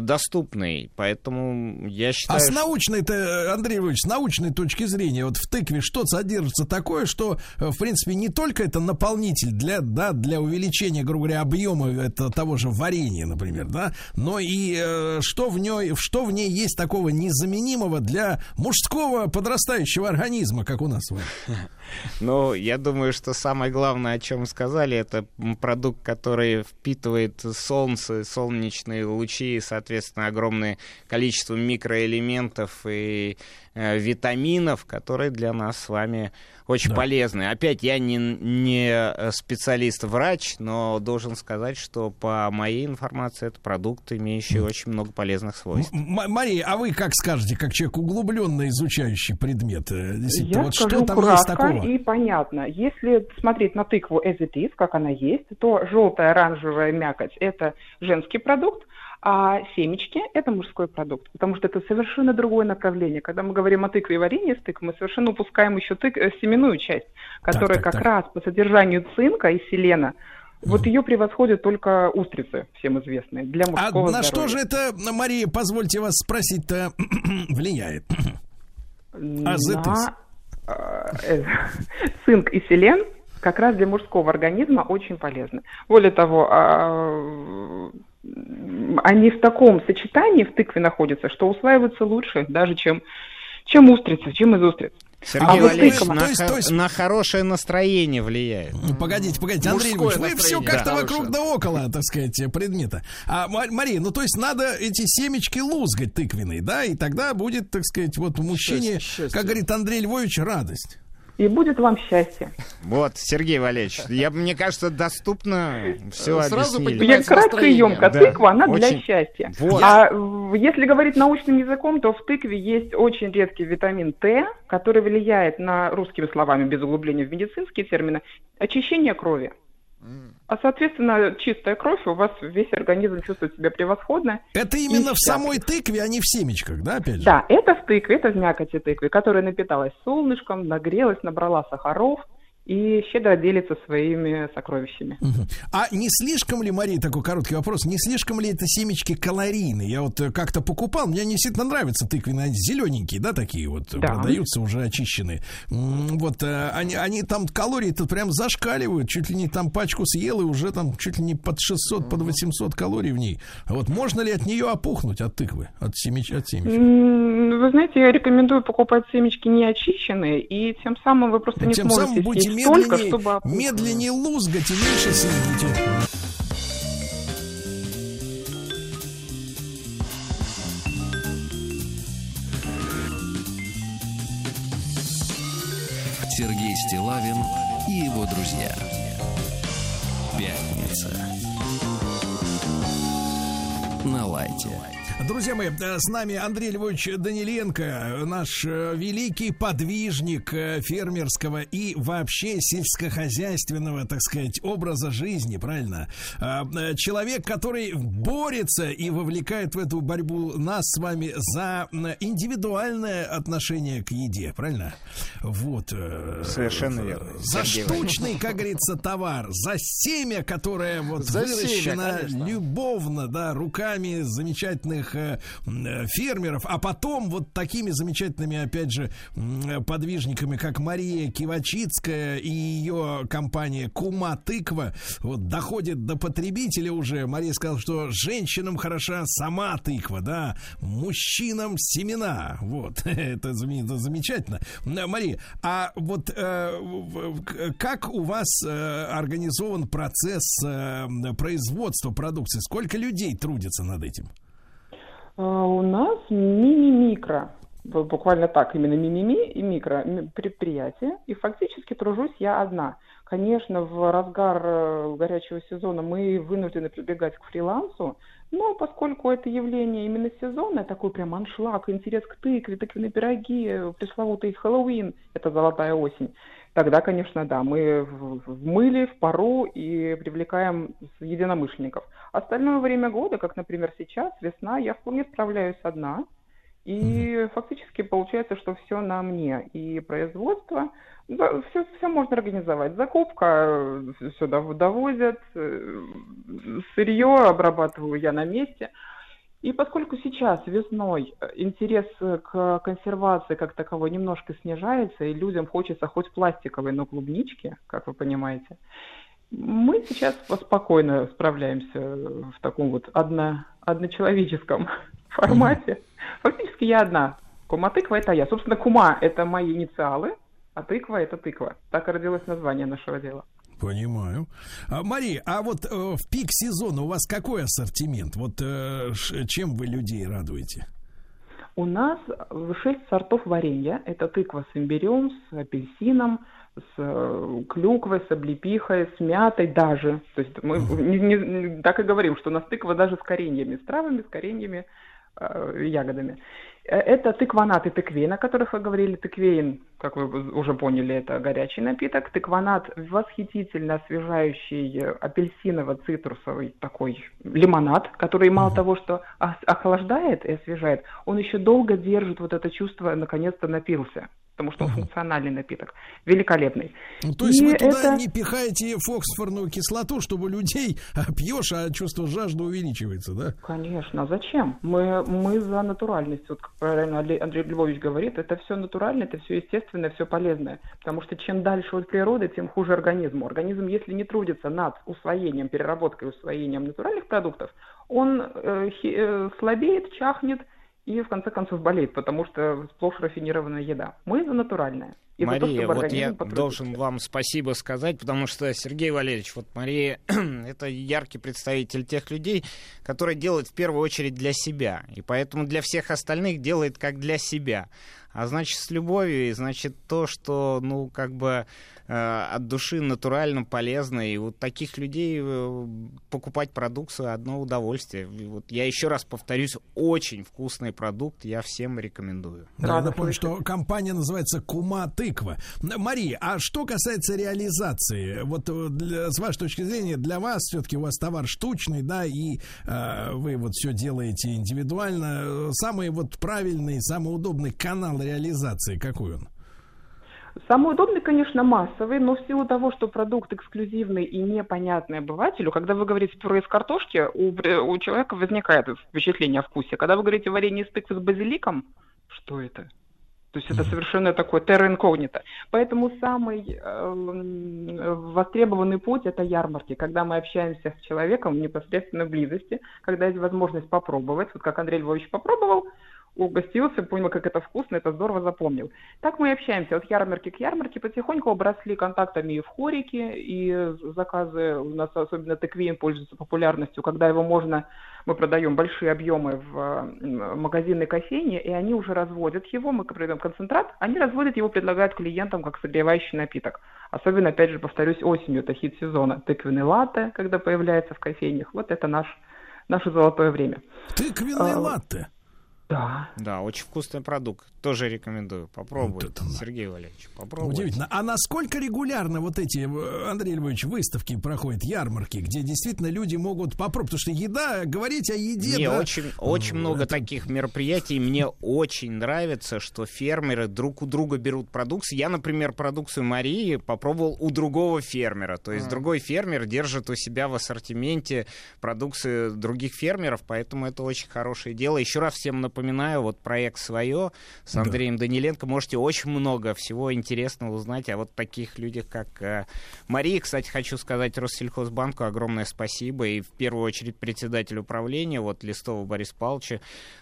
доступный. Поэтому я считаю... А с научной-то, Андрей Ильич, с научной точки зрения, вот в тыкве что содержится такое, что, э, в принципе, не только это наполнитель для, да, для увеличения, грубо говоря, объема это, того же варенья, например, да, но и э, что, в ней, что в ней есть такого незаменимого для мужского подрастающего организма, как у нас с вами? Ну, я думаю, что самое главное, о чем сказали, это продукт, который впитывает солнце, солнечные лучи, соответственно, огромное количество микроэлементов и э, витаминов, которые для нас с вами очень да. полезны. Опять, я не, не э, специалист-врач, но должен сказать, что по моей информации это продукт, имеющий mm. очень много полезных свойств. М- Мария, а вы как скажете, как человек углубленно изучающий предмет? Э, я вот скажу что там кратко есть такого? и понятно. Если смотреть на тыкву as it is, как она есть, то желтая оранжевая мякоть – это женский продукт, а семечки – это мужской продукт, потому что это совершенно другое направление. Когда мы говорим о тыкве и варенье с тыквой, мы совершенно упускаем еще тык, э, семенную часть, которая так, так, как так. раз по содержанию цинка и селена вот ее превосходят только устрицы, всем известные, для мужского А на здоровья. что же это, Мария, позвольте вас спросить-то, влияет? На э, цинк и селен как раз для мужского организма очень полезны. Более того, а, они в таком сочетании в тыкве находятся, что усваиваются лучше даже, чем, чем устрицы, чем из устриц. Сергей а Валерьевич, на, то есть, то есть... на хорошее настроение влияет. Погодите, погодите, Андрей Ильич, вы все как-то да, вокруг да около, так сказать, предмета. А, Мария, ну то есть надо эти семечки лузгать тыквенные, да, и тогда будет, так сказать, вот мужчине, счастье, счастье. как говорит Андрей Львович, радость и будет вам счастье. Вот, Сергей Валерьевич, я, мне кажется, доступно все Сразу объяснили. Я кратко и емко. Да. Тыква, она очень... для счастья. Вот. А если говорить научным языком, то в тыкве есть очень редкий витамин Т, который влияет на, русскими словами, без углубления в медицинские термины, очищение крови. А, соответственно, чистая кровь, у вас весь организм чувствует себя превосходно. Это именно в самой тыкве, а не в семечках, да, опять же? Да, это в тыкве, это в мякоти тыквы, которая напиталась солнышком, нагрелась, набрала сахаров, и щедро делится своими сокровищами. А не слишком ли, Мария, такой короткий вопрос, не слишком ли это семечки калорийные? Я вот э, как-то покупал, мне не действительно нравятся тыквенные, они зелененькие, да, такие вот, Да. продаются уже очищенные. Вот э, они, они там калории тут прям зашкаливают, чуть ли не там пачку съел и уже там чуть ли не под 600, под 800 калорий в ней. А вот можно ли от нее опухнуть, от тыквы, от, семеч, от семечек? Вы знаете, я рекомендую покупать семечки не очищенные, и тем самым вы просто не Тем сможете самым будете медленнее, чтобы медленнее лузгать и меньше съедите. Сергей Стилавин и его друзья. Пятница. На лайте. Друзья мои, э, с нами Андрей Львович Даниленко, наш э, великий подвижник э, фермерского и вообще сельскохозяйственного, так сказать, образа жизни, правильно? А, Человек, который борется и вовлекает в эту борьбу нас с вами за индивидуальное отношение к еде, правильно? Вот. Совершенно верно, За Сергей штучный, как говорится, товар, за семя, которое вот За семя, выращено конечно. любовно, да, руками замечательных э, м, э, фермеров, а потом вот такими замечательными, опять же, э, подвижниками, как Мария Кивачицкая и ее компания Кума Тыква, вот доходит до потребителя уже. Мария сказала, что женщинам хороша сама тыква, да, мужчинам семена. Вот, это, заме- это замечательно. Мария, а вот э, как у вас э, организован процесс э, производства продукции? Сколько людей трудится над этим? А, У нас мини-микро, буквально так, именно мини-ми и микро предприятие, и фактически тружусь я одна. Конечно, в разгар э, горячего сезона мы вынуждены прибегать к фрилансу, но поскольку это явление именно сезонное, такой прям аншлаг, интерес к тыкве, тыквенные пироги, э, пресловутый Хэллоуин, это золотая осень, тогда, конечно, да, мы в, мыле, в пару и привлекаем единомышленников. Остальное время года, как, например, сейчас, весна, я вполне справляюсь одна. И фактически получается, что все на мне. И производство, да, все, все можно организовать. Закупка э, сюда довозят, э, сырье обрабатываю я на месте. И поскольку сейчас весной э, интерес э, к консервации как таковой немножко снижается, и людям хочется хоть пластиковой, но клубнички, как вы понимаете, мы сейчас спокойно справляемся в таком вот одно, одночеловеческом формате. Фактически я одна. Кума тыква это я. Собственно, кума это мои инициалы, а тыква это тыква. Так и родилось название нашего дела. Понимаю. А, Мария, а вот э, в пик сезона у вас какой ассортимент? Вот э, ш- чем вы людей радуете? У нас шесть сортов варенья. Это тыква с имбирем, с апельсином, с э, клюквой, с облепихой, с мятой даже. То есть мы не- не- так и говорим, что у нас тыква даже с кореньями, с травами, с кореньями, э, ягодами. Э, Это тыкванат и тыквейн, о которых вы говорили. Тыквейн, как вы уже поняли, это горячий напиток. Тыкванат восхитительно освежающий э, апельсиново-цитрусовый такой лимонад, который мало того, что охлаждает и освежает, он еще долго держит вот это чувство, наконец-то напился. Потому что он функциональный напиток. Великолепный. Ну, то есть И вы туда это- не пихаете фосфорную кислоту, чтобы людей пьешь, а чувство жажды увеличивается, да? Конечно, а зачем? Мы, мы за натуральность. Вот как правильно Андрей Львович говорит, это все натурально, это все естественное, все полезное. Потому что чем дальше от природы, тем хуже организму. Организм, если не трудится над усвоением, переработкой усвоением натуральных продуктов, он э, хи- э, слабеет, чахнет и в конце концов болеет, потому что сплошь рафинированная еда. Мы за натуральное. И то, Мария, чтобы вот я должен вам спасибо сказать, потому что, Сергей Валерьевич, вот Мария это яркий представитель тех людей, которые делают в первую очередь для себя, и поэтому для всех остальных делает как для себя. А значит, с любовью, и значит то, что, ну, как бы э, от души натурально полезно, и вот таких людей э, покупать продукцию одно удовольствие. И вот я еще раз повторюсь, очень вкусный продукт, я всем рекомендую. Да, напомню, что компания называется Кума Тыква. Мария, а что касается реализации, вот э, для- с вашей точки зрения, для вас все-таки у вас товар штучный, да, и э, вы вот все делаете индивидуально. Самый вот правильный, самый удобный канал реализации какой он? Самый удобный, конечно, массовый, но в силу того, что продукт эксклюзивный и непонятный обывателю, когда вы говорите пюре из картошки, у, у человека возникает впечатление о вкусе. Когда вы говорите варенье из тыквы с базиликом, что это? То есть это совершенно такой терра инкогнито. Поэтому самый э, востребованный путь – это ярмарки, когда мы общаемся с человеком в непосредственной близости, когда есть возможность попробовать. Вот как Андрей Львович попробовал, угостился, понял, как это вкусно, это здорово запомнил. Так мы и общаемся от ярмарки к ярмарке, потихоньку обросли контактами и в хорике, и заказы у нас, особенно теквин, пользуются популярностью, когда его можно, мы продаем большие объемы в магазинной кофейне, и они уже разводят его, мы продаем концентрат, они разводят его, предлагают клиентам как согревающий напиток. Особенно, опять же, повторюсь, осенью, это хит сезона. Тыквенный латте, когда появляется в кофейнях, вот это наш, наше золотое время. Тыквенный а, латте? Да. Да, очень вкусный продукт. Тоже рекомендую. Попробуйте, вот Сергей Валерьевич. Попробуйте. Удивительно. А насколько регулярно вот эти, э, Андрей Львович, выставки проходят, ярмарки, где действительно люди могут попробовать? Потому что еда, говорить о еде... Мне да, очень, очень много таких мероприятий. Мне очень нравится, что фермеры друг у друга берут продукцию. Я, например, продукцию Марии попробовал у другого фермера. То есть а. другой фермер держит у себя в ассортименте продукцию других фермеров, поэтому это очень хорошее дело. Еще раз всем напоминаю, напоминаю, вот проект «Свое» с Андреем да. Даниленко. Можете очень много всего интересного узнать о вот таких людях, как э, Мария. Кстати, хочу сказать Россельхозбанку огромное спасибо. И в первую очередь председатель управления, вот Листова Борис Павловича.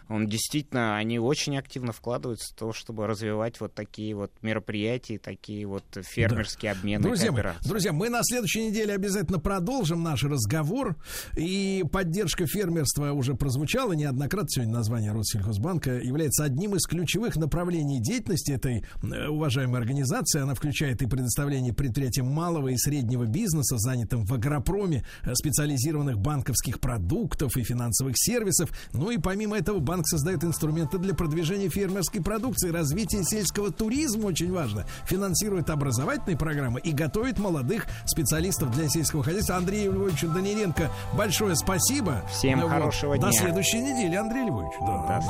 Он действительно, они очень активно вкладываются в то, чтобы развивать вот такие вот мероприятия, такие вот фермерские да. обмены. Друзья, мы, друзья, мы на следующей неделе обязательно продолжим наш разговор. И поддержка фермерства уже прозвучала неоднократно. Сегодня название Россельхозбанка Россельхозбанка является одним из ключевых направлений деятельности этой э, уважаемой организации. Она включает и предоставление предприятиям малого и среднего бизнеса, занятым в агропроме, э, специализированных банковских продуктов и финансовых сервисов. Ну и помимо этого банк создает инструменты для продвижения фермерской продукции, развития сельского туризма очень важно, финансирует образовательные программы и готовит молодых специалистов для сельского хозяйства. Андрею Львовичу Даниленко большое спасибо. Всем вот. хорошего дня. До следующей недели, Андрей Львович. Да. До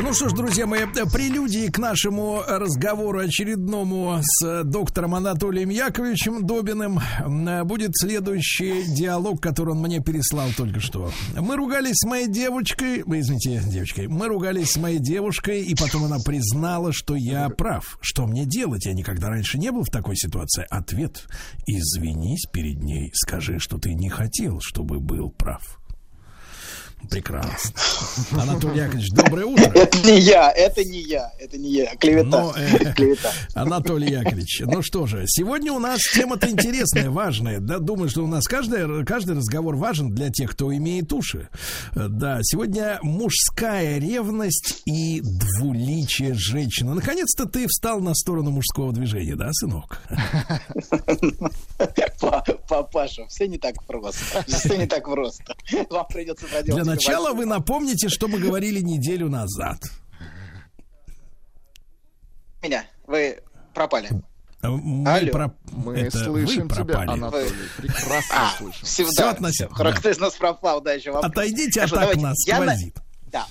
Ну что ж, друзья мои, прелюдии к нашему разговору очередному с доктором Анатолием Яковлевичем Добиным будет следующий диалог, который он мне переслал только что. Мы ругались с моей девочкой, извините, девочкой, мы ругались с моей девушкой, и потом она признала, что я прав. Что мне делать? Я никогда раньше не был в такой ситуации. Ответ. Извинись перед ней, скажи, что ты не хотел, чтобы был прав. Прекрасно. Анатолий Яковлевич, доброе утро. Это не я, это не я, это не я. Клевета. Но, э, Клевета. Анатолий Яковлевич, ну что же, сегодня у нас тема-то интересная, важная. Да, думаю, что у нас каждый, каждый разговор важен для тех, кто имеет уши. Да, сегодня мужская ревность и двуличие женщины. Наконец-то ты встал на сторону мужского движения, да, сынок? Папаша, все не так просто. Все не так просто. Вам придется проделать начала вы напомните, что мы говорили неделю назад. Меня, вы пропали. Э, мы, Алло. Про... мы это слышим вы пропали. тебя, Анатолий. Прекрасно а, слышим. Все, все да, относительно. Хорошо, кто из нас пропал, да, еще вопрос. Отойдите, Хорошо, а так давайте. нас я сквозит. Да.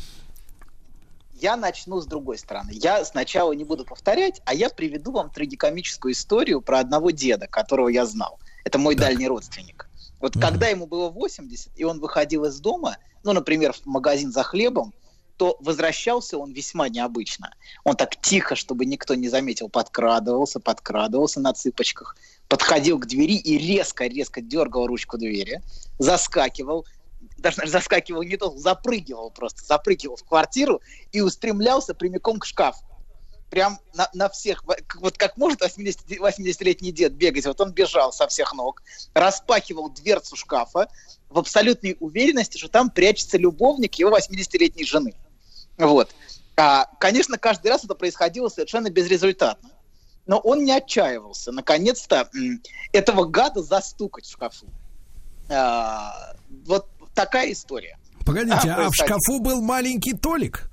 Я начну с другой стороны. Я сначала не буду повторять, а я приведу вам трагикомическую историю про одного деда, которого я знал. Это мой так. дальний родственник. Вот mm когда ему было 80, и он выходил из дома, ну, например, в магазин за хлебом, то возвращался он весьма необычно. Он так тихо, чтобы никто не заметил, подкрадывался, подкрадывался на цыпочках, подходил к двери и резко-резко дергал ручку двери, заскакивал, даже заскакивал не то, запрыгивал просто, запрыгивал в квартиру и устремлялся прямиком к шкафу прям на, на всех, вот как может 80, 80-летний дед бегать, вот он бежал со всех ног, распахивал дверцу шкафа в абсолютной уверенности, что там прячется любовник его 80-летней жены. Вот. А, конечно, каждый раз это происходило совершенно безрезультатно. но он не отчаивался. Наконец-то этого гада застукать в шкафу. А, вот такая история. Погодите, а, в происходила. шкафу был маленький Толик?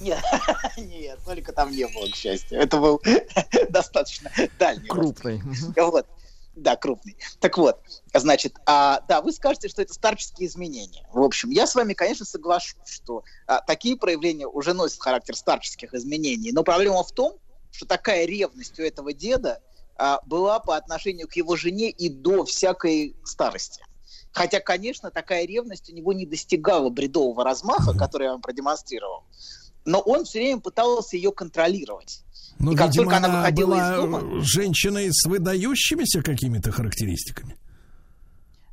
Нет, нет, только там не было, к счастью. Это был достаточно дальний Крупный. Вот. Да, крупный. Так вот, значит, а, да, вы скажете, что это старческие изменения. В общем, я с вами, конечно, соглашусь, что а, такие проявления уже носят характер старческих изменений. Но проблема в том, что такая ревность у этого деда а, была по отношению к его жене и до всякой старости. Хотя, конечно, такая ревность у него не достигала бредового размаха, который я вам продемонстрировал. Но он все время пытался ее контролировать. Ну, И как видимо, только она выходила была из дома- э, женщиной с выдающимися какими-то характеристиками.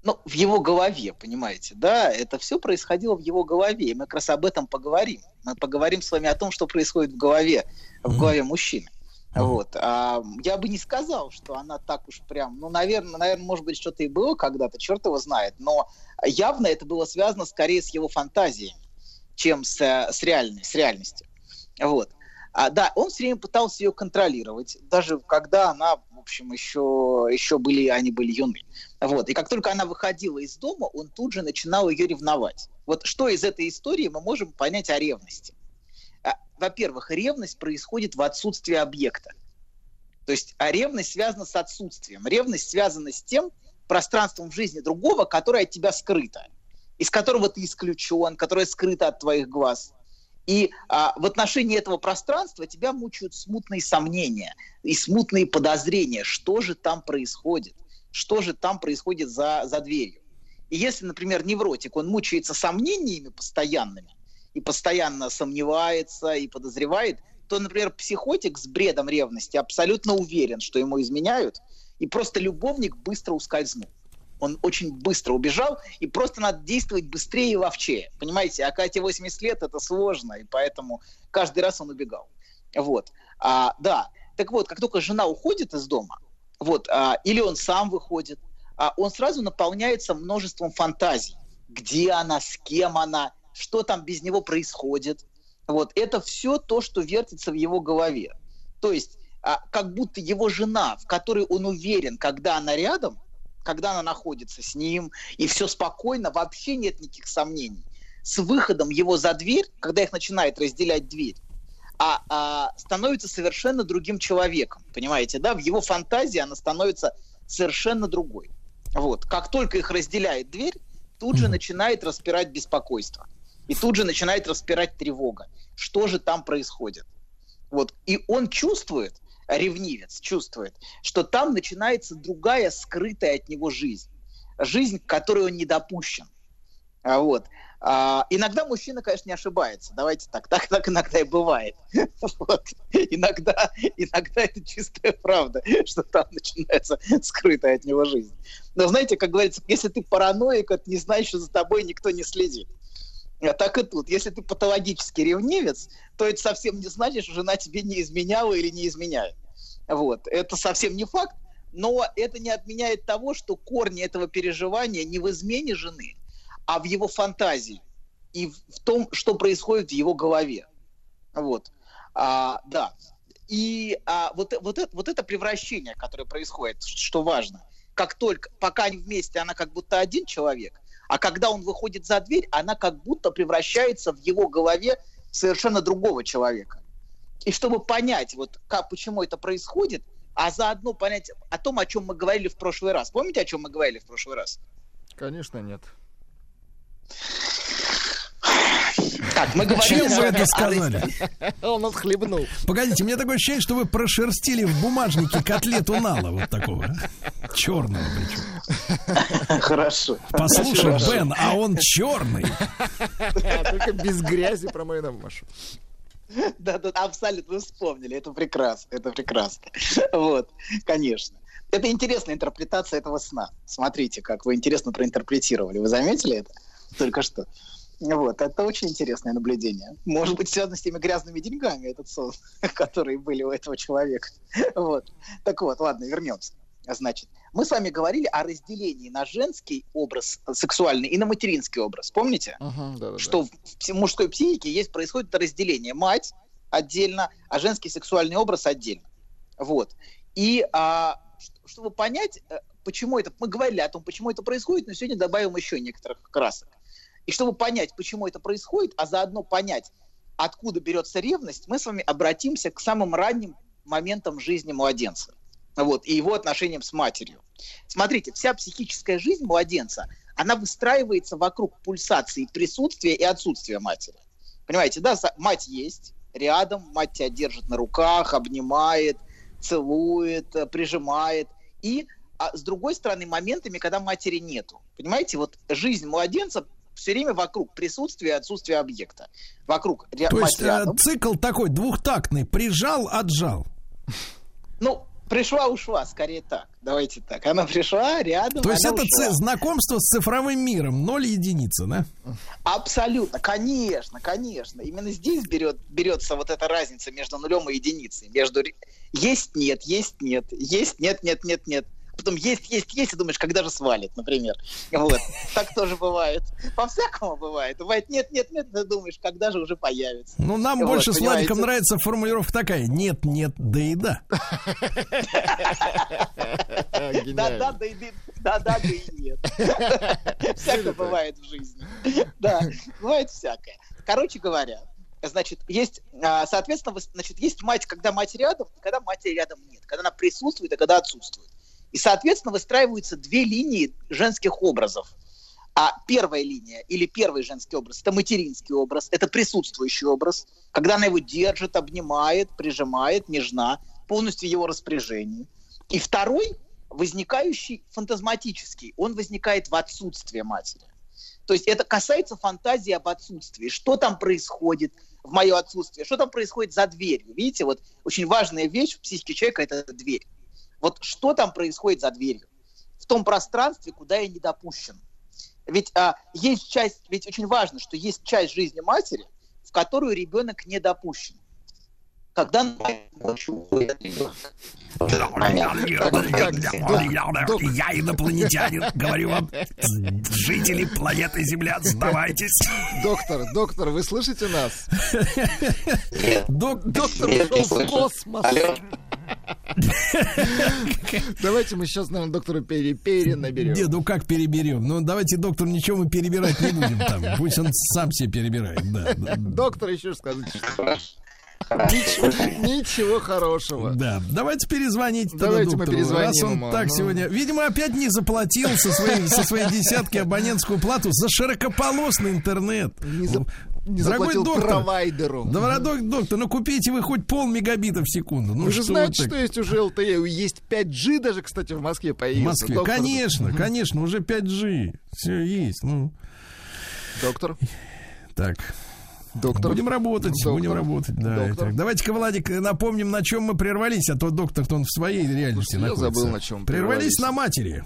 Ну, в его голове, понимаете, да, это все происходило в его голове, и мы как раз об этом поговорим. Мы поговорим с вами о том, что происходит в голове, в голове мужчины. Вот. А, я бы не сказал, что она так уж прям, ну, наверное, наверное, может быть, что-то и было когда-то, черт его знает, но явно это было связано скорее с его фантазиями, чем с, э, с, реальной, с реальностью. Вот. А, да, он все время пытался ее контролировать, даже когда она, в общем, еще, еще были, они были юны. Вот. И как только она выходила из дома, он тут же начинал ее ревновать. Вот что из этой истории мы можем понять о ревности? А, Во-первых, ревность происходит в отсутствии объекта. То есть а ревность связана с отсутствием. Ревность связана с тем пространством в жизни другого, которое от тебя скрыто, из которого ты исключен, которое скрыто от твоих глаз. И а, в отношении этого пространства тебя мучают смутные сомнения и смутные подозрения, что же там происходит, что же там происходит за, за дверью. И если, например, невротик, он мучается сомнениями постоянными, и постоянно сомневается и подозревает, то, например, психотик с бредом ревности абсолютно уверен, что ему изменяют, и просто любовник быстро ускользнул. Он очень быстро убежал, и просто надо действовать быстрее и ловчее. Понимаете, а Кате 80 лет это сложно, и поэтому каждый раз он убегал. Вот. А, да. Так вот, как только жена уходит из дома, вот, а, или он сам выходит, а, он сразу наполняется множеством фантазий. Где она, с кем она, что там без него происходит. Вот. Это все то, что вертится в его голове. То есть, а, как будто его жена, в которой он уверен, когда она рядом, когда она находится с ним, и все спокойно, вообще нет никаких сомнений. С выходом его за дверь, когда их начинает разделять дверь, а, а, становится совершенно другим человеком, понимаете, да? В его фантазии она становится совершенно другой. Вот. Как только их разделяет дверь, тут же начинает распирать беспокойство. И тут же начинает распирать тревога. Что же там происходит? Вот. И он чувствует, ревнивец чувствует, что там начинается другая скрытая от него жизнь. Жизнь, к которой он не допущен. А Вот. А, иногда мужчина, конечно, не ошибается. Давайте так. Так, так иногда и бывает. Вот. Иногда, иногда это чистая правда, что там начинается скрытая от него жизнь. Но знаете, как говорится, если ты параноик, это не значит, что за тобой никто не следит. А Так и тут. Если ты патологический ревнивец, то это совсем не значит, что жена тебе не изменяла или не изменяет. Вот. Это совсем не факт, но это не отменяет того, что корни этого переживания не в измене жены, а в его фантазии и в том, что происходит в его голове. Вот. А, да. И а, вот, вот, это, вот это превращение, которое происходит, что важно, как только, пока они вместе, она как будто один человек, а когда он выходит за дверь, она как будто превращается в его голове совершенно другого человека. И чтобы понять, вот как, почему это происходит, а заодно понять о том, о чем мы говорили в прошлый раз. Помните, о чем мы говорили в прошлый раз? Конечно, нет. Так, мы говорили... Чем вы это сказали? Он отхлебнул. Погодите, мне такое ощущение, что вы прошерстили в бумажнике котлету нала вот такого. Черного причем. Хорошо. Послушай, Хорошо. Бен, а он черный. Только без грязи про мою Машу. Да, да, абсолютно вспомнили. Это прекрасно, это прекрасно. Вот, конечно. Это интересная интерпретация этого сна. Смотрите, как вы интересно проинтерпретировали. Вы заметили это только что? Вот, это очень интересное наблюдение. Может быть, связано с теми грязными деньгами, этот сон, которые были у этого человека. Вот. Так вот, ладно, вернемся. Значит, мы с вами говорили о разделении на женский образ сексуальный и на материнский образ. Помните? Ага, да-да-да. что в пси- мужской психике есть, происходит разделение. Мать, отдельно, а женский сексуальный образ отдельно. Вот. И а, чтобы понять, э, почему это, мы говорили о том, почему это происходит, но сегодня добавим еще некоторых красок. И чтобы понять, почему это происходит, а заодно понять, откуда берется ревность, мы с вами обратимся к самым ранним моментам жизни младенца. Вот, и его отношениям с матерью. Смотрите, вся психическая жизнь младенца, она выстраивается вокруг пульсации присутствия и отсутствия матери. Понимаете, да, мать есть, рядом, мать тебя держит на руках, обнимает, целует, э, прижимает. И а с другой стороны, моментами, когда матери нету. Понимаете, вот жизнь младенца все время вокруг присутствия и отсутствия объекта. Вокруг То есть э, цикл такой двухтактный, прижал, отжал. Ну, пришла, ушла, скорее так. Давайте так. Она пришла рядом. То есть это ушла. знакомство с цифровым миром, ноль единица, да? Абсолютно, конечно, конечно. Именно здесь берет, берется вот эта разница между нулем и единицей. Между есть, нет, есть, нет, есть, нет, нет, нет, нет потом есть, есть, есть, и думаешь, когда же свалит, например. Вот. Так тоже бывает. По-всякому бывает. Бывает нет, нет, нет, ты думаешь, когда же уже появится. Ну, нам вот, больше понимаете? с Владиком нравится формулировка такая. Нет, нет, да и да. Да, да, да и да, да, да и нет. Всякое бывает в жизни. Да, бывает всякое. Короче говоря, значит, есть, а, соответственно, значит, есть мать, когда мать рядом, когда матери рядом нет, когда она присутствует, а когда отсутствует. И, соответственно, выстраиваются две линии женских образов. А первая линия или первый женский образ – это материнский образ, это присутствующий образ, когда она его держит, обнимает, прижимает, нежна, полностью его распоряжении. И второй, возникающий фантазматический, он возникает в отсутствии матери. То есть это касается фантазии об отсутствии. Что там происходит в мое отсутствие? Что там происходит за дверью? Видите, вот очень важная вещь в психике человека – это дверь. Вот что там происходит за дверью? В том пространстве, куда я не допущен. Ведь а, есть часть, ведь очень важно, что есть часть жизни матери, в которую ребенок не допущен. Когда ночью уходит ребенок. Я инопланетянин, говорю вам, жители планеты Земля, сдавайтесь. Доктор, доктор, вы слышите нас? Доктор ушел в космос. Давайте мы сейчас, наверное, доктора пере, пере наберем. Не, ну как переберем? Ну давайте доктор ничего мы перебирать не будем там. Пусть он сам себе перебирает. Да. Доктор еще скажите. Ничего, хорошего. Да, давайте перезвонить Давайте мы перезвоним раз он так ну. сегодня... Видимо, опять не заплатил со своей, десятки абонентскую плату за широкополосный интернет. Не, Дорогой заплатил доктор, провайдеру. Дорогой доктор, ну купите вы хоть пол мегабита в секунду. Ну, Вы же знаете, что есть уже LTE, есть 5G даже, кстати, в Москве В появился. Москве, Доктор- конечно, конечно, уже 5G. Все есть. Ну, Доктор, так. Доктор. Будем работать, Доктор. будем работать. Да, Доктор. Давайте-ка, Владик, напомним, на чем мы прервались, а то доктор-то он в своей реальности Слушайте, я находится. забыл, на чем Прервались прервались. на матери.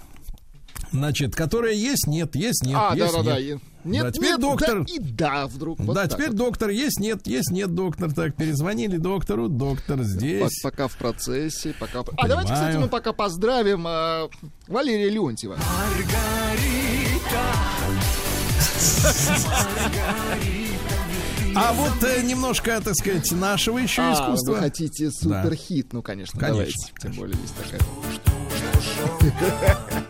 Значит, которая есть, нет, есть, нет, а, есть, да-да-да. нет. и- Нет, Да, теперь нет, доктор. да и да, вдруг. Вот да, теперь вот. доктор есть, нет, есть, нет, доктор. Так, перезвонили доктору, доктор здесь. Пока в процессе, пока... А давайте, кстати, Понимаю. мы пока поздравим э, Валерия Леонтьева. А вот э, немножко, так сказать, нашего еще А, искусства. вы хотите суперхит, ну, конечно, Конечно. давайте. Тем более есть такая...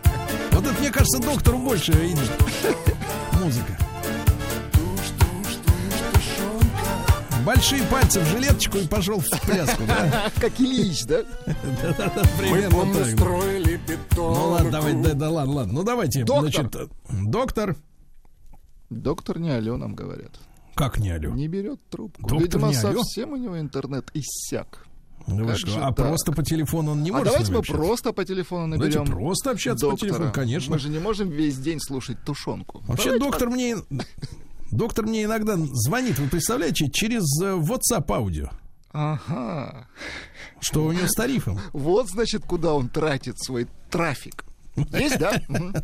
Вот это, мне кажется, доктору больше идет. Музыка. Большие пальцы в жилеточку и пошел в пляску, да? Как Ильич, да? Да-да-да, примерно так. строили. Ну ладно, давай, да, да ладно, ладно. Ну давайте, Доктор. значит, э, доктор. Доктор не алё, нам говорят. Как не алё? Не берет трубку. Доктор Видимо, не совсем у него интернет иссяк. Ну вы Как что, а так? просто по телефону он не а может с давайте мы общаться? просто по телефону Давайте наберем. просто общаться по доктора. телефону, конечно. Мы же не можем весь день слушать тушенку. Вообще Давайте доктор мне... Доктор мне иногда звонит, вы представляете, через э, WhatsApp аудио. Ага. Что у него с тарифом? Вот, значит, куда он тратит свой трафик. Есть, да?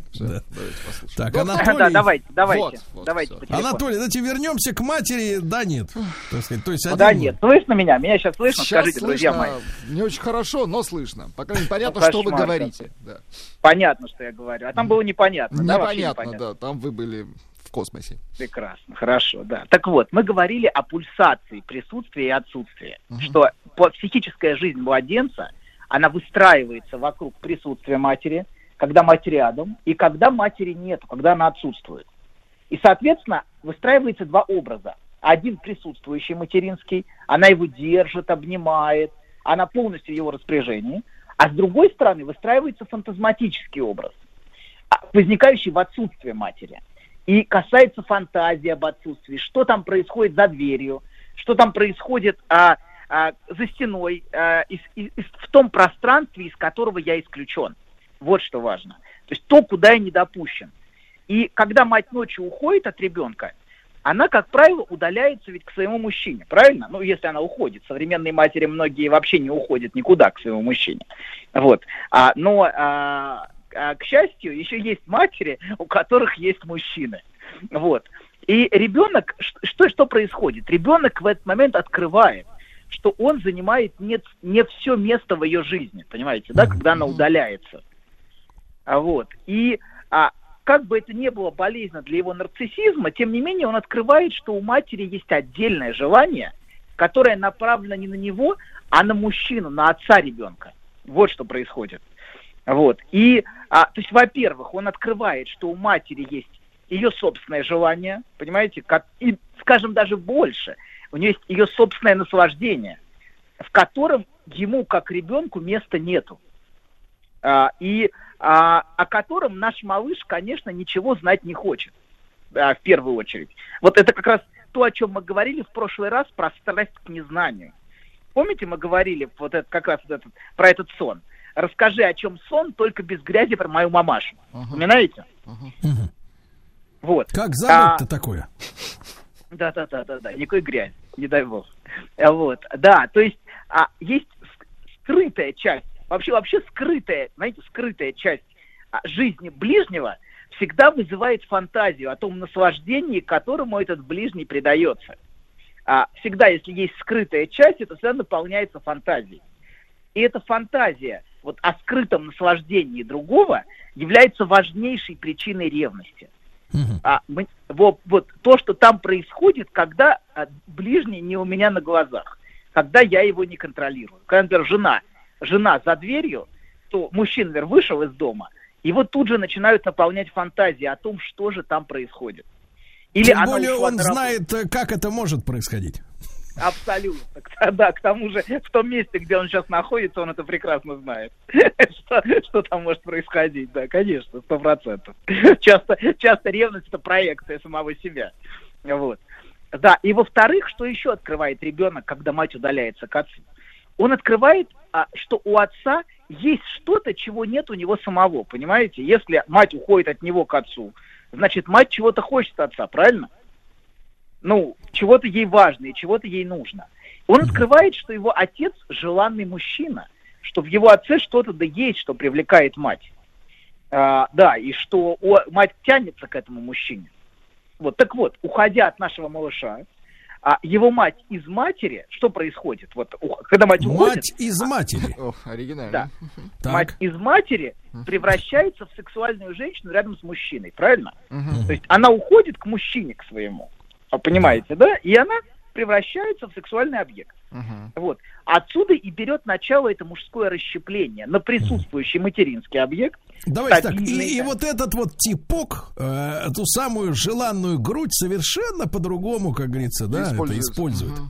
Так, Доктор? Анатолий... Да, давайте, давайте, давайте по. Анатолий, давайте вернемся к матери. Да, нет. То есть Ну да нет, слышно меня? Меня сейчас слышно? Скажите, друзья мои. не очень хорошо, но слышно. Пока непонятно, Ну, что вы говорите. Понятно, что я говорю. А там было непонятно, Непонятно, да. Там вы были в космосе. Прекрасно, хорошо, да. Так вот, мы говорили о пульсации присутствия и отсутствия, что по- психическая жизнь младенца, она выстраивается вокруг присутствия матери, когда мать рядом, и когда матери нет, когда она отсутствует. И, соответственно, выстраивается два образа. Один присутствующий материнский, она его держит, обнимает, она полностью в его распоряжении. А с другой стороны выстраивается фантазматический образ, а, возникающий в отсутствие матери. И касается фантазии об отсутствии, что там происходит за дверью, что там происходит а, а, за стеной, а, из- из- в том пространстве, из которого я исключен. Вот что важно. То есть то, куда я не допущен. И когда мать ночью уходит от ребенка, она, как правило, удаляется ведь к своему мужчине, правильно? Ну, если она уходит. Современные матери многие вообще не уходят никуда к своему мужчине. Вот. А, но, а, а, к счастью, еще есть матери, у которых есть мужчины. Вот. И ребенок, что, что происходит? Ребенок в этот момент открывает, что он занимает не, не все место в ее жизни, понимаете, да, когда она удаляется. А Вот. И а, как бы это ни было болезненно для его нарциссизма, тем не менее он открывает, что у матери есть отдельное желание, которое направлено не на него, а на мужчину, на отца ребенка. Вот что происходит. Вот. И, а, то есть, во-первых, он открывает, что у матери есть ее собственное желание, понимаете, как, и, скажем, даже больше. У нее есть ее собственное наслаждение, в котором ему, как ребенку, места нету. А, и а, о котором наш малыш, конечно, ничего знать не хочет, а, в первую очередь. Вот это как раз то, о чем мы говорили в прошлый раз про страсть к незнанию. Помните, мы говорили вот это, как раз вот этот, про этот сон? Расскажи, о чем сон, только без грязи про мою мамашу. Вспоминаете? Вот. Как А, забыть-то такое? да, да, да, да, да, никакой грязи, не дай бог. А Вот, да, то есть а, есть ск- скрытая часть, вообще вообще скрытая, знаете, скрытая часть а, жизни ближнего всегда вызывает фантазию о том наслаждении, которому этот ближний предается. А, всегда, если есть скрытая часть, это всегда наполняется фантазией. И эта фантазия вот о скрытом наслаждении другого является важнейшей причиной ревности. А, мы- вот, вот то, что там происходит, когда а, ближний не у меня на глазах, когда я его не контролирую. Когда, например, жена, жена за дверью, то мужчина, например, вышел из дома, и вот тут же начинают наполнять фантазии о том, что же там происходит. Или Тем более он знает, э, как это может происходить. Абсолютно. Да, к тому же в том месте, где он сейчас находится, он это прекрасно знает. Что, что там может происходить, да, конечно, сто процентов. Часто, часто ревность это проекция самого себя. Вот. Да, и во-вторых, что еще открывает ребенок, когда мать удаляется к отцу? Он открывает, а, что у отца есть что-то, чего нет у него самого, понимаете? Если мать уходит от него к отцу, значит, мать чего-то хочет от отца, правильно? ну, чего-то ей важно и чего-то ей нужно. Он открывает, что его отец желанный мужчина, что в его отце что-то да есть, что привлекает мать. А, да, и что о- мать тянется к этому мужчине. Вот, так вот, уходя от нашего малыша, а его мать из матери, что происходит? Вот, когда мать уходит... Мать из матери. Ох, оригинально. Да. Так. Мать из матери превращается в сексуальную женщину рядом с мужчиной, правильно? То есть она уходит к мужчине, к своему. Понимаете, да? И она превращается в сексуальный объект. Вот. Отсюда и берет начало это мужское расщепление на присутствующий материнский объект. Давайте так. И, и вот этот вот типок, э, ту самую желанную грудь совершенно по-другому, как говорится, да, это использует. Да,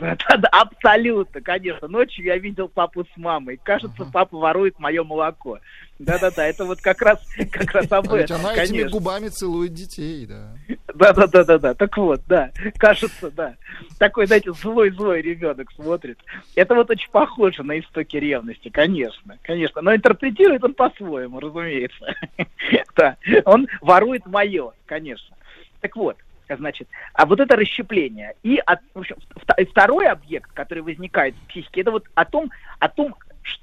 абсолютно, конечно. Ночью я видел папу с мамой. Кажется, папа ворует мое молоко. Да-да-да, это вот как раз, как раз об А ведь этом, она этими конечно. губами целует детей, да. Да, да, да, да, да. Так вот, да. Кажется, да. Такой, знаете, злой-злой ребенок смотрит. Это вот очень похоже на истоки ревности, конечно, конечно. Но интерпретирует он по-своему, разумеется. Да. Он ворует мое, конечно. Так вот, значит, а вот это расщепление. И, от- в общем, вт- и второй объект, который возникает в психике, это вот о том, о том,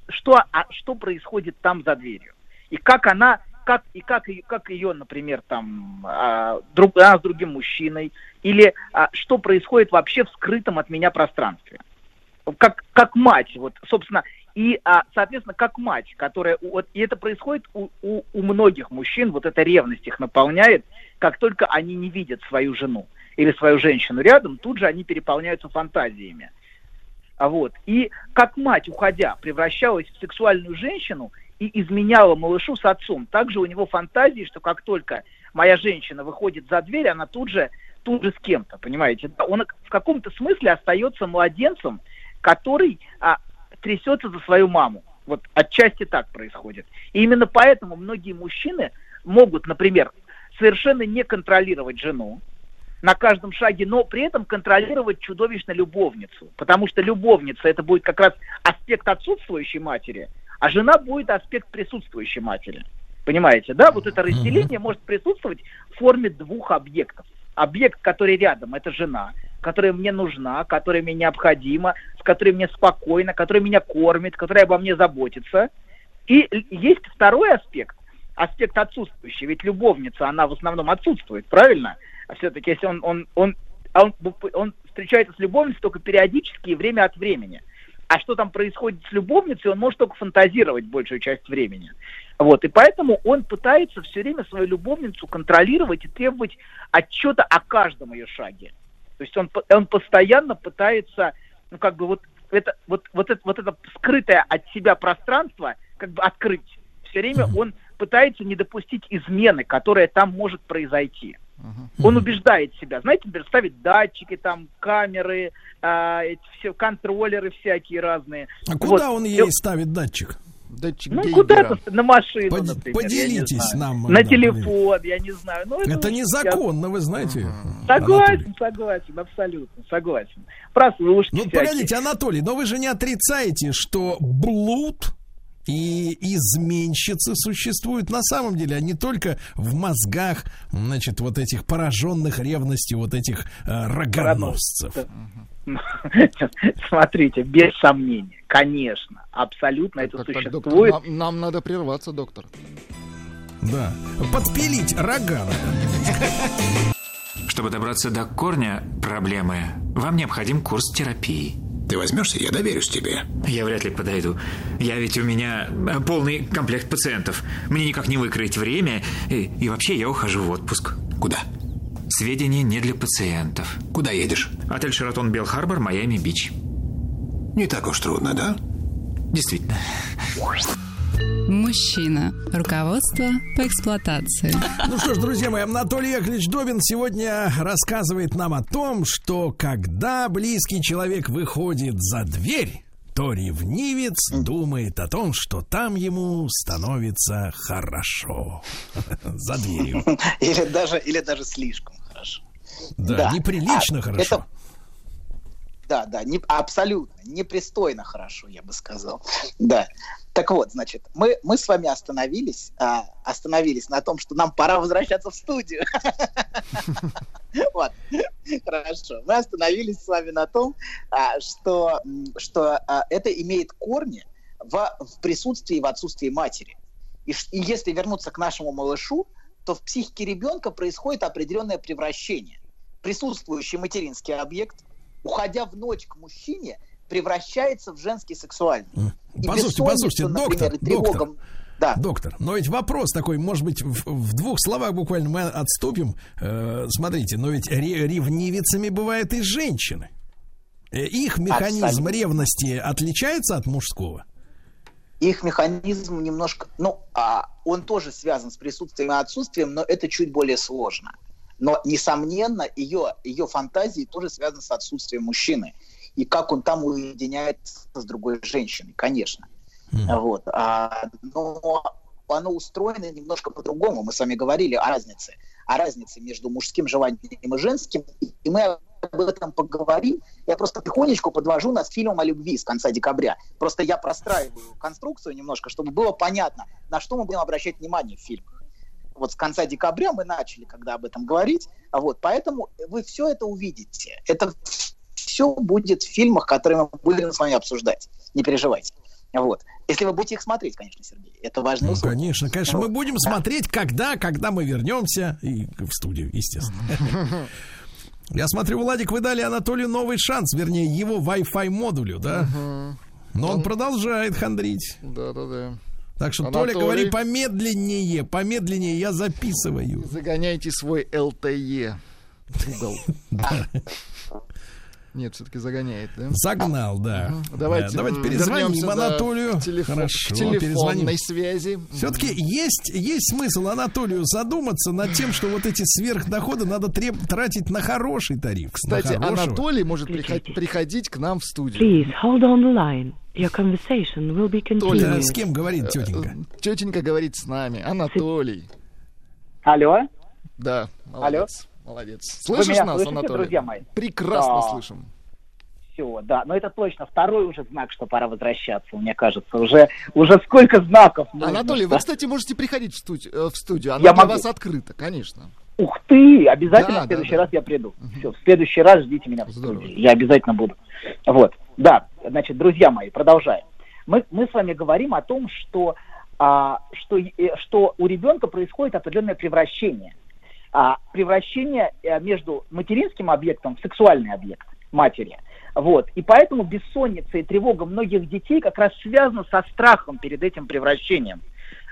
что, а, что происходит там за дверью. И как она, как, и как, ее- как ее, например, там, а, друг, она с другим мужчиной, или а, что происходит вообще в скрытом от меня пространстве. Как, как мать, вот, собственно, и, а, соответственно, как мать, которая, вот, и это происходит у, у, у многих мужчин, вот эта ревность их наполняет, как только они не видят свою жену или свою женщину рядом, тут же они переполняются фантазиями. А вот. И как мать, уходя, превращалась в сексуальную женщину и изменяла малышу с отцом. Также у него фантазии, что как только моя женщина выходит за дверь, она тут же, тут же с кем-то, понимаете? Он в каком-то смысле остается младенцем, который а, трясется за свою маму. Вот отчасти так происходит. И именно поэтому многие мужчины могут, например, совершенно не контролировать жену на каждом шаге, но при этом контролировать чудовищно любовницу. Потому что любовница это будет как раз аспект отсутствующей матери, а жена будет аспект присутствующей матери. Понимаете, да? Вот это разделение может присутствовать в форме двух объектов. Объект, который рядом, это жена, которая мне нужна, которая мне необходима, с которой мне спокойно, которая меня кормит, которая обо мне заботится. И есть второй аспект, аспект отсутствующий. Ведь любовница, она в основном отсутствует, правильно? А все-таки если он, он, он, он, он встречается с любовницей только периодически и время от времени. А что там происходит с любовницей, он может только фантазировать большую часть времени. Вот, и поэтому он пытается все время свою любовницу контролировать и требовать отчета о каждом ее шаге. То есть он, он постоянно пытается, ну, как бы вот это, вот, вот, это, вот это скрытое от себя пространство как бы открыть. Все время он пытается не допустить измены, которая там может произойти. Он убеждает себя, знаете, например, ставит датчики, там, камеры, э, эти все контроллеры всякие разные. А куда вот. он ей И... ставит датчик? Датчик ну, куда-то на машину, Под, например, Поделитесь нам. На да, телефон, я не знаю. Ну, это это незаконно, я... вы знаете. Согласен, Анатолий. согласен, абсолютно, согласен. Прослушайте. Ну, погодите, Анатолий, но вы же не отрицаете, что блуд и изменщицы существуют на самом деле, а не только в мозгах, значит, вот этих пораженных ревностью вот этих э, рогоносцев. Смотрите, без сомнения, конечно, абсолютно это так, существует. Доктор, нам, нам надо прерваться, доктор. Да, подпилить рога. Чтобы добраться до корня проблемы, вам необходим курс терапии. Ты возьмешься, я доверюсь тебе. Я вряд ли подойду. Я ведь у меня э, полный комплект пациентов. Мне никак не выкроить время. И, и вообще я ухожу в отпуск. Куда? Сведения не для пациентов. Куда едешь? Отель «Шератон Белл-Харбор», Майами-Бич. Не так уж трудно, да? Действительно. Мужчина. Руководство по эксплуатации. Ну что ж, друзья мои, Анатолий Яковлевич Добин сегодня рассказывает нам о том, что когда близкий человек выходит за дверь, то ревнивец думает о том, что там ему становится хорошо. За дверью. Или даже, или даже слишком хорошо. Да, да. неприлично а, хорошо. Это... Да, да, не, абсолютно, непристойно хорошо, я бы сказал. Да. Так вот, значит, мы, мы с вами остановились, а, остановились на том, что нам пора возвращаться в студию. Вот, хорошо. Мы остановились с вами на том, а, что, что а, это имеет корни в, в присутствии и в отсутствии матери. И, и если вернуться к нашему малышу, то в психике ребенка происходит определенное превращение. Присутствующий материнский объект, уходя в ночь к мужчине, превращается в женский сексуальный. И послушайте, послушайте, доктор, например, доктор, да. доктор, но ведь вопрос такой, может быть, в, в двух словах буквально мы отступим. Э, смотрите, но ведь ревнивицами бывают и женщины. Э, их механизм Абсолютно. ревности отличается от мужского? Их механизм немножко, ну, а, он тоже связан с присутствием и отсутствием, но это чуть более сложно. Но, несомненно, ее, ее фантазии тоже связаны с отсутствием мужчины и как он там уединяется с другой женщиной, конечно. Mm. Вот. А, но оно устроено немножко по-другому. Мы с вами говорили о разнице, о разнице между мужским желанием и женским, и мы об этом поговорим. Я просто тихонечку подвожу нас к фильмам о любви с конца декабря. Просто я простраиваю конструкцию немножко, чтобы было понятно, на что мы будем обращать внимание в фильмах. Вот с конца декабря мы начали, когда об этом говорить. А вот, поэтому вы все это увидите. Это все будет в фильмах, которые мы будем с вами обсуждать. Не переживайте. Вот. Если вы будете их смотреть, конечно, Сергей. Это важно. Ну, конечно, конечно. Вот. Мы будем да. смотреть, когда, когда мы вернемся и в студию, естественно. Я смотрю, Владик, вы дали Анатолию новый шанс, вернее, его Wi-Fi модулю, да? Но он продолжает хандрить. Да-да-да. Так что, Анатолий. Толя, говори помедленнее, помедленнее, я записываю. Загоняйте свой ЛТЕ в угол. Нет, все-таки загоняет, да? Загнал, да. Давайте, Да, давайте перезвоним Анатолию. телефон- Хорошо, к телефонной перезвоним. связи. Все-таки есть, есть смысл Анатолию задуматься над тем, что вот эти сверхдоходы надо треб- тратить на хороший тариф. Кстати, на. Анатолий может приход- приходить к нам в студию. Please hold on the line. Your conversation will be Толя, continued. с кем говорит тетенька? Тетенька говорит с нами. Анатолий. Алло? Да, молодец. Молодец. Вы Слышишь меня нас, слышите, Анатолий? друзья мои? Прекрасно Да. слышим. Все, да. Но это точно второй уже знак, что пора возвращаться, мне кажется. Уже, уже сколько знаков нужно, Анатолий, вы, что- кстати, можете приходить в студию. э, В студию. Она Я для могу. вас открыта, конечно. Ух ты! Обязательно Да, в следующий да, да. раз я приду. Все, в следующий раз ждите меня в студии. Я обязательно буду. Вот. Да, значит, друзья мои, продолжаем. Мы, мы с вами говорим о том, что, а, что, э, что у ребенка происходит определенное превращение. А, превращение э, между материнским объектом в сексуальный объект матери. Вот. И поэтому бессонница и тревога многих детей как раз связана со страхом перед этим превращением.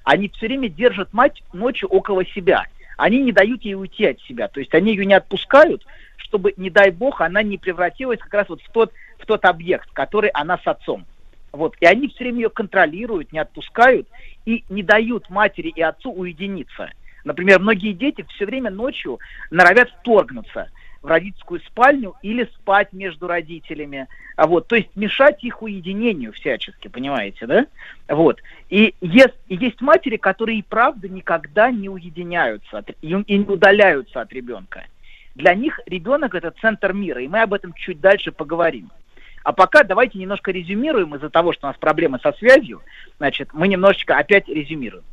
Они все время держат мать ночью около себя. Они не дают ей уйти от себя. То есть они ее не отпускают, чтобы, не дай бог, она не превратилась как раз вот в тот, в тот объект, который она с отцом. Вот. И они все время ее контролируют, не отпускают и не дают матери и отцу уединиться. Например, многие дети все время ночью норовят вторгнуться в родительскую спальню или спать между родителями. А вот, то есть мешать их уединению всячески, понимаете, да? Вот. И есть, есть матери, которые и правда никогда не уединяются от- и, и не удаляются от ребенка. Для них ребенок это центр мира, и мы об этом чуть дальше поговорим. А пока давайте немножко резюмируем из-за того, что у нас проблемы со связью. Значит, мы немножечко опять резюмируем.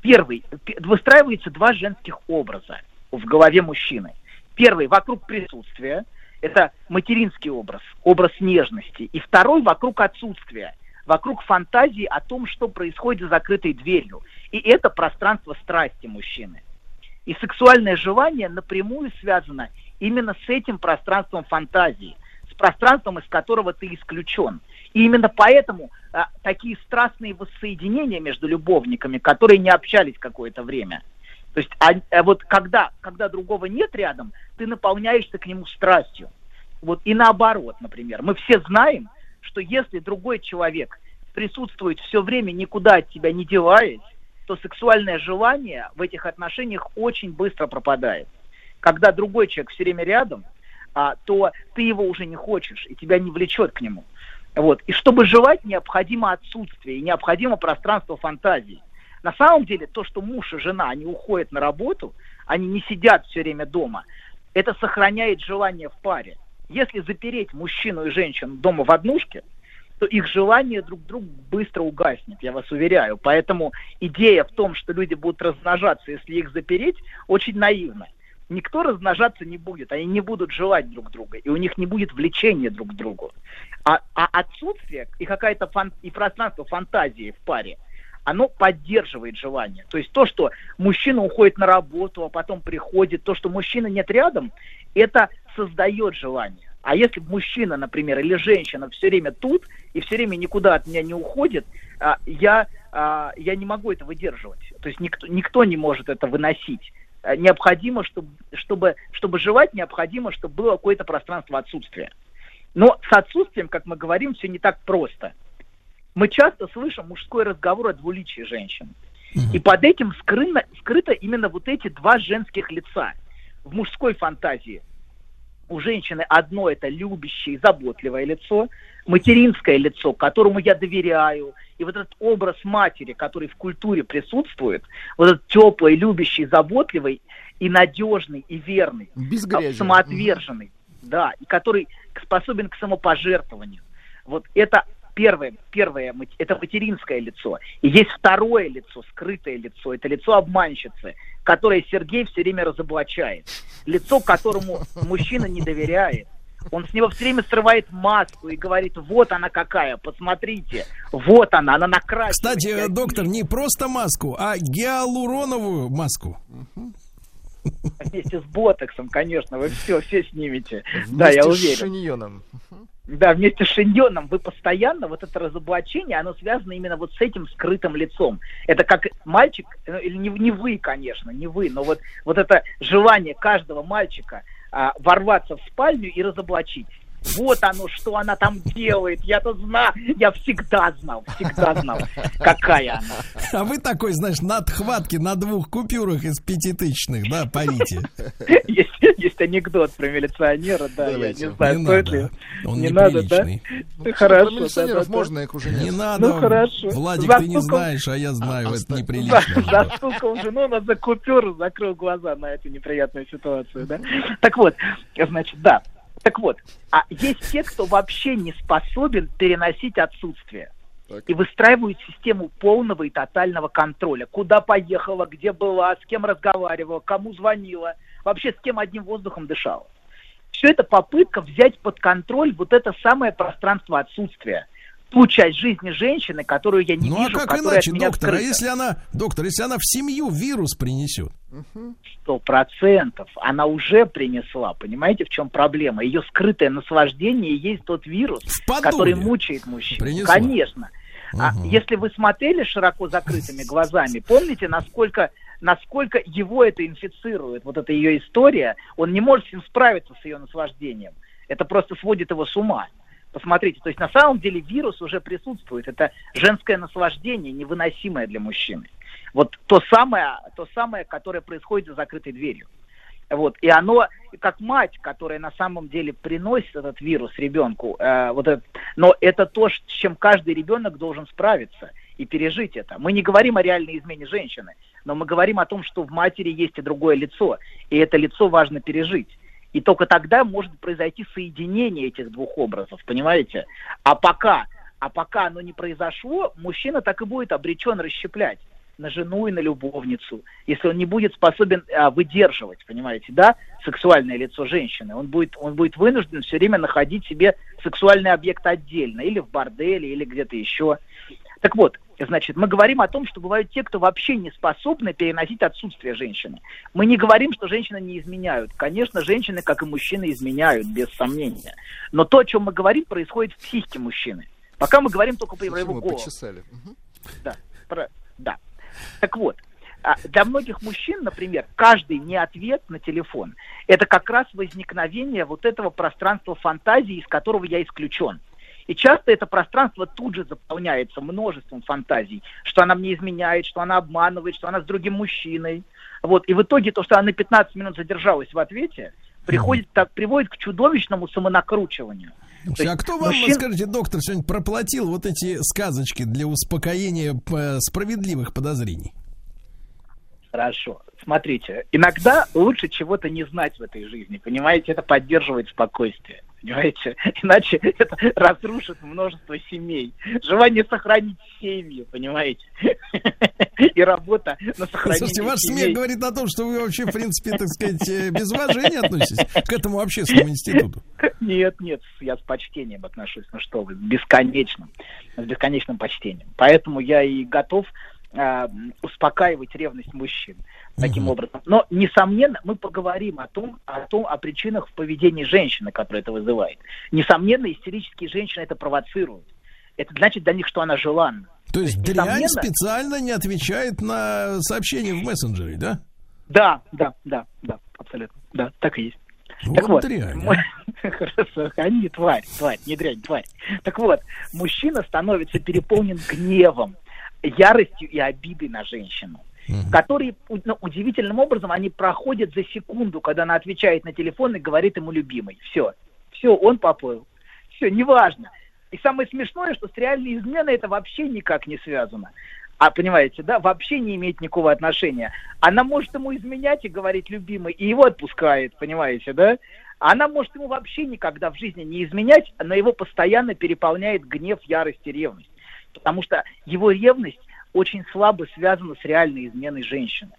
Первый, выстраивается два женских образа в голове мужчины. Первый вокруг присутствия, это материнский образ, образ нежности. И второй вокруг отсутствия, вокруг фантазии о том, что происходит за закрытой дверью. И это пространство страсти мужчины. И сексуальное желание напрямую связано именно с этим пространством фантазии, пространством, из которого ты исключен. И именно поэтому а, такие страстные воссоединения между любовниками, которые не общались какое-то время. То есть а, а вот когда, когда другого нет рядом, ты наполняешься к нему страстью. Вот и наоборот, например. Мы все знаем, что если другой человек присутствует все время, никуда от тебя не деваясь, то сексуальное желание в этих отношениях очень быстро пропадает. Когда другой человек все время рядом, а, то ты его уже не хочешь, и тебя не влечет к нему. Вот. И чтобы желать, необходимо отсутствие, и необходимо пространство фантазии. На самом деле, то, что муж и жена, они уходят на работу, они не сидят все время дома, это сохраняет желание в паре. Если запереть мужчину и женщину дома в однушке, то их желание друг к другу быстро угаснет, я вас уверяю. Поэтому идея в том, что люди будут размножаться, если их запереть, очень наивна. Никто размножаться не будет, они не будут желать друг друга, и у них не будет влечения друг к другу. А, а отсутствие и какая-то фан- и пространство фантазии в паре, оно поддерживает желание. То есть то, что мужчина уходит на работу, а потом приходит, то, что мужчины нет рядом, это создает желание. А если мужчина, например, или женщина все время тут и все время никуда от меня не уходит, а, я, а, я не могу это выдерживать. То есть никто, никто не может это выносить. А, Необходимо, чтобы, чтобы, чтобы желать, необходимо, чтобы было какое-то пространство отсутствия. Но с отсутствием, как мы говорим, все не так просто. Мы часто слышим мужской разговор о двуличии женщин. И под этим скрыто, скрыто именно вот эти два женских лица. В мужской фантазии у женщины одно это любящее и заботливое лицо, материнское лицо, которому я доверяю, и вот этот образ матери, который в культуре присутствует, вот этот теплый, любящий, заботливый и надежный, и верный, Без а, самоотверженный, да, и который способен к самопожертвованию. Вот это первое, первое, это материнское лицо. И есть второе лицо, скрытое лицо, это лицо обманщицы, которое Сергей все время разоблачает. Лицо, которому мужчина не доверяет. Он с него все время срывает маску и говорит, вот она какая, посмотрите, вот она, она накрасила. Кстати, доктор, не просто маску, а гиалуроновую маску. Вместе с ботоксом, конечно, вы все, все снимете. Да, я Вместе с уверен. шиньоном. Да, вместе с шиньоном вы постоянно, вот это разоблачение, оно связано именно вот с этим скрытым лицом. Это как мальчик, ну, или не, не вы, конечно, не вы, но вот, вот это желание каждого мальчика а, ворваться в спальню и разоблачить. Вот оно, что она там делает. Я-то знаю, я всегда знал, всегда знал, какая она. А вы такой, знаешь, надхватки на двух купюрах из пятитысячных, да, парите? Есть, анекдот про милиционера, да, Давайте. я не знаю, не стоит надо. ли. Он не надо, да? Ну, Хорошо. Про милиционеров да, да, можно, их уже Не нет. надо. Ну, хорошо. Владик, За ты не знаешь, а я знаю, это За, неприлично. застукал жену, но за купюру закрыл глаза на эту неприятную ситуацию, да? Так вот, значит, да. Так вот, а есть те, кто вообще не способен переносить отсутствие. И выстраивают систему полного и тотального контроля. Куда поехала, где была, с кем разговаривала, кому звонила, вообще с кем одним воздухом дышала. Все это попытка взять под контроль вот это самое пространство отсутствия. Ту часть жизни женщины, которую я не Ну а вижу, как которая иначе, от меня доктор? А скрыта. если она, доктор, если она в семью вирус принесет? Сто процентов. Она уже принесла. Понимаете, в чем проблема? Ее скрытое наслаждение есть тот вирус, который мучает мужчин. принесла. Конечно. А Мгм. если вы смотрели широко закрытыми глазами, помните, насколько, насколько его это инфицирует, вот эта ее история, он не может с ним справиться с ее наслаждением. Это просто сводит его с ума. Посмотрите, то есть на самом деле вирус уже присутствует. Это женское наслаждение, невыносимое для мужчины. Вот то самое, то самое, которое происходит за закрытой дверью. Вот. И оно, как мать, которая на самом деле приносит этот вирус ребенку, э, вот этот, но это то, с чем каждый ребенок должен справиться и пережить это. Мы не говорим о реальной измене женщины, но мы говорим о том, что в матери есть и другое лицо, и это лицо важно пережить. И только тогда может произойти соединение этих двух образов, понимаете? А пока, а пока оно не произошло, мужчина так и будет обречен расщеплять на жену и на любовницу, если он не будет способен а, выдерживать, понимаете, да, сексуальное лицо женщины, он будет, он будет вынужден все время находить себе сексуальный объект отдельно, или в борделе, или где-то еще. Так вот, значит, мы говорим о том, что бывают те, кто вообще не способны переносить отсутствие женщины. Мы не говорим, что женщины не изменяют. Конечно, женщины, как и мужчины, изменяют, без сомнения. Но то, о чем мы говорим, происходит в психике мужчины. Пока мы говорим только про его голову. почесали. Да, про- да. Так вот, а, для многих мужчин, например, каждый не ответ на телефон, это как раз возникновение вот этого пространства фантазии, из которого я исключен. И часто это пространство тут же заполняется множеством фантазий, что она мне изменяет, что она обманывает, что она с другим мужчиной. Вот. И в итоге то, что она на 15 минут задержалась в ответе, приходит, так, приводит к чудовищному самонакручиванию. То А кто вам, мужчин- скажите, доктор, сегодня проплатил вот эти сказочки для успокоения справедливых подозрений? Хорошо. Смотрите, иногда лучше чего-то не знать в этой жизни, понимаете? Это поддерживает спокойствие, понимаете? Иначе это разрушит множество семей. Желание сохранить семью, понимаете? И работа на сохранение Слушайте, ваш семей. смех говорит о том, что вы вообще, в принципе, так сказать, э, без уважения относитесь к этому общественному институту. Нет, нет, я с почтением отношусь, ну что вы, с бесконечным, с бесконечным почтением. Поэтому я и готов а, успокаивать ревность мужчин таким образом. Но, несомненно, мы поговорим о том, о том, о причинах в поведении женщины, которая это вызывает. Несомненно, истерические женщины это провоцируют. Это значит для них, что она желанна. То есть дрянь несомненно- специально не отвечает на сообщения в мессенджере, да? Да, да, да, да, абсолютно. Да, так и есть. Вот так вот, дрянь, а. хорошо, они тварь, тварь, не дрянь, тварь. Так вот, мужчина становится переполнен гневом, яростью и обидой на женщину, которые у- ну, удивительным образом они проходят за секунду, когда она отвечает на телефон и говорит ему любимый. Все, все, он поплыл. Все, неважно. И самое смешное, что с реальной изменой это вообще никак не связано. А понимаете, да, вообще не имеет никакого отношения. Она может ему изменять и говорить любимый, и его отпускает, понимаете, да? Она может ему вообще никогда в жизни не изменять, но его постоянно переполняет гнев, ярость и ревность. Потому что его ревность очень слабо связана с реальной изменой женщины.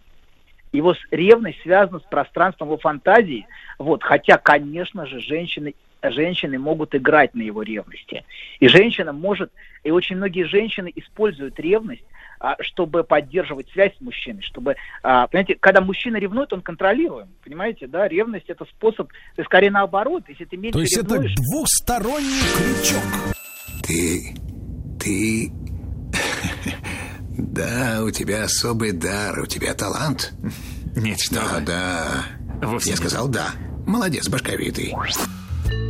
Его ревность связана с пространством его фантазии. Вот, хотя, конечно же, женщины, женщины могут играть на его ревности. И женщина может, и очень многие женщины используют ревность а, чтобы поддерживать связь с мужчиной, чтобы, а, понимаете, когда мужчина ревнует, он контролируем, понимаете, да, ревность это способ, ты скорее наоборот, если ты меньше То есть ревнуешь... это двухсторонний крючок. Ты... ты... Да, у тебя особый дар, у тебя талант. Нет, что Да, вы. да. Вовсе Я нет. сказал да. Молодец, башковитый.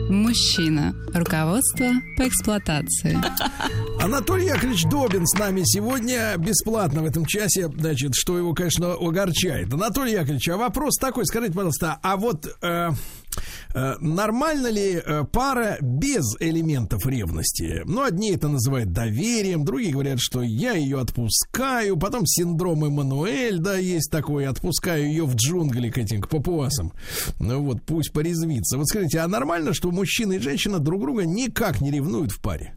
Мужчина. Руководство по эксплуатации. Анатолий Яковлевич Добин с нами сегодня бесплатно в этом часе, значит, что его, конечно, огорчает. Анатолий Яковлевич, а вопрос такой, скажите, пожалуйста, а вот э, э, нормально ли э, пара без элементов ревности? Ну, одни это называют доверием, другие говорят, что я ее отпускаю, потом синдром Эммануэль, да, есть такой, отпускаю ее в джунгли к этим, к папуасам. Ну вот, пусть порезвится. Вот скажите, а нормально, что мужчина и женщина друг друга никак не ревнуют в паре?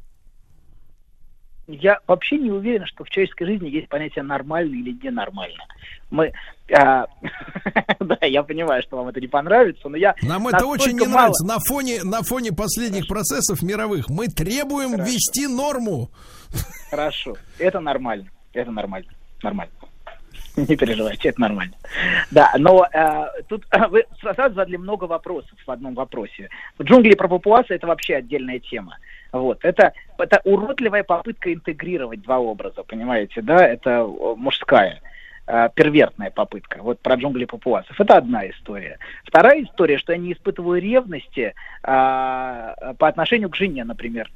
Я вообще не уверен, что в человеческой жизни есть понятие нормально или ненормально. Мы, а, да, я понимаю, что вам это не понравится, но я Нам это очень не мало- нравится. На фоне, на фоне последних процессов мировых мы требуем ввести норму. Хорошо, это нормально, это нормально, нормально. Не переживайте, это нормально. Да, но э, тут э, вы сразу задали много вопросов в одном вопросе. Джунгли про папуасы это вообще отдельная тема. Вот, это, это уродливая попытка интегрировать два образа, понимаете, да, это э, мужская э, первертная попытка. Вот про джунгли папуасов. Это одна история. Вторая история, что я не испытываю ревности а, по отношению к жене, например.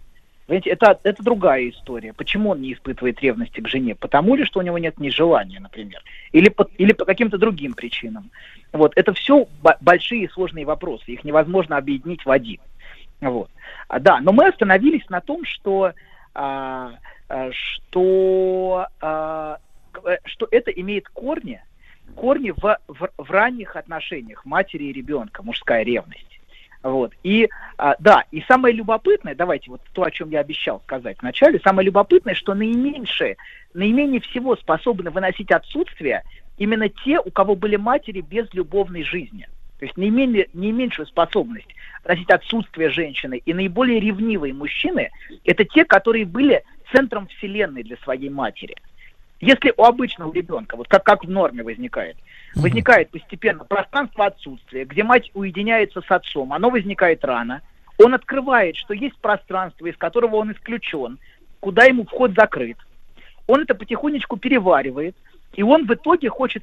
Понимаете, это, это другая история. Почему он не испытывает ревности к жене? Потому ли, что у него нет ни желания, например, или по, или по каким-то другим причинам. Вот. Это все большие и сложные вопросы. Их невозможно объединить в один. Вот. А, да, но мы остановились на том, что, а, а, что, а, э, что это имеет корни, корни в, в, в ранних отношениях матери и ребенка, мужская ревность. Вот. И а, да, и самое любопытное, давайте вот то, о чем я обещал сказать вначале, самое любопытное, что наименьшее, наименее всего способны выносить отсутствие именно те, у кого были матери без любовной жизни. То есть наименее, наименьшую способность выносить отсутствие женщины и наиболее ревнивые мужчины – это те, которые были центром вселенной для своей матери. Если у обычного ребенка, вот как, как в норме возникает, возникает постепенно пространство отсутствия, где мать уединяется с отцом, оно возникает рано, он открывает, что есть пространство, из которого он исключен, куда ему вход закрыт. Он это потихонечку переваривает, и он в итоге хочет,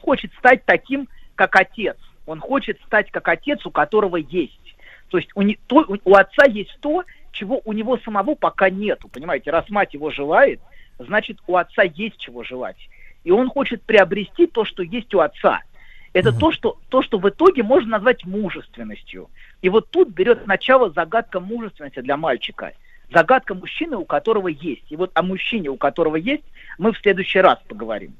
хочет стать таким, как отец. Он хочет стать как отец, у которого есть. То есть у, не- то- у отца есть то, чего у него самого пока нету. Понимаете, раз мать его желает, значит у отца есть чего желать. И он хочет приобрести то, что есть у отца. Это то, что, то, что в итоге можно назвать мужественностью. И вот тут берет начало загадка мужественности для мальчика. Загадка мужчины, у которого есть. И вот о мужчине, у которого есть, мы в следующий раз поговорим.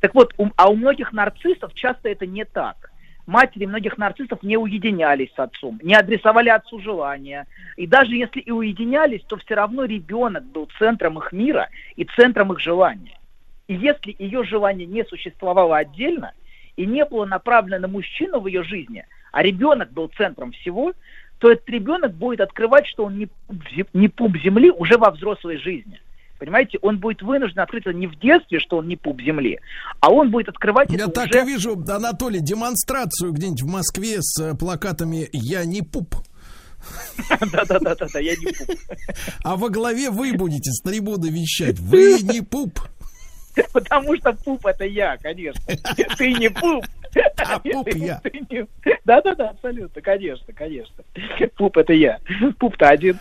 Так вот, у- а у многих нарциссов часто это не так. Матери многих нарциссов не уединялись с отцом, не адресовали отцу желания. И даже если и уединялись, то все равно ребенок был центром их мира и центром их желания. И если ее желание не существовало отдельно и не было направлено на мужчину в ее жизни, а ребенок был центром всего, то этот ребенок будет открывать, что он не пуп, земли уже во взрослой жизни. Понимаете, он будет вынужден открыть это не в детстве, что он не пуп земли, а он будет открывать Я это так уже... и вижу, Анатолий, демонстрацию где-нибудь в Москве с э, плакатами «Я не пуп». Да-да-да, я не пуп. А во главе вы будете с трибуны вещать. Вы не пуп. Потому что пуп это я, конечно. Ты не пуп. А пуп я. Да-да-да, абсолютно, конечно, конечно. Пуп это я. Пуп-то один.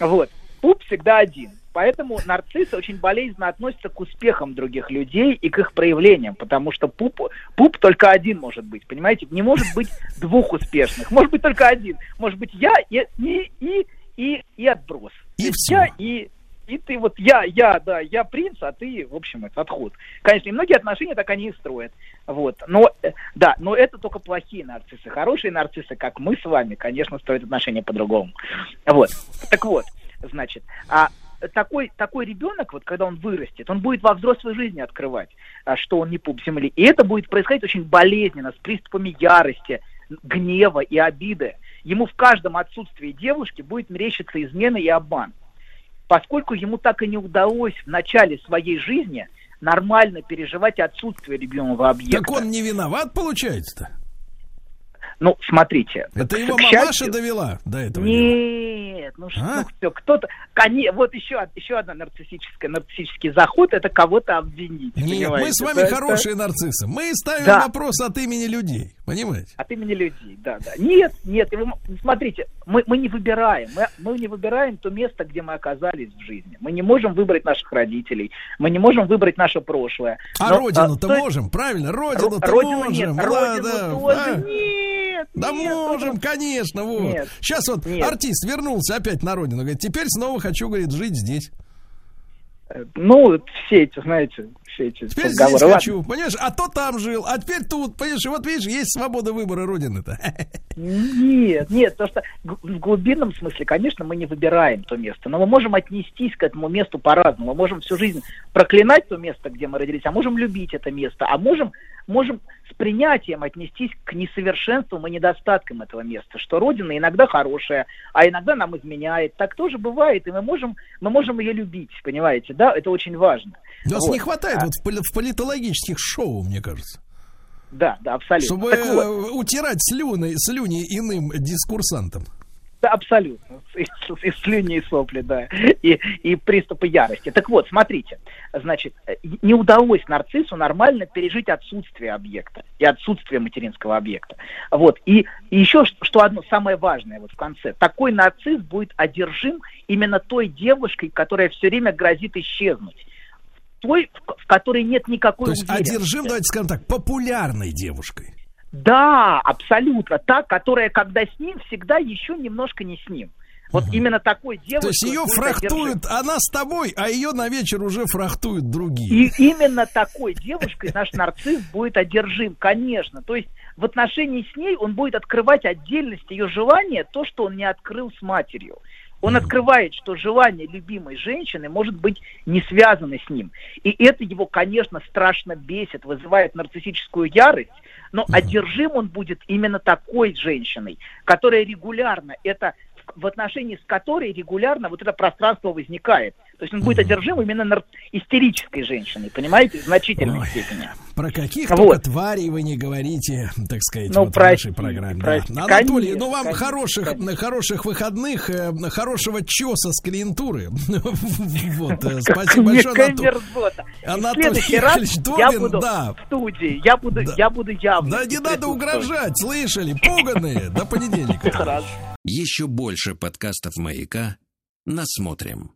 Вот. Пуп всегда один. Поэтому нарциссы очень болезненно относятся к успехам других людей и к их проявлениям, потому что пуп, пуп только один может быть, понимаете? Не может быть двух успешных, может быть только один. Может быть я и, и, и, и, и отброс. И всё. я и, и ты вот я, я, да, я принц, а ты, в общем, это отход. Конечно, и многие отношения так они и строят. Вот. Но, э, да, но это только плохие нарциссы. Хорошие нарциссы, как мы с вами, конечно, строят отношения по-другому. Вот. Так вот, значит, а такой, такой ребенок, вот когда он вырастет, он будет во взрослой жизни открывать, а, что он не пуп земли. И это будет происходить очень болезненно, с приступами ярости, гнева и обиды. Ему в каждом отсутствии девушки будет мерещиться измена и обман. Поскольку ему так и не удалось в начале своей жизни нормально переживать отсутствие любимого объекта. Так он не виноват, получается-то? Ну, смотрите. Это его к мамаша счастью- довела до этого. дела. Нет, ну что, А? ну все, кто-то, коне, вот еще, еще одна нарциссическая, нарциссический заход, это кого-то обвинить. Нет, мы понимаете? с вами Это- хорошие нарциссы. Мы ставим Да. вопрос от имени людей. Понимаете? От имени людей, да, да. Нет, нет, вы смотрите, мы, мы не выбираем, мы, мы не выбираем то место, где мы оказались в жизни. Мы не можем выбрать наших родителей, мы не можем выбрать наше прошлое. А Но, родину-то стоит- можем, правильно? Родину-то Ро- родину можем. нет, да, родину да, тоже да. нет, Да нет, можем, конечно, вот. Нет, Сейчас вот нет. артист вернулся опять на родину, говорит, теперь снова хочу, говорит, жить здесь. Э, Ну, все эти, знаете, все эти Теперь разговоры. здесь Ладно. хочу, понимаешь? А то там жил, а теперь тут, понимаешь? Вот видишь, есть свобода выбора родины-то. Нет, нет, потому что в глубинном смысле, конечно, мы не выбираем то место, но мы можем отнестись к этому месту по-разному. Мы можем всю жизнь проклинать то место, где мы родились, а можем любить это место, а можем, можем с принятием отнестись к несовершенствам и недостаткам этого места, что Родина иногда хорошая, а иногда нам изменяет. Так тоже бывает, и мы можем, мы можем ее любить, понимаете, да? Это очень важно. Нас Вот. не хватает А, вот в, поли- в политологических шоу, мне кажется. Да, да, абсолютно. Чтобы Так вот. э, утирать слюны, слюни иным дискурсантам. Да, абсолютно. И, и слюни, и сопли, да. И, и приступы ярости. Так вот, смотрите. Значит, э, не удалось нарциссу нормально пережить отсутствие объекта и отсутствие материнского объекта. Вот. И, и еще что одно самое важное вот в конце. Такой нарцисс будет одержим именно той девушкой, которая все время грозит исчезнуть. Той, в, в которой нет никакой То есть уверенности. одержим, давайте скажем так, популярной девушкой. Да, абсолютно. Та, которая, когда с ним, всегда еще немножко не с ним. Вот именно такой девушкой. То есть ее фрахтуют, она с тобой, а ее на вечер уже фрахтуют другие. И именно такой девушкой наш нарцисс будет одержим, конечно. То есть в отношении с ней он будет открывать отдельность ее желания, то, что он не открыл с матерью. Он открывает, что желание любимой женщины может быть не связано с ним. И это его, конечно, страшно бесит, вызывает нарциссическую ярость, но одержим он будет именно такой женщиной, которая регулярно это в отношении с которой регулярно вот это пространство возникает. То есть он будет одержим именно нар- истерической женщиной, понимаете, в значительной степени. Про каких Вот. только тварей вы не говорите, так сказать, Ну, вот в простите, нашей программе. простите. Да. Анатолий, Конечно, ну вам конечно, хороших, хороших выходных, э, хорошего чеса с клиентуры. Вот, э, спасибо большое, Анатолий. в Анатолий Яковлевич я Добин, буду да. в студии, я буду, я буду явно. Да не надо угрожать, слышали? Пуганые. До понедельника. Еще больше подкастов «Маяка» насмотрим.